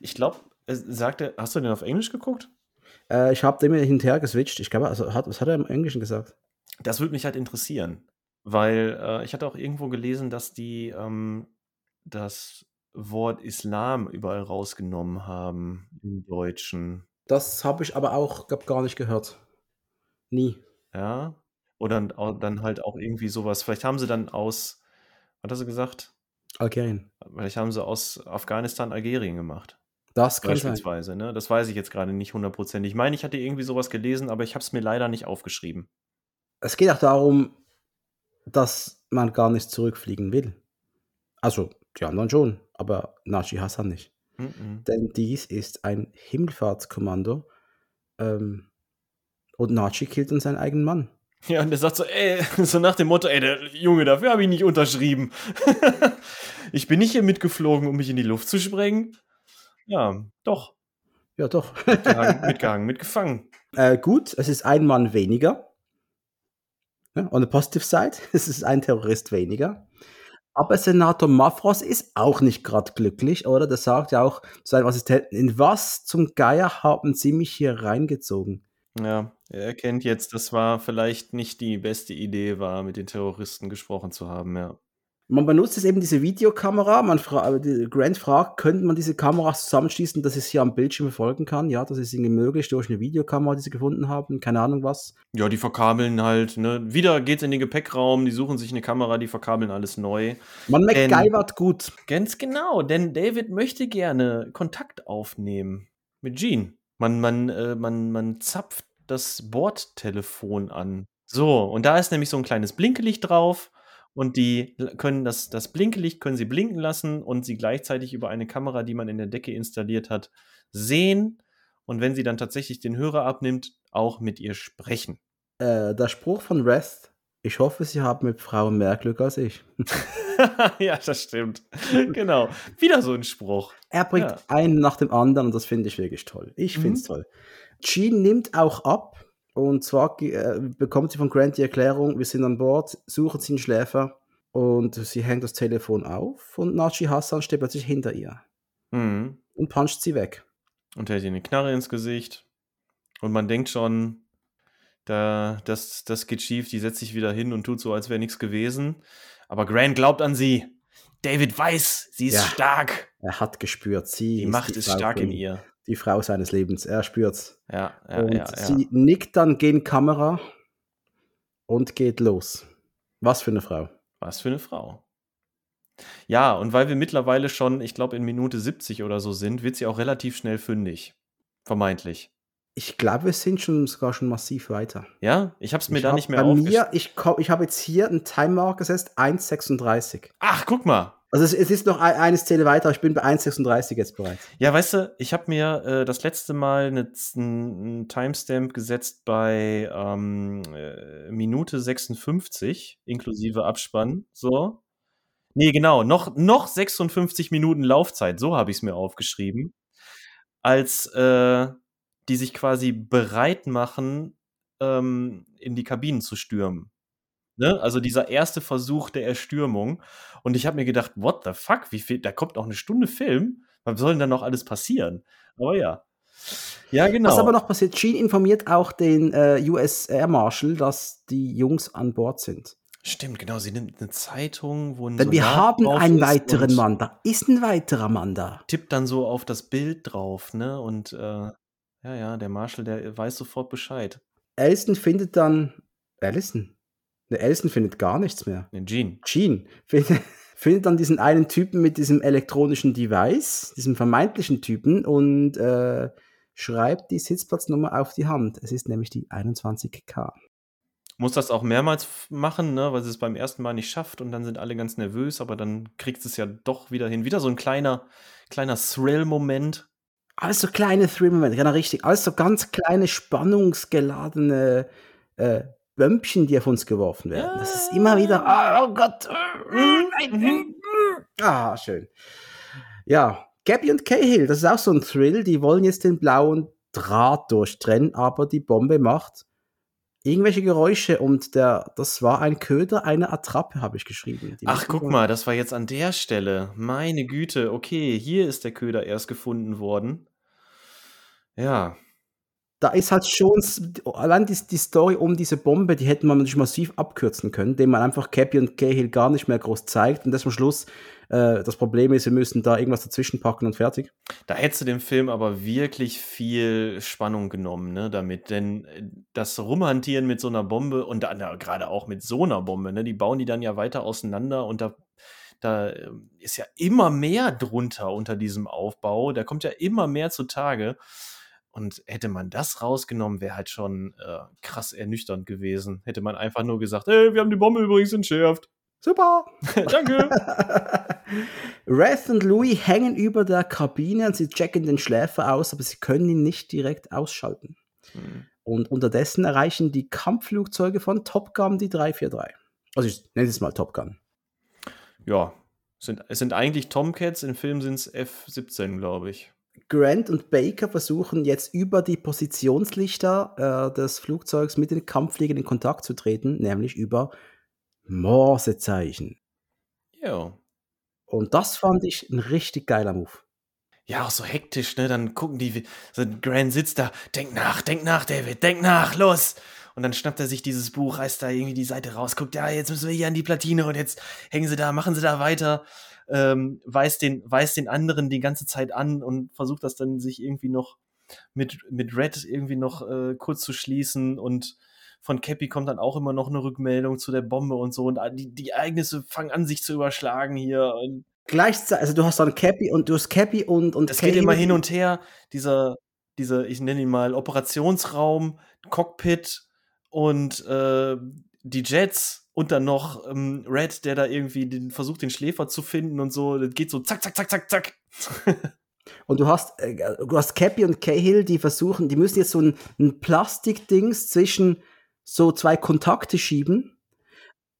Ich glaube, sagte, hast du den auf Englisch geguckt? Äh, ich habe dem hin und her geswitcht. Ich glaube, also hat, was hat er im Englischen gesagt? Das würde mich halt interessieren, weil äh, ich hatte auch irgendwo gelesen, dass die ähm, das Wort Islam überall rausgenommen haben im Deutschen. Das habe ich aber auch, glaube gar nicht gehört. Nie. Ja. Oder dann halt auch irgendwie sowas. Vielleicht haben sie dann aus, was hast du gesagt? Algerien. Vielleicht haben sie aus Afghanistan Algerien gemacht. Das kann Beispielsweise, sein. ne? Das weiß ich jetzt gerade nicht hundertprozentig. Ich meine, ich hatte irgendwie sowas gelesen, aber ich habe es mir leider nicht aufgeschrieben. Es geht auch darum, dass man gar nicht zurückfliegen will. Also, die anderen schon, aber Naji Hassan nicht. Mhm. Denn dies ist ein Himmelfahrtskommando ähm, und Naji killt dann seinen eigenen Mann. Ja, und der sagt so, ey, so nach dem Motto, ey, der Junge, dafür habe ich nicht unterschrieben. ich bin nicht hier mitgeflogen, um mich in die Luft zu sprengen. Ja, doch. Ja, doch. Mitgehangen, mitgehangen mitgefangen. Äh, gut, es ist ein Mann weniger. Ja, on the positive side, es ist ein Terrorist weniger. Aber Senator Mafros ist auch nicht gerade glücklich, oder? Der sagt ja auch zu seinem Assistenten, in was zum Geier haben Sie mich hier reingezogen? Ja, er erkennt jetzt, das war vielleicht nicht die beste Idee war, mit den Terroristen gesprochen zu haben, ja. Man benutzt jetzt eben diese Videokamera. Man fra äh, Grant fragt, könnte man diese Kameras zusammenschließen, dass es hier am Bildschirm verfolgen kann? Ja, das ist irgendwie möglich durch eine Videokamera, die sie gefunden haben. Keine Ahnung was. Ja, die verkabeln halt. Ne? Wieder geht's in den Gepäckraum, die suchen sich eine Kamera, die verkabeln alles neu. Man MacGyvert gut. Ganz genau, denn David möchte gerne Kontakt aufnehmen mit Jean. Man, man, äh, man, man zapft das Bordtelefon an. So, und da ist nämlich so ein kleines Blinkelicht drauf und die können das, das Blinkelicht können sie blinken lassen und sie gleichzeitig über eine Kamera, die man in der Decke installiert hat, sehen und wenn sie dann tatsächlich den Hörer abnimmt, auch mit ihr sprechen. Äh, der Spruch von Rest, ich hoffe, Sie haben mit Frauen mehr Glück als ich. ja, das stimmt. genau. Wieder so ein Spruch. Er bringt ja. einen nach dem anderen und das finde ich wirklich toll. Ich finde es mhm. toll. Jean nimmt auch ab und zwar äh, bekommt sie von Grant die Erklärung, wir sind an Bord, suchen sie einen Schläfer und sie hängt das Telefon auf und Nachi Hassan steht plötzlich hinter ihr mhm. und puncht sie weg. Und hält ihr eine Knarre ins Gesicht und man denkt schon, da, das, das geht schief, die setzt sich wieder hin und tut so, als wäre nichts gewesen. Aber Grant glaubt an sie. David weiß, sie ist ja, stark. Er hat gespürt, sie die Macht ist, stark in ihr die Frau seines Lebens. Er spürt's. Ja, ja, und ja, sie nickt dann gegen Kamera und geht los. Was für eine Frau. Was für eine Frau. Ja, und weil wir mittlerweile schon, ich glaube, in Minute 70 oder so sind, wird sie auch relativ schnell fündig. Vermeintlich. Ich glaube, wir sind schon sogar schon massiv weiter. Ja, ich habe es mir ich da hab nicht mehr aufgeschrieben. Ich, ich habe jetzt hier einen Timer gesetzt, 1,36. Ach, guck mal. Also es, es, ist noch ein, eine Szene weiter, ich bin bei 1,36 jetzt bereits. Ja, weißt du, ich habe mir äh, das letzte Mal einen Timestamp gesetzt bei ähm, äh, Minute 56, inklusive Abspann. So. Nee, genau, noch, noch 56 Minuten Laufzeit, so habe ich es mir aufgeschrieben. Als äh, die sich quasi bereit machen, ähm, in die Kabinen zu stürmen. Ne? Also dieser erste Versuch der Erstürmung. Und ich habe mir gedacht, what the fuck? Wie viel? Da kommt noch eine Stunde Film. Was soll denn da noch alles passieren? Aber ja. Ja, genau. Was aber noch passiert, Gene informiert auch den äh, US Air Marshal, dass die Jungs an Bord sind. Stimmt, genau. Sie nimmt eine Zeitung, wo ein Denn wir haben einen weiteren Mann da. Ist ein weiterer Mann da. Tippt dann so auf das Bild drauf, ne? Und äh, ja, ja, der Marshal, der weiß sofort Bescheid. Alison findet dann. Alison? Ne, Alison findet gar nichts mehr. Ne, Jean. Jean findet, findet dann diesen einen Typen mit diesem elektronischen Device, diesem vermeintlichen Typen und äh, schreibt die Sitzplatznummer auf die Hand. Es ist nämlich die 21K. Muss das auch mehrmals machen, ne, weil sie es beim ersten Mal nicht schafft und dann sind alle ganz nervös, aber dann kriegt es ja doch wieder hin. Wieder so ein kleiner, kleiner Thrill-Moment. Alles so kleine Thrill-Momente, genau richtig. Alles so ganz kleine, spannungsgeladene äh, Bömpchen, die auf uns geworfen werden. Das ist immer wieder, oh, oh Gott. Mhm. Ah, schön. Ja, Gabby und Cahill, das ist auch so ein Thrill. Die wollen jetzt den blauen Draht durchtrennen, aber die Bombe macht irgendwelche Geräusche und der, das war ein Köder, eine Attrappe, habe ich geschrieben. Die Ach, guck mal, das war jetzt an der Stelle. Meine Güte, okay, hier ist der Köder erst gefunden worden. Ja, Da ist halt schon, allein die, die Story um diese Bombe, die hätte man natürlich massiv abkürzen können, indem man einfach Cappy und Cahill gar nicht mehr groß zeigt und das am Schluss äh, das Problem ist, wir müssen da irgendwas dazwischen packen und fertig. da hättest du dem Film aber wirklich viel Spannung genommen, ne, damit. Denn äh, das Rumhantieren mit so einer Bombe und ja, gerade auch mit so einer Bombe, ne, die bauen die dann ja weiter auseinander und da, da äh, ist ja immer mehr drunter unter diesem Aufbau. Da kommt ja immer mehr zutage. Und hätte man das rausgenommen, wäre halt schon äh, krass ernüchternd gewesen. Hätte man einfach nur gesagt, hey, wir haben die Bombe übrigens entschärft. Super! Danke. Wrath und Louis hängen über der Kabine und sie checken den Schläfer aus, aber sie können ihn nicht direkt ausschalten. Hm. Und unterdessen erreichen die Kampfflugzeuge von Top Gun die 343. Also ich nenne es mal Top Gun. Ja, sind, es sind eigentlich Tomcats, im Film sind es F-17, glaube ich. Grant und Baker versuchen jetzt über die Positionslichter äh, des Flugzeugs mit den Kampffliegern in Kontakt zu treten, nämlich über Morsezeichen. Ja. Und das fand ich ein richtig geiler Move. Ja, auch so hektisch, ne? Dann gucken die, so Grant sitzt da, denk nach, denk nach, David, denk nach, los! Und dann schnappt er sich dieses Buch, reißt da irgendwie die Seite raus, guckt, ja, jetzt müssen wir hier an die Platine und jetzt hängen sie da, machen sie da weiter, ähm, weist, den, weist den anderen die ganze Zeit an und versucht das dann sich irgendwie noch mit, mit Red irgendwie noch äh, kurz zu schließen. Und von Cappy kommt dann auch immer noch eine Rückmeldung zu der Bombe und so. Und die, die Ereignisse fangen an, sich zu überschlagen hier. Und Gleichzeitig, also du hast dann Cappy und du hast Cappy und und das geht immer hin und her. Dieser, dieser, ich nenne ihn mal Operationsraum, Cockpit und äh, die Jets und dann noch ähm, Red, der da irgendwie den, versucht, den Schläfer zu finden und so. Das geht so zack, zack, zack, zack, zack. Und du hast, äh, du hast Cappy und Cahill, die versuchen, die müssen jetzt so ein, ein Plastikdings zwischen so zwei Kontakte schieben.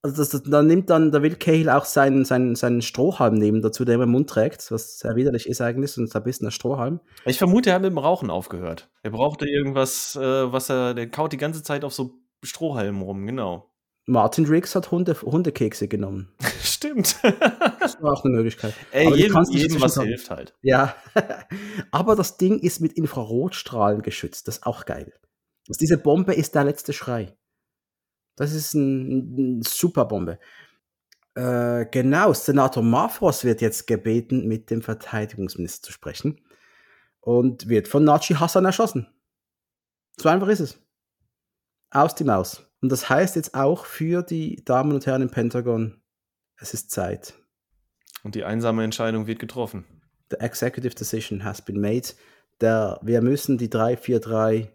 Also das, das, da nimmt dann, da will Cahill auch seinen, seinen, seinen Strohhalm nehmen, dazu, der er im Mund trägt, was sehr widerlich ist eigentlich, sonst ein bisschen der Strohhalm. Ich vermute, er hat mit dem Rauchen aufgehört. Er brauchte irgendwas, äh, was er, der kaut die ganze Zeit auf so Strohhalmen rum, genau. Martin Riggs hat Hunde, Hundekekse genommen. Stimmt. Das war auch eine Möglichkeit. Ey, Aber jedem, jedem was hilft halt. Ja, aber das Ding ist mit Infrarotstrahlen geschützt. Das ist auch geil. Also diese Bombe ist der letzte Schrei. Das ist ein, ein super Bombe. Äh, genau, Senator Marfos wird jetzt gebeten, mit dem Verteidigungsminister zu sprechen und wird von Nachi Hassan erschossen. So einfach ist es. Aus die Maus. Und das heißt jetzt auch für die Damen und Herren im Pentagon, es ist Zeit. Und die einsame Entscheidung wird getroffen. The executive decision has been made. Der, wir müssen die 343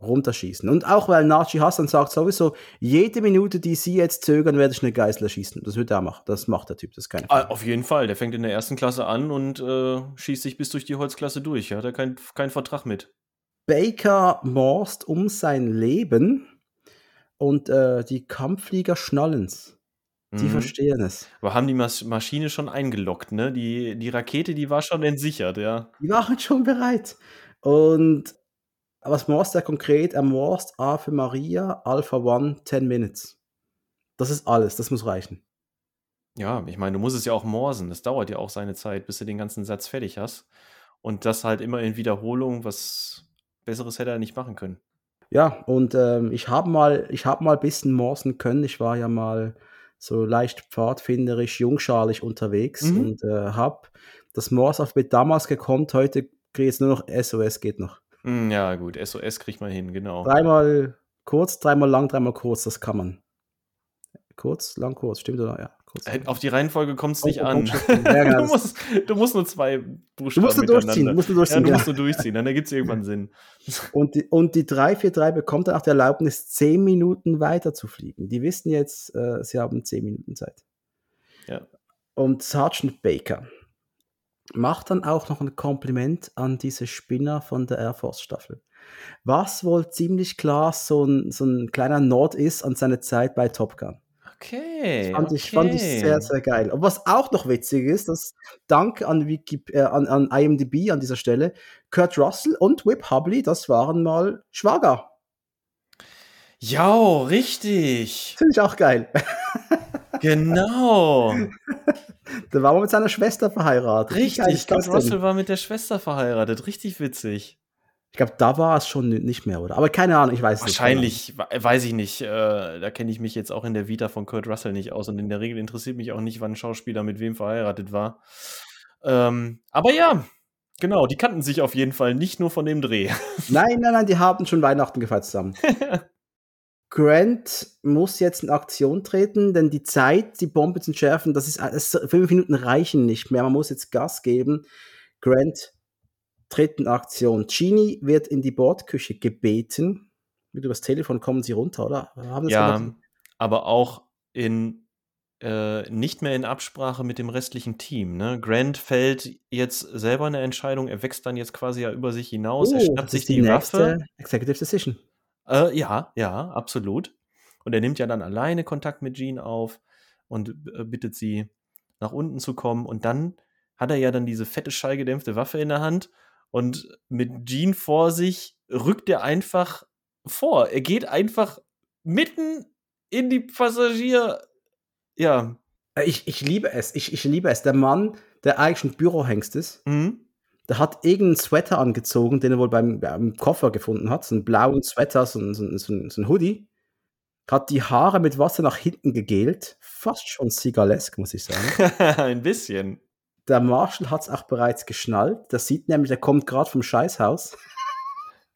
runterschießen. Und auch weil Nachi Hassan sagt sowieso, jede Minute, die sie jetzt zögern, werde ich eine Geißel erschießen. Das wird er machen. Das macht der Typ, das ist keine Ah, Frage. auf jeden Fall. Der fängt in der ersten Klasse an und äh, schießt sich bis durch die Holzklasse durch. Ja, hat er keinen keinen Vertrag mit. Baker morst um sein Leben und äh, die Kampfflieger schnallen's. Die Mhm. verstehen es. Aber haben die Mas Maschine schon eingeloggt, ne? Die, die Rakete, die war schon entsichert, ja. Die waren schon bereit. Und was morst er konkret? Er morst A für Maria, Alpha One, 10 Minutes. Das ist alles, das muss reichen. Ja, ich meine, du musst es ja auch morsen. Das dauert ja auch seine Zeit, bis du den ganzen Satz fertig hast. Und das halt immer in Wiederholung, was Besseres hätte er nicht machen können. Ja, und ähm, ich habe mal, ich habe mal ein bisschen morsen können. Ich war ja mal so leicht pfadfinderisch, jungschalig unterwegs Mhm. und äh, habe das Morse-Alphabet damals gekonnt. Heute kriege ich jetzt nur noch SOS, geht noch. Hm, ja, gut, SOS kriegt man hin, genau. Dreimal kurz, dreimal lang, dreimal kurz, das kann man. Kurz, lang, kurz, stimmt oder? Ja, kurz. Äh, Auf die Reihenfolge kommt es Oh, nicht oh, an. oh, ja, du, musst, du musst nur zwei Du Buchstaben musst nur durchziehen, miteinander. du musst nur Ja, durchziehen. du genau. musst nur durchziehen, dann ergibt es irgendwann Sinn. Und die, und die 343 bekommt dann auch die Erlaubnis, 10 Minuten weiter zu fliegen. Die wissen jetzt, äh, sie haben 10 Minuten Zeit. Ja. Und Sergeant Baker macht dann auch noch ein Kompliment an diese Spinner von der Air Force Staffel. Was wohl ziemlich klar so ein, so ein kleiner Nord ist an seine Zeit bei Top Gun. Okay. Fand, ich, okay. fand ich sehr, sehr geil. Und was auch noch witzig ist, dass Dank an, Wiki, äh, an, an IMDb an dieser Stelle, Kurt Russell und Whip Hubley, das waren mal Schwager. Ja, richtig. Finde ich auch geil. Genau. da war man mit seiner Schwester verheiratet. Richtig, Kurt Russell war mit der Schwester verheiratet. Richtig witzig. Ich glaube, da war es schon nicht mehr, oder? Aber keine Ahnung, ich weiß Wahrscheinlich, nicht. Wahrscheinlich, weiß ich nicht. Äh, da kenne ich mich jetzt auch in der Vita von Kurt Russell nicht aus. Und in der Regel interessiert mich auch nicht, wann ein Schauspieler mit wem verheiratet war. Ähm, aber ja, genau, die kannten sich auf jeden Fall nicht nur von dem Dreh. Nein, nein, nein, die haben schon Weihnachten gefeiert zusammen. Grant muss jetzt in Aktion treten, denn die Zeit, die Bombe zu entschärfen, das ist, das fünf Minuten reichen nicht mehr. Man muss jetzt Gas geben. Grant tritt in Aktion. Genie wird in die Bordküche gebeten. Mit übers Telefon kommen sie runter, oder? ja, gemacht? aber auch in äh, nicht mehr in Absprache mit dem restlichen Team. Ne? Grant fällt jetzt selber eine Entscheidung, er wächst dann jetzt quasi ja über sich hinaus, oh, er schnappt sich die, die Waffe. Executive Decision. Äh, ja, ja, absolut. Und er nimmt ja dann alleine Kontakt mit Jean auf und äh, bittet sie, nach unten zu kommen. Und dann hat er ja dann diese fette, schallgedämpfte Waffe in der Hand. Und mit Jean vor sich rückt er einfach vor. Er geht einfach mitten in die Passagier. Ja. Ich, ich liebe es. Ich, ich liebe es. Der Mann, der eigentlich ein Bürohengst ist, mhm der hat irgendeinen Sweater angezogen, den er wohl beim, beim Koffer gefunden hat, so einen blauen Sweater, so ein, so, ein, so, ein, Hoodie, hat die Haare mit Wasser nach hinten gegelt, fast schon sigalesk, muss ich sagen. ein bisschen. Der Marshall hat es auch bereits geschnallt. Das sieht nämlich, der kommt gerade vom Scheißhaus.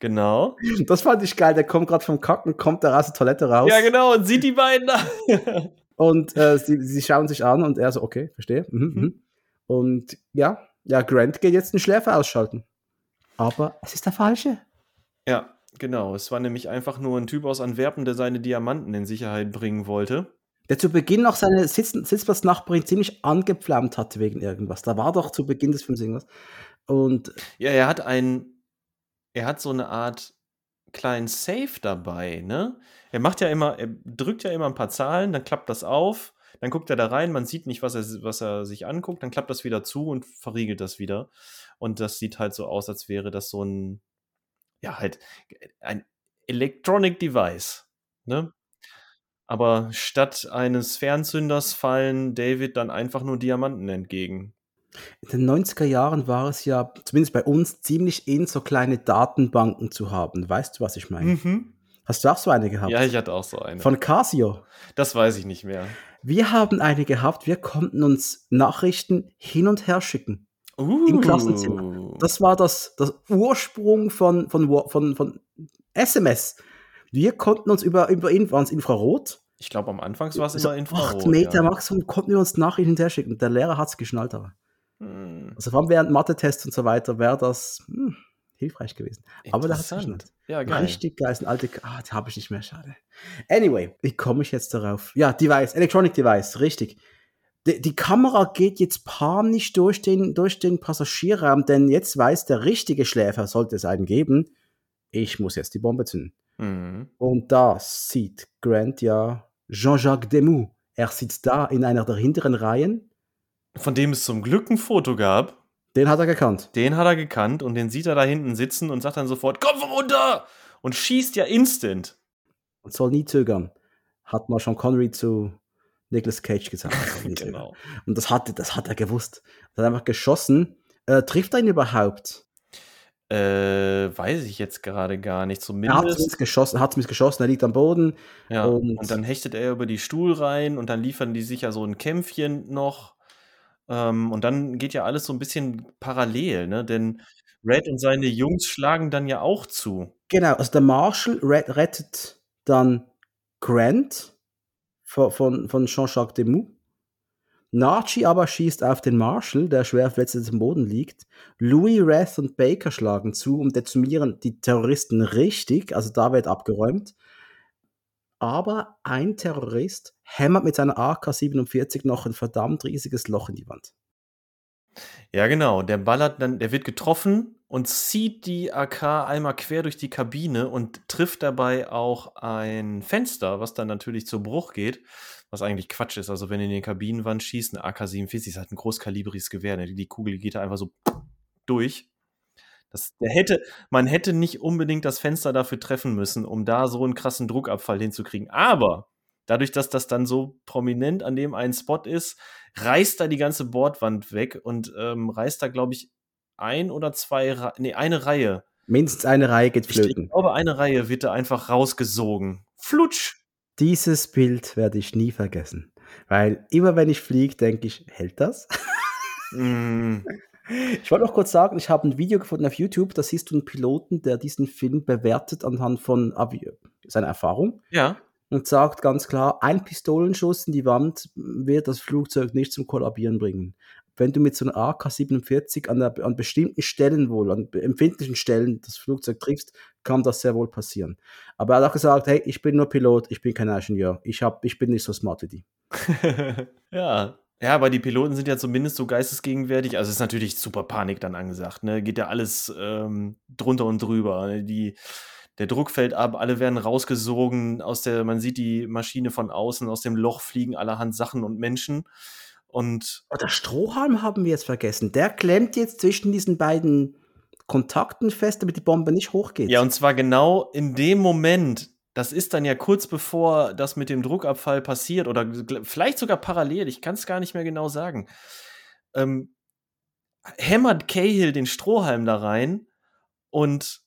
Genau. Das fand ich geil. Der kommt gerade vom Kacken, kommt da aus der Toilette raus. Ja, genau, und sieht die beiden da. und äh, sie, sie schauen sich an und er so, okay, verstehe. Mhm, mhm. Und ja, ja, Grant geht jetzt den Schläfer ausschalten. Aber es ist der falsche. Ja, genau. Es war nämlich einfach nur ein Typ aus Antwerpen, der seine Diamanten in Sicherheit bringen wollte. Der zu Beginn noch seine Sitz Sitzplatznachbarin ziemlich angepflammt hatte wegen irgendwas. Da war doch zu Beginn des Films irgendwas. Und ja, er hat ein, er hat so eine Art kleinen Safe dabei, ne? Er macht ja immer, er drückt ja immer ein paar Zahlen, dann klappt das auf dann guckt er da rein, man sieht nicht, was er, was er sich anguckt, dann klappt das wieder zu und verriegelt das wieder. Und das sieht halt so aus, als wäre das so ein, ja, halt ein Electronic Device. Ne? Aber statt eines Fernzünders fallen David dann einfach nur Diamanten entgegen. In den 90er Jahren war es ja, zumindest bei uns, ziemlich in, so kleine Datenbanken zu haben. Weißt du, was ich meine? Mhm. Hast du auch so eine gehabt? Ja, ich hatte auch so eine. Von Casio? Das weiß ich nicht mehr. Wir haben eine gehabt, wir konnten uns Nachrichten hin und her schicken. Uh. Im Klassenzimmer. Das war das, das Ursprung von, von, von, von SMS. Wir konnten uns über, über Infrarot. Ich glaube, am Anfang war es immer Infrarot. 8 Meter ja. Maximum konnten wir uns Nachrichten hinterher schicken. Der Lehrer hat es geschnallt, aber. Hm. Also vor allem während Mathe-Tests und so weiter wäre das. Hm, hilfreich gewesen. Aber da hat es ja, geil. Richtig geil. Ist ein alte, ah, die habe ich nicht mehr, schade. Anyway, wie komme ich jetzt darauf? Ja, Device, Electronic Device, richtig. Die, die, Kamera geht jetzt panisch durch den, durch den Passagierraum, denn jetzt weiß der richtige Schläfer, sollte es einen geben, ich muss jetzt die Bombe zünden. Mhm. Und da sieht Grant ja Jean-Jacques Demou. Er sitzt da in einer der hinteren Reihen. Von dem es zum Glück ein Foto gab. Den hat er gekannt. Den hat er gekannt und den sieht er da hinten sitzen und sagt dann sofort, Kopf runter! Und schießt ja instant. Und soll nie zögern. Hat mal Sean Connery zu Nicolas Cage gesagt. genau. Und das hat, das hat er gewusst. Er hat einfach geschossen. Äh, trifft er ihn überhaupt? Äh, weiß ich jetzt gerade gar nicht. Zumindest. Er hat zumindest geschossen, hat zumindest geschossen, er liegt am Boden. Ja, und, und dann hechtet er über die Stuhl rein und dann liefern die sich ja so ein Kämpfchen noch. Ähm, und dann geht ja alles so ein bisschen parallel, ne? Denn Red und seine Jungs schlagen dann ja auch zu. Genau, also der Marshall rettet dann Grant von, von, von Jean-Jacques Demou. Nachi aber schießt auf den Marshall, der schwer verletzt am Boden liegt. Louis, Rath und Baker schlagen zu und dezimieren die Terroristen richtig, also da wird abgeräumt aber ein Terrorist hämmert mit seiner AK-47 noch ein verdammt riesiges Loch in die Wand. Ja, genau. Der ballert dann, der wird getroffen und zieht die AK einmal quer durch die Kabine und trifft dabei auch ein Fenster, was dann natürlich zu Bruch geht, was eigentlich Quatsch ist. Also, wenn in die Kabinenwand schießt, eine AK-47 ist halt ein großkalibriges Gewehr. Ne? Die Kugel geht da einfach so durch. Das, der hätte, man hätte nicht unbedingt das Fenster dafür treffen müssen, um da so einen krassen Druckabfall hinzukriegen. Aber dadurch, dass das dann so prominent an dem einen Spot ist, reißt da die ganze Bordwand weg und ähm, reißt da, glaube ich, ein oder zwei, nee, eine Reihe. Mindestens eine Reihe geht flöten. Ich glaube, eine Reihe wird da einfach rausgesogen. Flutsch! Dieses Bild werde ich nie vergessen. Weil immer wenn ich fliege, denke ich, hält das? mm. Ich wollte noch kurz sagen, ich habe ein Video gefunden auf YouTube, da siehst du einen Piloten, der diesen Film bewertet anhand von seiner Erfahrung. Ja. Und sagt ganz klar, ein Pistolenschuss in die Wand wird das Flugzeug nicht zum Kollabieren bringen. Wenn du mit so einer AK-47 an, an bestimmten Stellen wohl, an empfindlichen Stellen das Flugzeug triffst, kann das sehr wohl passieren. Aber er hat auch gesagt, hey, ich bin nur Pilot, ich bin kein Ingenieur. Ich, hab, ich bin nicht so smart wie die. ja, ja, aber die Piloten sind ja zumindest so geistesgegenwärtig. Also ist natürlich super Panik dann angesagt. Ne? Geht ja alles ähm, drunter und drüber. Ne? Die, der Druck fällt ab, alle werden rausgesogen aus der, man sieht die Maschine von außen, aus dem Loch fliegen allerhand Sachen und Menschen. Und oh, der Strohhalm haben wir jetzt vergessen. Der klemmt jetzt zwischen diesen beiden Kontakten fest, damit die Bombe nicht hochgeht. Ja, und zwar genau in dem Moment, das ist dann ja kurz bevor das mit dem Druckabfall passiert oder vielleicht sogar parallel, ich kann es gar nicht mehr genau sagen, ähm, hämmert Cahill den Strohhalm da rein und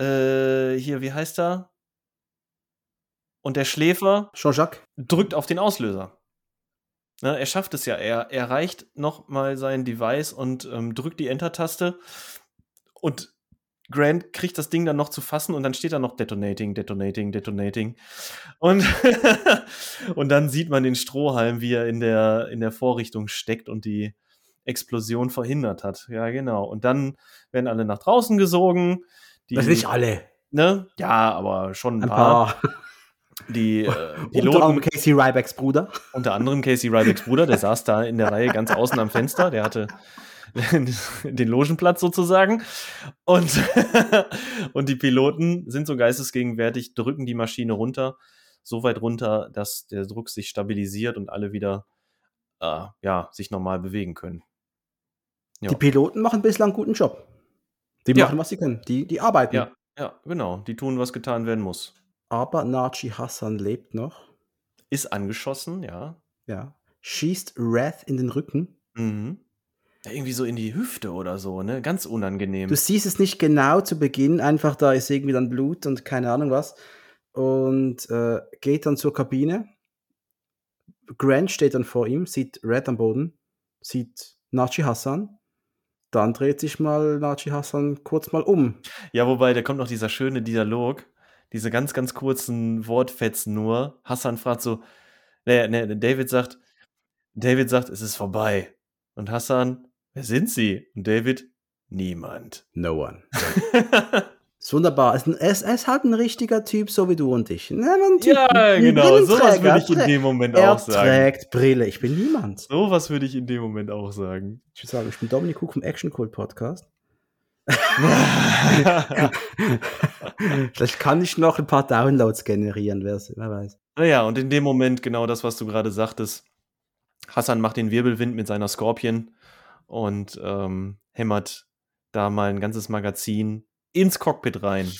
äh, hier, wie heißt er? Und der Schläfer Jean-Jacques drückt auf den Auslöser. Na, er schafft es ja. Er erreicht noch mal sein Device und ähm, drückt die Enter-Taste. Und Grant kriegt das Ding dann noch zu fassen und dann steht da noch Detonating, Detonating, Detonating. Und, und dann sieht man den Strohhalm, wie er in der, in der Vorrichtung steckt und die Explosion verhindert hat. Ja, genau. Und dann werden alle nach draußen gesogen. Die, das nicht alle. Ne? Ja, aber schon ein, ein paar. paar. Die äh, Piloten. Unter anderem Casey Rybacks Bruder. Unter anderem Casey Rybacks Bruder, der saß da in der Reihe ganz außen am Fenster. Der hatte den Logenplatz sozusagen. Und, und die Piloten sind so geistesgegenwärtig, drücken die Maschine runter, so weit runter, dass der Druck sich stabilisiert und alle wieder äh, ja, sich normal bewegen können. Ja. Die Piloten machen bislang einen guten Job. Die machen, ja. was sie können. Die, die arbeiten. Ja, ja, genau. Die tun, was getan werden muss. Aber Naji Hassan lebt noch. Ist angeschossen, ja. Ja. Schießt Wrath in den Rücken. Mhm. Irgendwie so in die Hüfte oder so, ne? Ganz unangenehm. Du siehst es nicht genau zu Beginn, einfach da ist irgendwie dann Blut und keine Ahnung was. Und äh, geht dann zur Kabine. Grant steht dann vor ihm, sieht Red am Boden, sieht Nachi Hassan. Dann dreht sich mal Nachi Hassan kurz mal um. Ja, wobei, da kommt noch dieser schöne Dialog, diese ganz, ganz kurzen Wortfetzen nur. Hassan fragt so, ne, ne, David sagt, David sagt, es ist vorbei. Und Hassan, Wer sind Sie? Und David, niemand. No one. ist wunderbar. Er ist, er ist, halt ein richtiger Typ, so wie du und ich. Ja, typ, ja genau. Sowas würde ich in dem Moment er auch sagen. Er trägt Brille. Ich bin niemand. Sowas würde ich in dem Moment auch sagen. Ich würde sagen, ich bin Dominik Cook vom Action Cult Podcast. Vielleicht kann ich noch ein paar Downloads generieren, wer weiß. Naja, und in dem Moment genau das, was du gerade sagtest. Hassan macht den Wirbelwind mit seiner Scorpion und ähm, hämmert da mal ein ganzes Magazin ins Cockpit rein.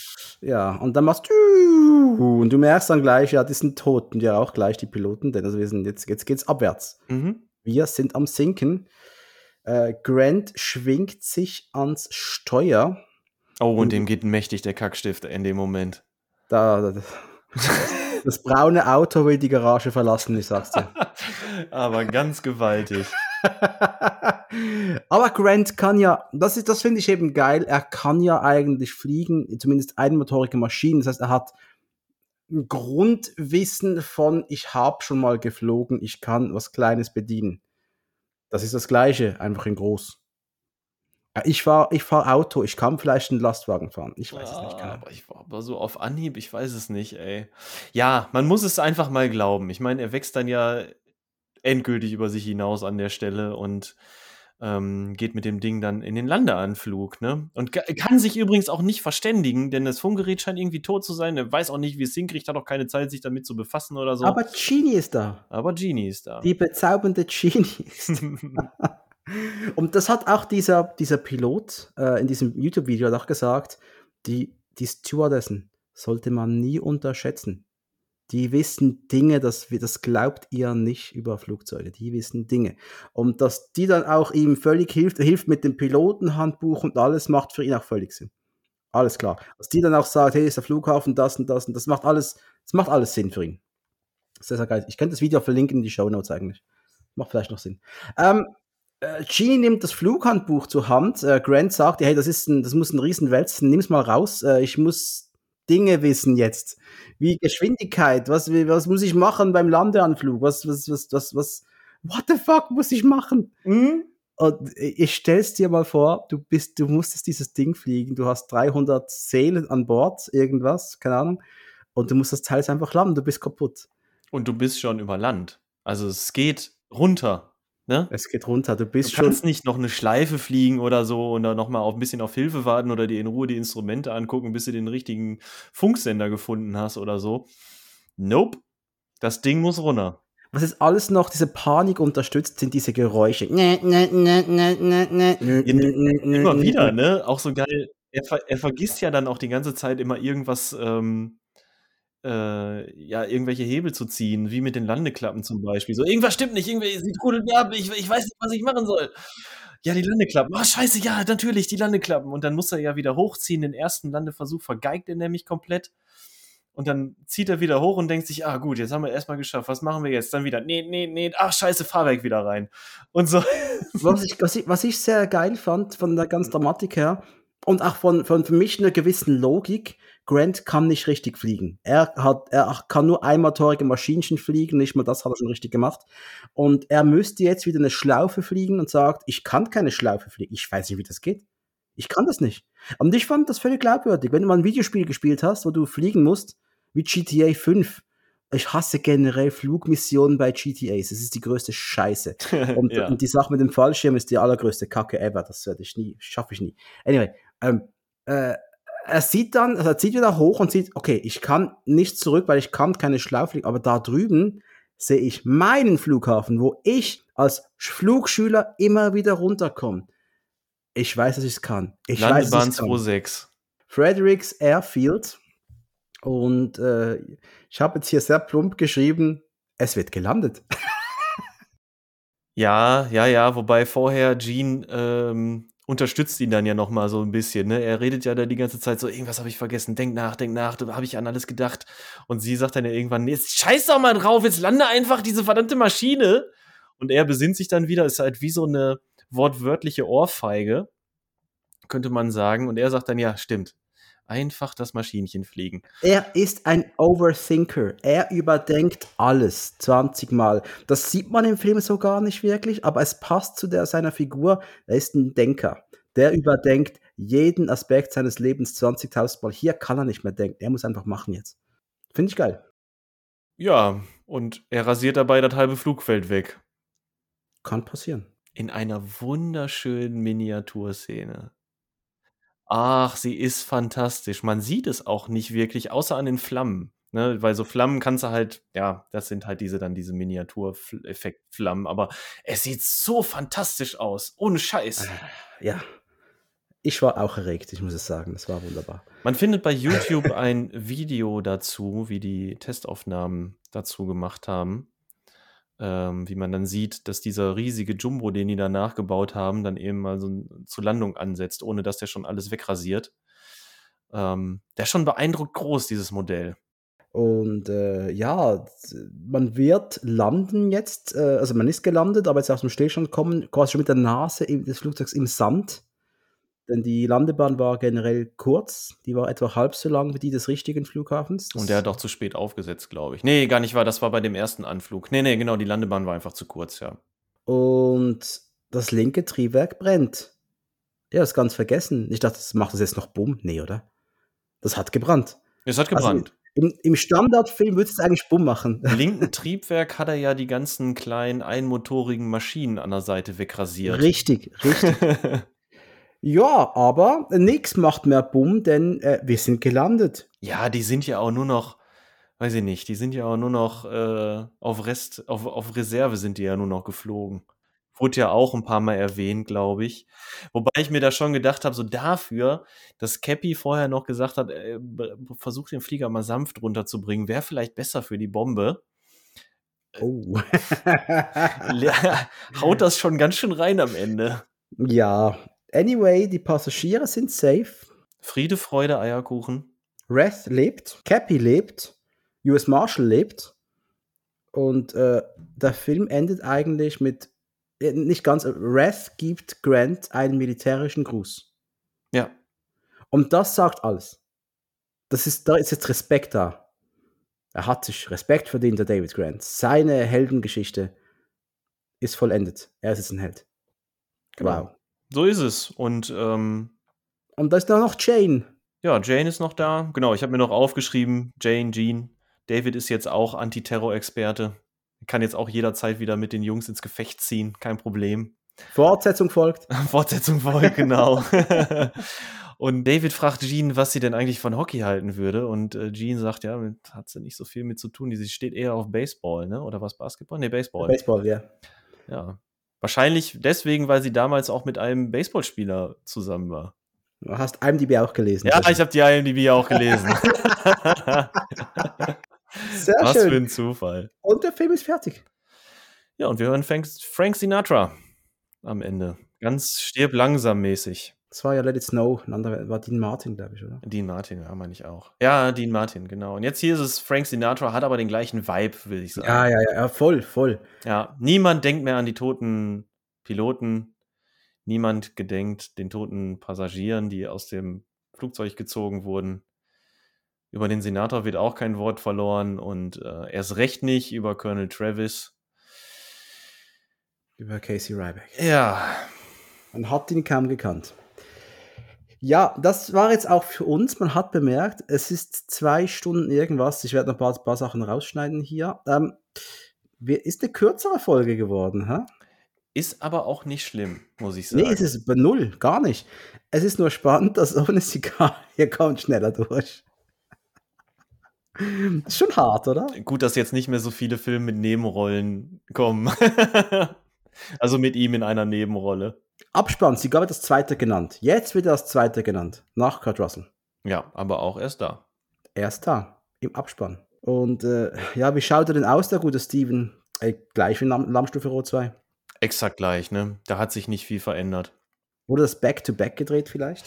Ja, und dann machst du und du merkst dann gleich, ja, die sind tot und ja auch gleich die Piloten, denn also wir sind jetzt, jetzt geht's abwärts. Mhm. Wir sind am Sinken. Äh, Grant schwingt sich ans Steuer. Oh, und, und dem geht mächtig der Kackstift in dem Moment. Da, da das braune Auto will die Garage verlassen, ich sag's dir. Aber ganz gewaltig. Aber Grant kann ja, das ist, das finde ich eben geil, er kann ja eigentlich fliegen, zumindest einmotorige Maschinen. Das heißt, er hat ein Grundwissen von, ich habe schon mal geflogen, ich kann was Kleines bedienen. Das ist das Gleiche, einfach in groß. Ich fahre ich fahr Auto, ich kann vielleicht einen Lastwagen fahren. Ich weiß ja, es nicht genau. Aber ich war aber so auf Anhieb, ich weiß es nicht, ey. Ja, man muss es einfach mal glauben. Ich meine, er wächst dann ja endgültig über sich hinaus an der Stelle und ähm, geht mit dem Ding dann in den Landeanflug, ne? Und kann sich übrigens auch nicht verständigen, denn das Funkgerät scheint irgendwie tot zu sein. Er weiß auch nicht, wie es hinkriegt, hat auch keine Zeit, sich damit zu befassen oder so. Aber Genie ist da. Aber Genie ist da. Die bezaubernde Genie ist da. Und das hat auch dieser, dieser Pilot äh, in diesem YouTube-Video auch gesagt, die, die Stewardessen sollte man nie unterschätzen. Die wissen Dinge, das, das glaubt ihr nicht über Flugzeuge. Die wissen Dinge. Und dass die dann auch ihm völlig hilft, hilft mit dem Pilotenhandbuch und alles, macht für ihn auch völlig Sinn. Alles klar. Dass die dann auch sagt, hey, ist der Flughafen das und das und das macht alles, das macht alles Sinn für ihn. Sehr, sehr geil. Ich könnte das Video verlinken in die Show Notes eigentlich. Macht vielleicht noch Sinn. Ähm, äh, Genie nimmt das Flughandbuch zur Hand. Äh, Grant sagt, hey, das ist ein, das muss ein Riesenwelt sein, nimm's mal raus. Äh, ich muss Dinge wissen jetzt. Wie Geschwindigkeit, was, was muss ich machen beim Landeanflug? Was, was, was, was, was, what the fuck muss ich machen? Mhm. Und ich stell's dir mal vor, du bist, du musstest dieses Ding fliegen, du hast 300 Seelen an Bord, irgendwas, keine Ahnung, und du musst das Teil einfach landen, du bist kaputt. Und du bist schon über Land. Also es geht runter. Ne? Es geht runter, du bist du schon. kannst nicht noch eine Schleife fliegen oder so und dann nochmal ein bisschen auf Hilfe warten oder dir in Ruhe die Instrumente angucken, bis du den richtigen Funksender gefunden hast oder so. Nope. Das Ding muss runter. Was ist alles noch diese Panik unterstützt, sind diese Geräusche. Immer wieder, ne? Auch so geil. Er, ver er vergisst ja dann auch die ganze Zeit immer irgendwas ähm, äh, ja, irgendwelche Hebel zu ziehen, wie mit den Landeklappen zum Beispiel. So, irgendwas stimmt nicht, irgendwie sieht rudelt mir ab, ich, ich weiß nicht, was ich machen soll. Ja, die Landeklappen. Ah, oh, scheiße, ja, natürlich, die Landeklappen. Und dann muss er ja wieder hochziehen. Den ersten Landeversuch vergeigt er nämlich komplett. Und dann zieht er wieder hoch und denkt sich, ah gut, jetzt haben wir erstmal geschafft, was machen wir jetzt? Dann wieder, nee, nee, nee, ach scheiße, Fahrwerk wieder rein. Und so. Was ich, was ich, was ich sehr geil fand von der ganzen Dramatik her und auch von, von für mich einer gewissen Logik, Grant kann nicht richtig fliegen. Er hat, er kann nur einmotorige Maschinchen fliegen, nicht mal das hat er schon richtig gemacht. Und er müsste jetzt wieder eine Schlaufe fliegen und sagt, ich kann keine Schlaufe fliegen. Ich weiß nicht, wie das geht. Ich kann das nicht. Und ich fand das völlig glaubwürdig. Wenn du mal ein Videospiel gespielt hast, wo du fliegen musst, wie GTA 5, ich hasse generell Flugmissionen bei GTAs. Das ist die größte Scheiße. Und, ja. und die Sache mit dem Fallschirm ist die allergrößte Kacke ever. Das werde ich nie, schaffe ich nie. Anyway, ähm, äh, er sieht dann, also er zieht wieder hoch und sieht, okay, ich kann nicht zurück, weil ich kann keine Schlaufe aber da drüben sehe ich meinen Flughafen, wo ich als Flugschüler immer wieder runterkomme. Ich weiß, dass ich es kann. Ich Landebahn weiß, 26. Fredericks Airfield. Und äh, ich habe jetzt hier sehr plump geschrieben, es wird gelandet. ja, ja, ja, wobei vorher Gene ähm, unterstützt ihn dann ja noch mal so ein bisschen. Ne? Er redet ja da die ganze Zeit so, irgendwas habe ich vergessen, denk nach, denk nach, da habe ich an alles gedacht. Und sie sagt dann ja irgendwann, nee, scheiß doch mal drauf, jetzt lande einfach diese verdammte Maschine. Und er besinnt sich dann wieder, ist halt wie so eine wortwörtliche Ohrfeige, könnte man sagen. Und er sagt dann, ja, stimmt, einfach das Maschinchen fliegen. Er ist ein Overthinker. Er überdenkt alles 20 Mal. Das sieht man im Film so gar nicht wirklich, aber es passt zu der seiner Figur. Er ist ein Denker. Der überdenkt jeden Aspekt seines Lebens 20.000 Mal. Hier kann er nicht mehr denken. Er muss einfach machen jetzt. Finde ich geil. Ja, und er rasiert dabei das halbe Flugfeld weg. Kann passieren. In einer wunderschönen Miniaturszene. Ach, sie ist fantastisch. Man sieht es auch nicht wirklich, außer an den Flammen. Ne? Weil so Flammen kannst du halt, ja, das sind halt diese dann diese Miniatur-Effekt-Flammen, aber es sieht so fantastisch aus. Ohne Scheiß. Äh, ja. Ich war auch erregt, ich muss es sagen. Das war wunderbar. Man findet bei YouTube ein Video dazu, wie die Testaufnahmen dazu gemacht haben ähm, wie man dann sieht, dass dieser riesige Jumbo, den die da nachgebaut haben, dann eben mal so zur Landung ansetzt, ohne dass der schon alles wegrasiert. Ähm, der ist schon beeindruckt groß, dieses Modell. Und äh, ja, man wird landen jetzt, äh, also man ist gelandet, aber jetzt aus dem Stillstand kommen, quasi schon mit der Nase des Flugzeugs im Sand. Denn die Landebahn war generell kurz. Die war etwa halb so lang wie die des richtigen Flughafens. Und der hat auch zu spät aufgesetzt, glaube ich. Nee, gar nicht war. Das war bei dem ersten Anflug. Nee, nee, genau. Die Landebahn war einfach zu kurz, ja. Und das linke Triebwerk brennt. Ja, das ganz vergessen. Ich dachte, das macht das jetzt noch Bumm. Nee, oder? Das hat gebrannt. Es hat gebrannt. Also, im, Im Standardfilm würde es eigentlich Bumm machen. Im linken Triebwerk hat er ja die ganzen kleinen einmotorigen Maschinen an der Seite wegrasiert. Richtig, richtig. Ja, aber nichts macht mehr Bumm, denn äh, wir sind gelandet. Ja, die sind ja auch nur noch, weiß ich nicht, die sind ja auch nur noch äh, auf Rest, auf, auf Reserve sind die ja nur noch geflogen. Wurde ja auch ein paar Mal erwähnt, glaube ich. Wobei ich mir da schon gedacht habe, so dafür, dass Cappy vorher noch gesagt hat, äh, versucht den Flieger mal sanft runterzubringen, wäre vielleicht besser für die Bombe. Oh. Haut das schon ganz schön rein am Ende. Ja. Anyway, die Passagiere sind safe. Friede, Freude, Eierkuchen. Wrath lebt, Cappy lebt, US Marshall lebt. Und äh, der Film endet eigentlich mit, äh, nicht ganz, Wrath gibt Grant einen militärischen Gruß. Ja. Und das sagt alles. Das ist, da ist jetzt Respekt da. Er hat sich Respekt verdient, der David Grant. Seine Heldengeschichte ist vollendet. Er ist jetzt ein Held. Genau. Wow. So ist es. Und, ähm, und da ist da noch Jane. Ja, Jane ist noch da. Genau, ich habe mir noch aufgeschrieben, Jane, Jean. David ist jetzt auch Antiterror-Experte. Kann jetzt auch jederzeit wieder mit den Jungs ins Gefecht ziehen, kein Problem. Fortsetzung folgt. Fortsetzung folgt, genau. Und David fragt Jean, was sie denn eigentlich von Hockey halten würde. Und äh, Jean sagt, ja, hat sie nicht so viel mit zu tun. Sie steht eher auf Baseball, ne? Oder was Basketball? Ne, Baseball. Baseball, ja. Ja. Wahrscheinlich deswegen, weil sie damals auch mit einem Baseballspieler zusammen war. Du hast IMDb auch gelesen. Ja, ich habe die IMDb auch gelesen. Sehr was schön. für ein Zufall. Und der Film ist fertig. Ja, und wir hören Frank Sinatra am Ende. Ganz stirb langsam mäßig. Das war ja Let It Snow, ein anderer war Dean Martin, glaube ich, oder? Dean Martin, ja, meine ich auch. Ja, Dean Martin, genau. Und jetzt hier ist es Frank Sinatra, hat aber den gleichen Vibe, will ich sagen. Ja, ja, ja, voll, voll. Ja, niemand denkt mehr an die toten Piloten. Niemand gedenkt den toten Passagieren, die aus dem Flugzeug gezogen wurden. Über den Senator wird auch kein Wort verloren und äh, erst recht nicht über Colonel Travis. Über Casey Ryback. Ja. Man hat ihn kaum gekannt. Ja, das war jetzt auch für uns. Man hat bemerkt, es ist zwei Stunden irgendwas. Ich werde noch ein paar, paar Sachen rausschneiden hier. Ähm, ist eine kürzere Folge geworden, hä? Ist aber auch nicht schlimm, muss ich sagen. Nee, es ist bei null, gar nicht. Es ist nur spannend, dass ohne Sigar, ihr kommt schneller durch. Ist schon hart, oder? Gut, dass jetzt nicht mehr so viele Filme mit Nebenrollen kommen. also mit ihm in einer Nebenrolle. Abspann, sie gab das zweite genannt. Jetzt wird er das zweite genannt. Nach Kurt Russell. Ja, aber auch erst da. Erst da, im Abspann. Und äh, ja, wie schaut er denn aus, der gute Steven? Äh, gleich wie Lam Lammstufe Rot 2. Exakt gleich, ne? Da hat sich nicht viel verändert. Wurde das Back-to-Back -back gedreht vielleicht?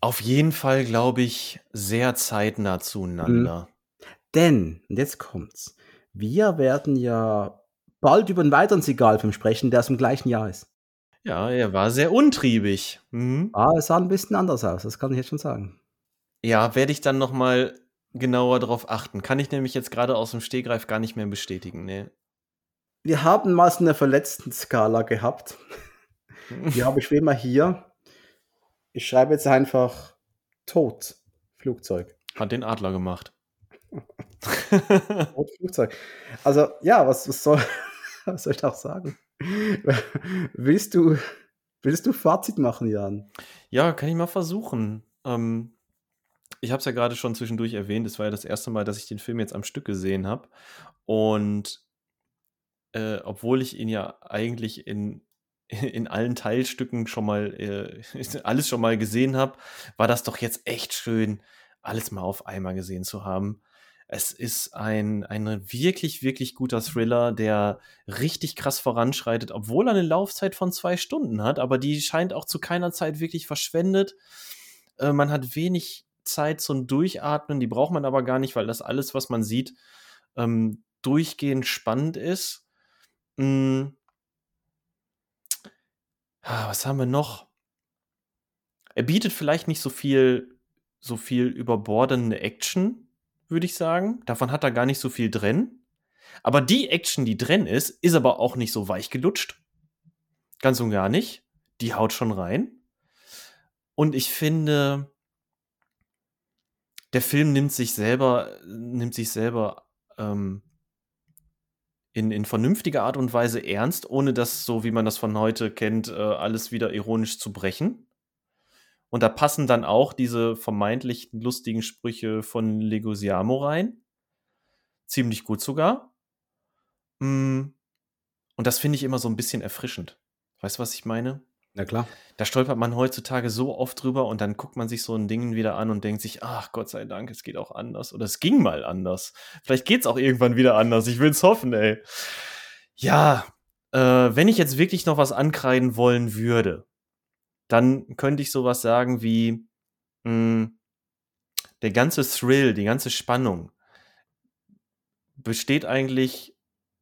Auf jeden Fall, glaube ich, sehr zeitnah zueinander. Mhm. Denn, und jetzt kommt's, wir werden ja bald über einen weiteren Sigalfilm sprechen, der aus dem gleichen Jahr ist. Ja, er war sehr untriebig. Mhm. Ah, es sah ein bisschen anders aus, das kann ich jetzt schon sagen. Ja, werde ich dann noch mal genauer darauf achten. Kann ich nämlich jetzt gerade aus dem Stehgreif gar nicht mehr bestätigen. Nee. Wir haben mal so eine verletzten Skala gehabt. Die habe ich wie immer hier. Ich schreibe jetzt einfach tot Flugzeug. Hat den Adler gemacht. Flugzeug. Also ja, was, was soll was soll ich auch sagen? willst du, willst du Fazit machen, Jan? Ja, kann ich mal versuchen. Ähm, ich habe es ja gerade schon zwischendurch erwähnt, es war ja das erste Mal, dass ich den Film jetzt am Stück gesehen habe. Und äh, obwohl ich ihn ja eigentlich in, in allen Teilstücken schon mal, äh, alles schon mal gesehen habe, war das doch jetzt echt schön, alles mal auf einmal gesehen zu haben. Es ist ein, ein wirklich, wirklich guter Thriller, der richtig krass voranschreitet, obwohl er eine Laufzeit von zwei Stunden hat, aber die scheint auch zu keiner Zeit wirklich verschwendet. Äh, man hat wenig Zeit zum Durchatmen, die braucht man aber gar nicht, weil das alles, was man sieht, ähm, durchgehend spannend ist. Hm. Ah, was haben wir noch? Er bietet vielleicht nicht so viel, so viel überbordende Action, würde ich sagen. Davon hat er gar nicht so viel drin. Aber die Action, die drin ist, ist aber auch nicht so weich gelutscht. Ganz und gar nicht. Die haut schon rein. Und ich finde, der Film nimmt sich selber, nimmt sich selber ähm, in, in vernünftiger Art und Weise ernst, ohne das, so wie man das von heute kennt, äh, alles wieder ironisch zu brechen. Und da passen dann auch diese vermeintlich lustigen Sprüche von Legosiamo rein. Ziemlich gut sogar. Mm. Und das finde ich immer so ein bisschen erfrischend. Weißt du, was ich meine? Na klar. Da stolpert man heutzutage so oft drüber und dann guckt man sich so ein Ding wieder an und denkt sich, ach Gott sei Dank, es geht auch anders. Oder es ging mal anders. Vielleicht geht es auch irgendwann wieder anders. Ich will es hoffen, ey. Ja, äh, wenn ich jetzt wirklich noch was ankreiden wollen würde, dann könnte ich sowas sagen wie, mh, hm, der ganze Thrill, die ganze Spannung besteht eigentlich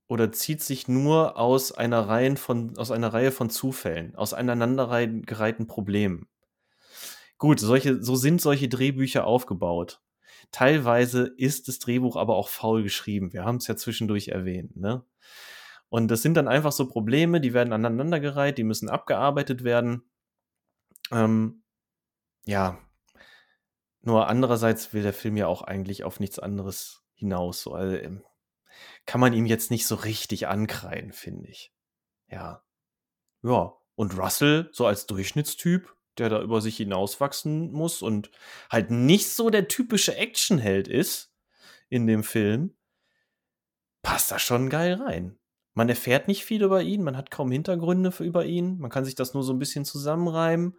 oder zieht sich nur aus einer Reihe von, aus einer Reihe von Zufällen, aus aneinandergereihten Problemen. Gut, solche, so sind solche Drehbücher aufgebaut. Teilweise ist das Drehbuch aber auch faul geschrieben. Wir haben es ja zwischendurch erwähnt, ne? Und das sind dann einfach so Probleme, die werden aneinandergereiht, die müssen abgearbeitet werden. Ähm, ja. Nur andererseits will der Film ja auch eigentlich auf nichts anderes hinaus. So, also, ähm, kann man ihm jetzt nicht so richtig ankreiden, finde ich. Ja. Ja. Und Russell, so als Durchschnittstyp, der da über sich hinauswachsen muss und halt nicht so der typische Actionheld ist in dem Film, passt da schon geil rein. Man erfährt nicht viel über ihn, man hat kaum Hintergründe über ihn, man kann sich das nur so ein bisschen zusammenreimen,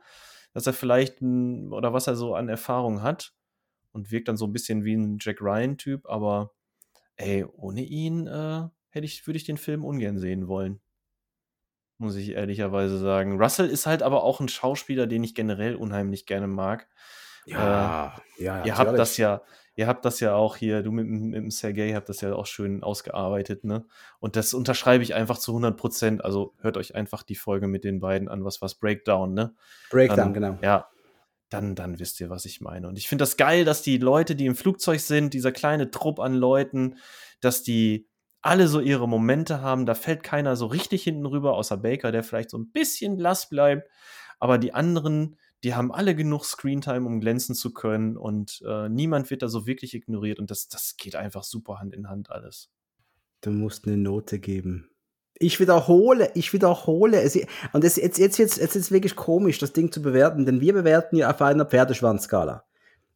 dass er vielleicht oder was er so an Erfahrung hat und wirkt dann so ein bisschen wie ein Jack Ryan-Typ, aber Ey, ohne ihn äh, hätte ich, würde ich den Film ungern sehen wollen. Muss ich ehrlicherweise sagen. Russell ist halt aber auch ein Schauspieler, den ich generell unheimlich gerne mag. Ja, äh, ja, ihr habt das ja, ihr habt das ja auch hier, du mit, mit dem Sergei habt das ja auch schön ausgearbeitet, ne? Und das unterschreibe ich einfach zu 100 Prozent. Also hört euch einfach die Folge mit den beiden an, was was Breakdown, ne? Breakdown, Dann, genau. Ja, dann, dann wisst ihr, was ich meine. Und ich finde das geil, dass die Leute, die im Flugzeug sind, dieser kleine Trupp an Leuten, dass die alle so ihre Momente haben. Da fällt keiner so richtig hinten rüber, außer Baker, der vielleicht so ein bisschen blass bleibt. Aber die anderen, die haben alle genug Screentime, um glänzen zu können. Und äh, niemand wird da so wirklich ignoriert. Und das, das geht einfach super Hand in Hand alles. Du musst eine Note geben. Ich wiederhole, ich wiederhole es. Und es, jetzt, jetzt, jetzt, jetzt ist es wirklich komisch, das Ding zu bewerten, denn wir bewerten ja auf einer Pferdeschwanzskala.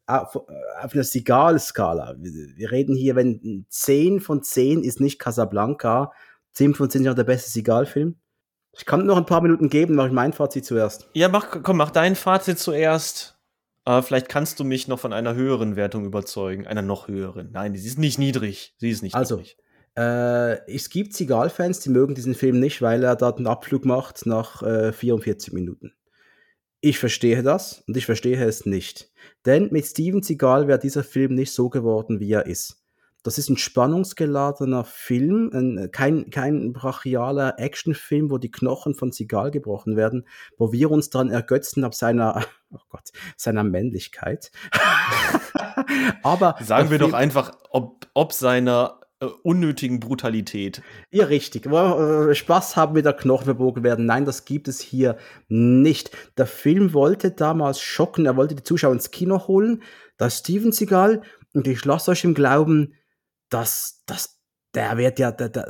Auf, äh, auf einer Sigal-Skala. Wir reden hier, wenn 10 von 10 ist nicht Casablanca, 10 von 10 ist auch der beste Sigal-Film. Ich kann noch ein paar Minuten geben, mache ich mein Fazit zuerst. Ja, mach, komm, mach dein Fazit zuerst. Uh, vielleicht kannst du mich noch von einer höheren Wertung überzeugen, einer noch höheren. Nein, sie ist nicht niedrig. Sie ist nicht also, niedrig. Äh, es gibt Seagal-Fans, die mögen diesen Film nicht, weil er da einen Abflug macht nach äh, 44 Minuten. Ich verstehe das und ich verstehe es nicht. Denn mit Steven Seagal wäre dieser Film nicht so geworden, wie er ist. Das ist ein spannungsgeladener Film, ein, kein, kein brachialer Actionfilm, wo die Knochen von Seagal gebrochen werden, wo wir uns daran ergötzen ab seiner, oh Gott, seiner Männlichkeit. Aber sagen wir Film, doch einfach, ob, ob seiner äh, unnötigen Brutalität. Ja, richtig. Äh, Spaß haben mit der Knochen verbogen werden. Nein, das gibt es hier nicht. Der Film wollte damals schocken, er wollte die Zuschauer ins Kino holen. Da ist Steven Seagal und ich lasse euch im Glauben, dass, dass der wird ja, da, da,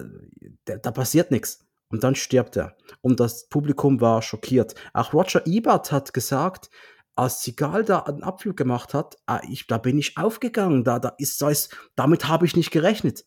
da passiert nichts. Und dann stirbt er. Und das Publikum war schockiert. Auch Roger Ebert hat gesagt, als Seagal da einen Abflug gemacht hat, ah, ich, da bin ich aufgegangen, da, da ist, da ist damit habe ich nicht gerechnet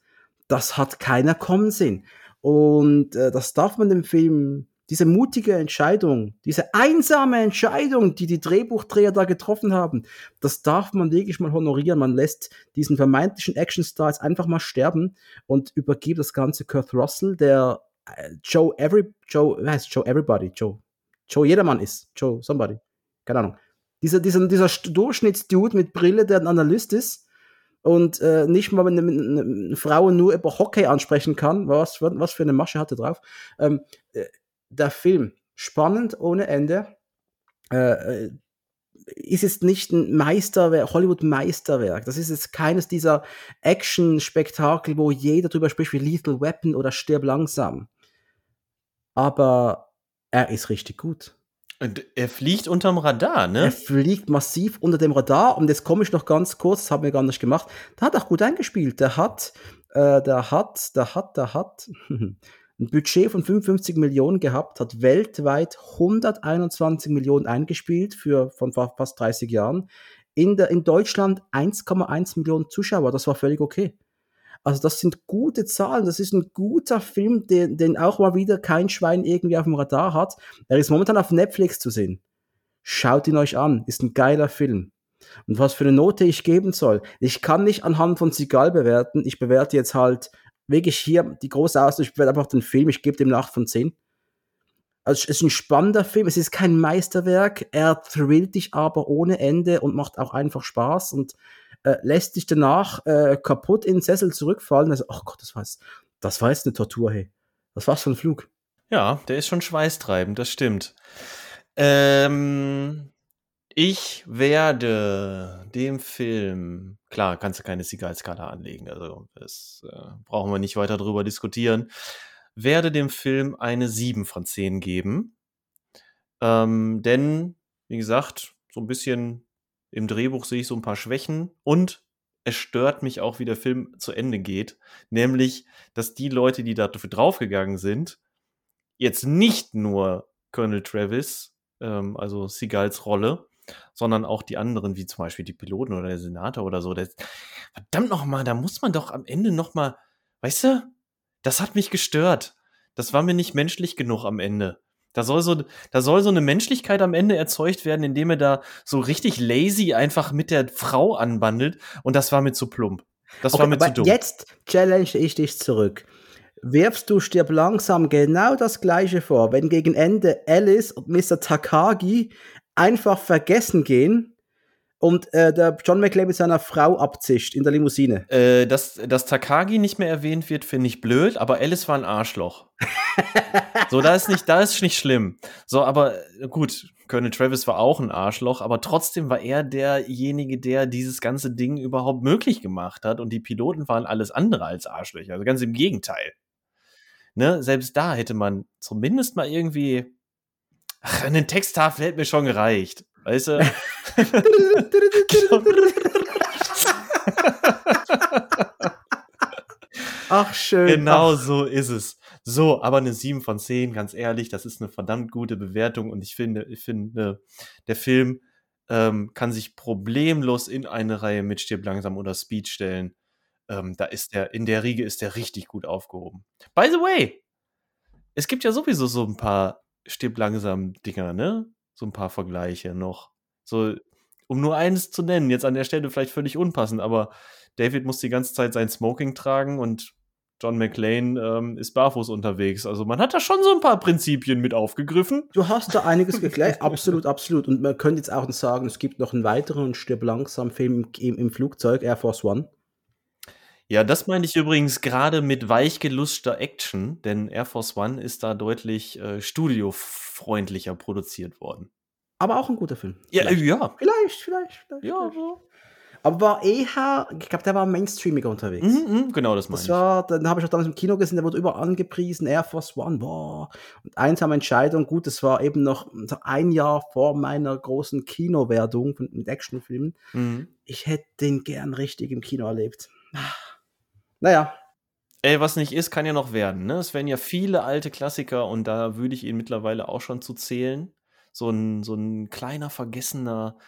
das hat keiner kommen sehen. Und äh, das darf man dem Film, diese mutige Entscheidung, diese einsame Entscheidung, die die Drehbuchdreher da getroffen haben, das darf man wirklich mal honorieren. Man lässt diesen vermeintlichen Actionstars einfach mal sterben und übergibt das Ganze Kurt Russell, der äh, Joe Every, Joe, heißt Joe Everybody, Joe, Joe Jedermann ist, Joe Somebody, keine Ahnung. Dieser, dieser, dieser Durchschnittsdude mit Brille, der ein Analyst ist, und äh, nicht mal, wenn eine, eine, Frau nur über Hockey ansprechen kann, was, was für eine Masche hatte drauf. Ähm, äh, der Film, spannend ohne Ende, äh, äh, ist jetzt nicht ein Meisterwerk, Hollywood-Meisterwerk. Das ist jetzt keines dieser Action-Spektakel, wo jeder drüber spricht wie Lethal Weapon oder Stirb langsam. Aber er ist richtig gut. Und er fliegt unterm Radar, ne? Er fliegt massiv unter dem Radar. Und jetzt komme ich noch ganz kurz, das haben wir gar nicht gemacht. Der hat auch gut eingespielt. Der hat, äh, der hat, der hat, der hat ein Budget von 55 Millionen gehabt, hat weltweit 121 Millionen eingespielt für von fast 30 Jahren. In, der, in Deutschland 1,1 Millionen Zuschauer. Das war völlig okay. Also das sind gute Zahlen, das ist ein guter Film, den, den auch mal wieder kein Schwein irgendwie auf dem Radar hat. Er ist momentan auf Netflix zu sehen. Schaut ihn euch an, ist ein geiler Film. Und was für eine Note ich geben soll. Ich kann nicht anhand von Sigal bewerten. Ich bewerte jetzt halt wirklich hier die große Ausdruck. Ich bewerte einfach den Film. Ich gebe dem eine 8 von 10. Also es ist ein spannender Film. Es ist kein Meisterwerk. Er thrillt dich aber ohne Ende und macht auch einfach Spaß und äh, lässt dich danach äh, kaputt in den Sessel zurückfallen. Also, ach Gott, das war, das war jetzt eine Tortur, hey. Das war's für ein Flug. Ja, der ist schon schweißtreibend, das stimmt. Ähm, ich werde dem Film, klar, kannst du keine Siegerskala anlegen, also das äh, brauchen wir nicht weiter drüber diskutieren, werde dem Film eine 7 von 10 geben. Ähm, denn, wie gesagt, so ein bisschen im Drehbuch sehe ich so ein paar Schwächen und es stört mich auch, wie der Film zu Ende geht. Nämlich, dass die Leute, die dafür draufgegangen sind, jetzt nicht nur Colonel Travis, ähm, also Seagulls Rolle, sondern auch die anderen, wie zum Beispiel die Piloten oder der Senator oder so. Das, verdammt nochmal, da muss man doch am Ende nochmal, weißt du, das hat mich gestört. Das war mir nicht menschlich genug am Ende. Da soll so, da soll so eine Menschlichkeit am Ende erzeugt werden, indem er da so richtig lazy einfach mit der Frau anbandelt. Und das war mir zu plump. Das okay, war mir zu dumm. Jetzt challenge ich dich zurück. Wirfst du stirb langsam genau das gleiche vor, wenn gegen Ende Alice und Mr. Takagi einfach vergessen gehen und äh, der John McClane mit seiner Frau abzischt in der Limousine. Äh, dass, dass Takagi nicht mehr erwähnt wird, finde ich blöd, aber Alice war ein Arschloch. so, da ist nicht, da ist nicht schlimm. So, aber äh, gut, Colonel Travis war auch ein Arschloch, aber trotzdem war er derjenige, der dieses ganze Ding überhaupt möglich gemacht hat und die Piloten waren alles andere als Arschlöcher. Also ganz im Gegenteil. Ne, selbst da hätte man zumindest mal irgendwie. Ach, einen Texttafel hätte mir schon gereicht. Weißt du? Ach, schön. Genau Ach. so ist es. So, aber eine 7 von 10, ganz ehrlich, das ist eine verdammt gute Bewertung und ich finde, ich finde, der Film ähm, kann sich problemlos in eine Reihe mit Stirb langsam oder Speed stellen. Ähm, da ist der, in der Riege ist der richtig gut aufgehoben. By the way, es gibt ja sowieso so ein paar Stirb langsam Dinger, ne? so ein paar Vergleiche noch. So, um nur eines zu nennen, jetzt an der Stelle vielleicht völlig unpassend, aber David muss die ganze Zeit sein Smoking tragen und John McClane ähm, ist barfuß unterwegs. Also man hat da schon so ein paar Prinzipien mit aufgegriffen. Du hast da einiges geklärt, absolut, absolut. Und man könnte jetzt auch sagen, es gibt noch einen weiteren Stirb langsam Film im, im Flugzeug, Air Force One. Ja, das meine ich übrigens gerade mit weichgeluschter Action, denn Air Force One ist da deutlich äh, studiofreundlicher produziert worden. Aber auch ein guter Film. Ja, vielleicht. ja. Vielleicht, vielleicht, vielleicht. Ja, vielleicht. so. Aber war eher, ich glaube, der war mainstreamiger unterwegs. Mhm, mh, genau, das meine das war, Dann habe ich auch damals im Kino gesehen, der wurde überall angepriesen, Air Force One, boah. Und einsame Entscheidung, gut, das war eben noch ein Jahr vor meiner großen Kinowertung mit Actionfilmen. Mhm. Ich hätte den gern richtig im Kino erlebt. Naja. Ey, was nicht ist, kann ja noch werden. Ne? Es werden ja viele alte Klassiker und da würde ich ihn mittlerweile auch schon zu zählen. So ein, so ein kleiner, vergessener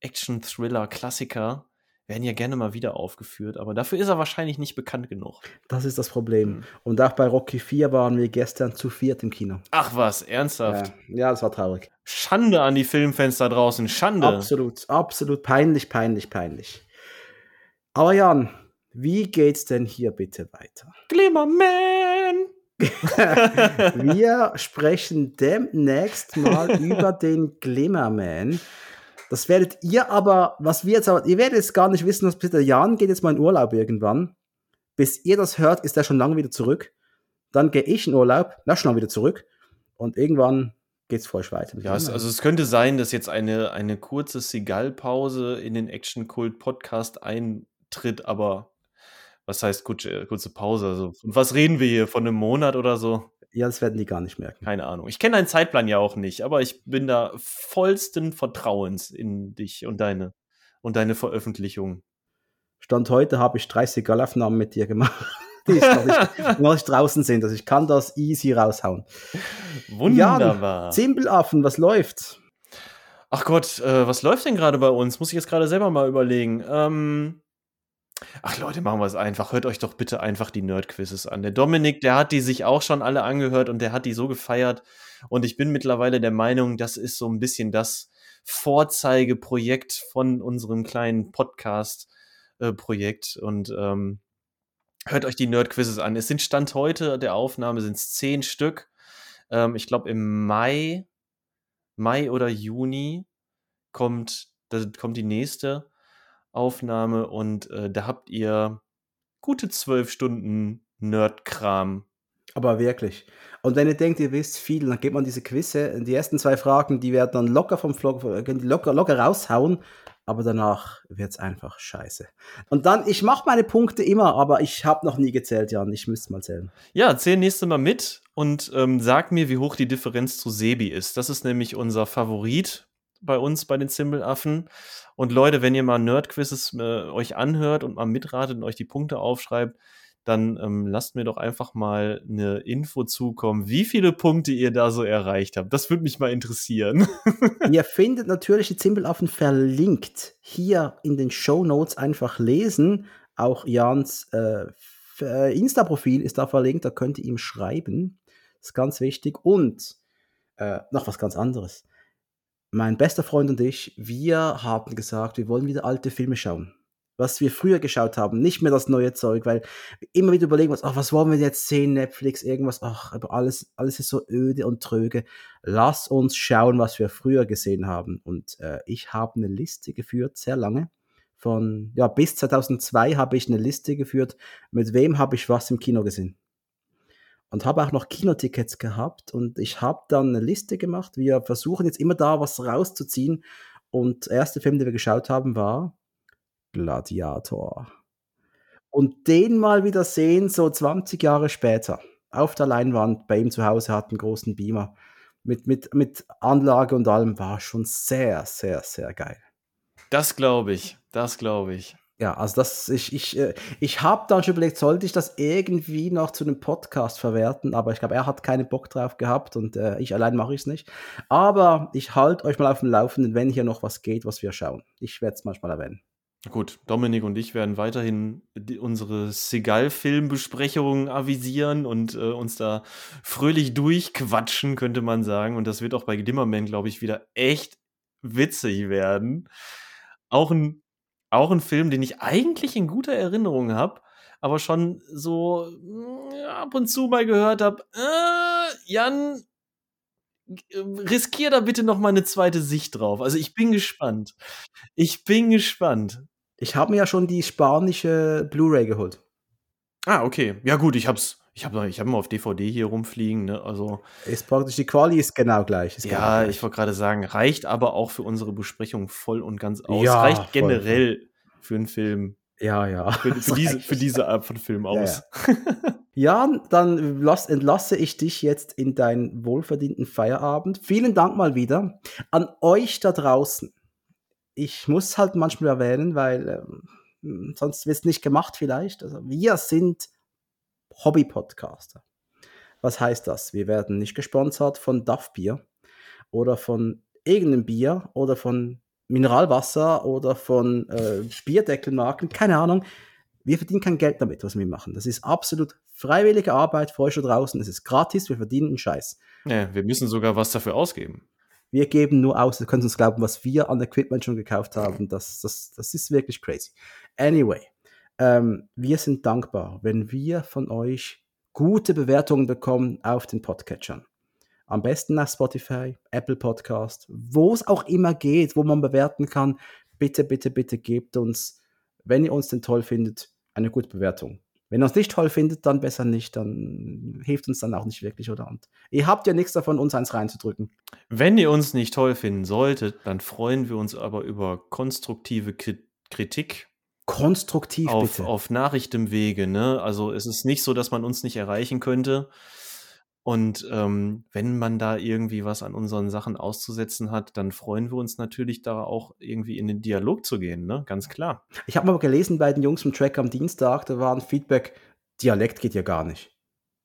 Action-Thriller-Klassiker werden ja gerne mal wieder aufgeführt, aber dafür ist er wahrscheinlich nicht bekannt genug. Das ist das Problem. Mhm. Und auch bei Rocky 4 waren wir gestern zu viert im Kino. Ach was, ernsthaft? Ja, ja das war traurig. Schande an die Filmfans da draußen, Schande. Absolut, absolut peinlich, peinlich, peinlich. Aber Jan, wie geht's denn hier bitte weiter? Glimmerman! Wir sprechen demnächst mal über den Glimmerman. Das werdet ihr aber, was wir jetzt aber, ihr werdet jetzt gar nicht wissen, was Peter Jan geht jetzt mal in Urlaub irgendwann. Bis ihr das hört, ist er schon lange wieder zurück. Dann gehe ich in Urlaub, na schon wieder zurück. Und irgendwann geht's voll weiter. Ja, es, also es könnte sein, dass jetzt eine, eine kurze Seagal-Pause in den Action-Kult-Podcast eintritt, aber was heißt kurze, kurze Pause? Also, und was reden wir hier? Von einem Monat oder so? Ja, das werden die gar nicht merken. Keine Ahnung. Ich kenne deinen Zeitplan ja auch nicht, aber ich bin da vollsten Vertrauens in dich und deine, und deine Veröffentlichung. Stand heute habe ich 30 Galaufnahmen mit dir gemacht. die ich, noch nicht draußen sind. Also ich kann das easy raushauen. Wunderbar. Jan, Zimbelaffen, was läuft? Ach Gott, äh, was läuft denn gerade bei uns? Muss ich jetzt gerade selber mal überlegen. Ähm, Ach Leute, machen wir es einfach. Hört euch doch bitte einfach die Nerd-Quizzes an. Der Dominik, der hat die sich auch schon alle angehört und der hat die so gefeiert. Und ich bin mittlerweile der Meinung, das ist so ein bisschen das Vorzeigeprojekt von unserem kleinen Podcast-Projekt. und ähm, hört euch die Nerd-Quizzes an. Es sind Stand heute der Aufnahme sind es zehn Stück. Ähm, ich glaube, im Mai, Mai oder Juni kommt, da kommt die nächste. Aufnahme und äh, da habt ihr gute zwölf Stunden Nerdkram. Aber wirklich. Und wenn ihr denkt, ihr wisst viel, dann geht man diese Quizze. Die ersten zwei Fragen, die werden dann locker vom Vlog, locker, locker raushauen. Aber danach wird es einfach scheiße. Und dann, ich mache meine Punkte immer, aber ich habe noch nie gezählt, Jan. Ich müsste mal zählen. Ja, zähl nächste Mal mit und ähm, sag mir, wie hoch die Differenz zu Sebi ist. Das ist nämlich unser Favorit bei uns, bei den Zimbelaffen. Und Leute, wenn ihr mal Nerdquizzes äh, euch anhört und mal mitratet und euch die Punkte aufschreibt, dann ähm, lasst mir doch einfach mal eine Info zukommen, wie viele Punkte ihr da so erreicht habt. Das würde mich mal interessieren. ihr findet natürlich die Zimbelaffen verlinkt. Hier in den Show Notes einfach lesen. Auch Jans äh, äh, Insta-Profil ist da verlinkt, da könnt ihr ihm schreiben. Ist ganz wichtig. Und äh, noch was ganz anderes mein bester Freund und ich, wir haben gesagt, wir wollen wieder alte Filme schauen. Was wir früher geschaut haben, nicht mehr das neue Zeug, weil immer wieder überlegen, was, ach, was wollen wir jetzt sehen, Netflix, irgendwas, ach, aber alles, alles ist so öde und tröge. Lass uns schauen, was wir früher gesehen haben. Und äh, ich habe eine Liste geführt, sehr lange. Von, ja, bis 2002 habe ich eine Liste geführt, mit wem habe ich was im Kino gesehen und habe auch noch Kinotickets gehabt und ich habe dann eine Liste gemacht. Wir versuchen jetzt immer da was rauszuziehen und der erste Film, den wir geschaut haben, war Gladiator. Und den mal wieder sehen, so 20 Jahre später, auf der Leinwand bei ihm zu Hause, hat einen großen Beamer mit, mit, mit Anlage und allem, war schon sehr, sehr, sehr geil. Das glaube ich, das glaube ich. Ja, also das, ich, ich, äh, ich habe dann schon überlegt, sollte ich das irgendwie noch zu einem Podcast verwerten, aber ich glaube, er hat keinen Bock drauf gehabt und äh, ich allein mache ich es nicht. Aber ich halte euch mal auf dem Laufenden, wenn hier noch was geht, was wir schauen. Ich werde es manchmal erwähnen. Gut, Dominik und ich werden weiterhin die, unsere Segal-Filmbesprechungen avisieren und äh, uns da fröhlich durchquatschen, könnte man sagen. Und das wird auch bei Glimmerman, glaube ich, wieder echt witzig werden. Auch ein auch ein Film, den ich eigentlich in guter Erinnerung habe, aber schon so äh, ab und zu mal gehört habe, äh, Jan, äh, riskier da bitte noch mal eine zweite Sicht drauf. Also ich bin gespannt. Ich bin gespannt. Ich habe mir ja schon die spanische Blu-ray geholt. Ah, okay. Ja gut, ich hab's ich habe ich hab mal auf DVD hier rumfliegen, ne? Also ist praktisch die Quali ist genau gleich. Ist ja, genau ich wollte gerade sagen, reicht aber auch für unsere Besprechung voll und ganz aus. Ja, reicht generell voll. für einen Film. Ja, ja. Für, für diese, für diese Art von Film aus. Ja, ja. ja dann lass, entlasse ich dich jetzt in deinen wohlverdienten Feierabend. Vielen Dank mal wieder an euch da draußen. Ich muss halt manchmal erwähnen, weil ähm, sonst wird es nicht gemacht vielleicht. Also wir sind Hobby-Podcaster. Was heißt das? Wir werden nicht gesponsert von Duff Bier oder von irgendeinem Bier oder von Mineralwasser oder von äh, Bierdeckelmarken, keine Ahnung. Wir verdienen kein Geld damit, was wir machen. Das ist absolut freiwillige Arbeit für euch da draußen. Es ist gratis, wir verdienen einen Scheiß. Ja, wir müssen sogar was dafür ausgeben. Wir geben nur aus, ihr könnt uns glauben, was wir an Equipment schon gekauft haben. Das, das, das ist wirklich crazy. Anyway, ähm, wir sind dankbar, wenn wir von euch gute Bewertungen bekommen auf den Podcatchern. Am besten nach Spotify, Apple Podcast, wo es auch immer geht, wo man bewerten kann. Bitte, bitte, bitte gebt uns, wenn ihr uns denn toll findet, eine gute Bewertung. Wenn ihr uns nicht toll findet, dann besser nicht, dann hilft uns dann auch nicht wirklich, oder? Und ihr habt ja nichts davon, uns eins reinzudrücken. Wenn ihr uns nicht toll finden solltet, dann freuen wir uns aber über konstruktive Kritik Konstruktiv auf, bitte. auf Nachrichtenwege, ne? Also es ist nicht so, dass man uns nicht erreichen könnte. Und ähm, wenn man da irgendwie was an unseren Sachen auszusetzen hat, dann freuen wir uns natürlich da auch irgendwie in den Dialog zu gehen, ne? Ganz klar. Ich habe mal gelesen bei den Jungs vom Track am Dienstag, da war ein Feedback, Dialekt geht ja gar nicht.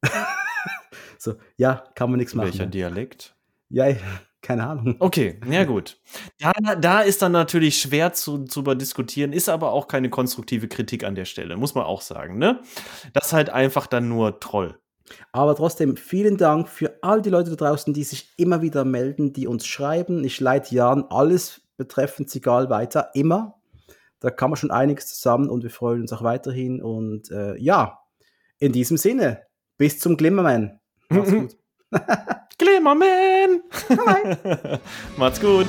so, ja, kann man nichts machen. Welcher Dialekt? Ja, keine Ahnung. Okay, ja gut. Da, da ist dann natürlich schwer zu, zu diskutieren, ist aber auch keine konstruktive Kritik an der Stelle, muss man auch sagen. Ne? Das ist halt einfach dann nur Troll. Aber trotzdem vielen Dank für all die Leute da draußen, die sich immer wieder melden, die uns schreiben. Ich leite Jan alles betreffend Sigal weiter, immer. Da kann man schon einiges zusammen und wir freuen uns auch weiterhin. Und äh, ja, in diesem Sinne, bis zum Glimmerman. Macht's gut. Glimmerman! Macht's gut.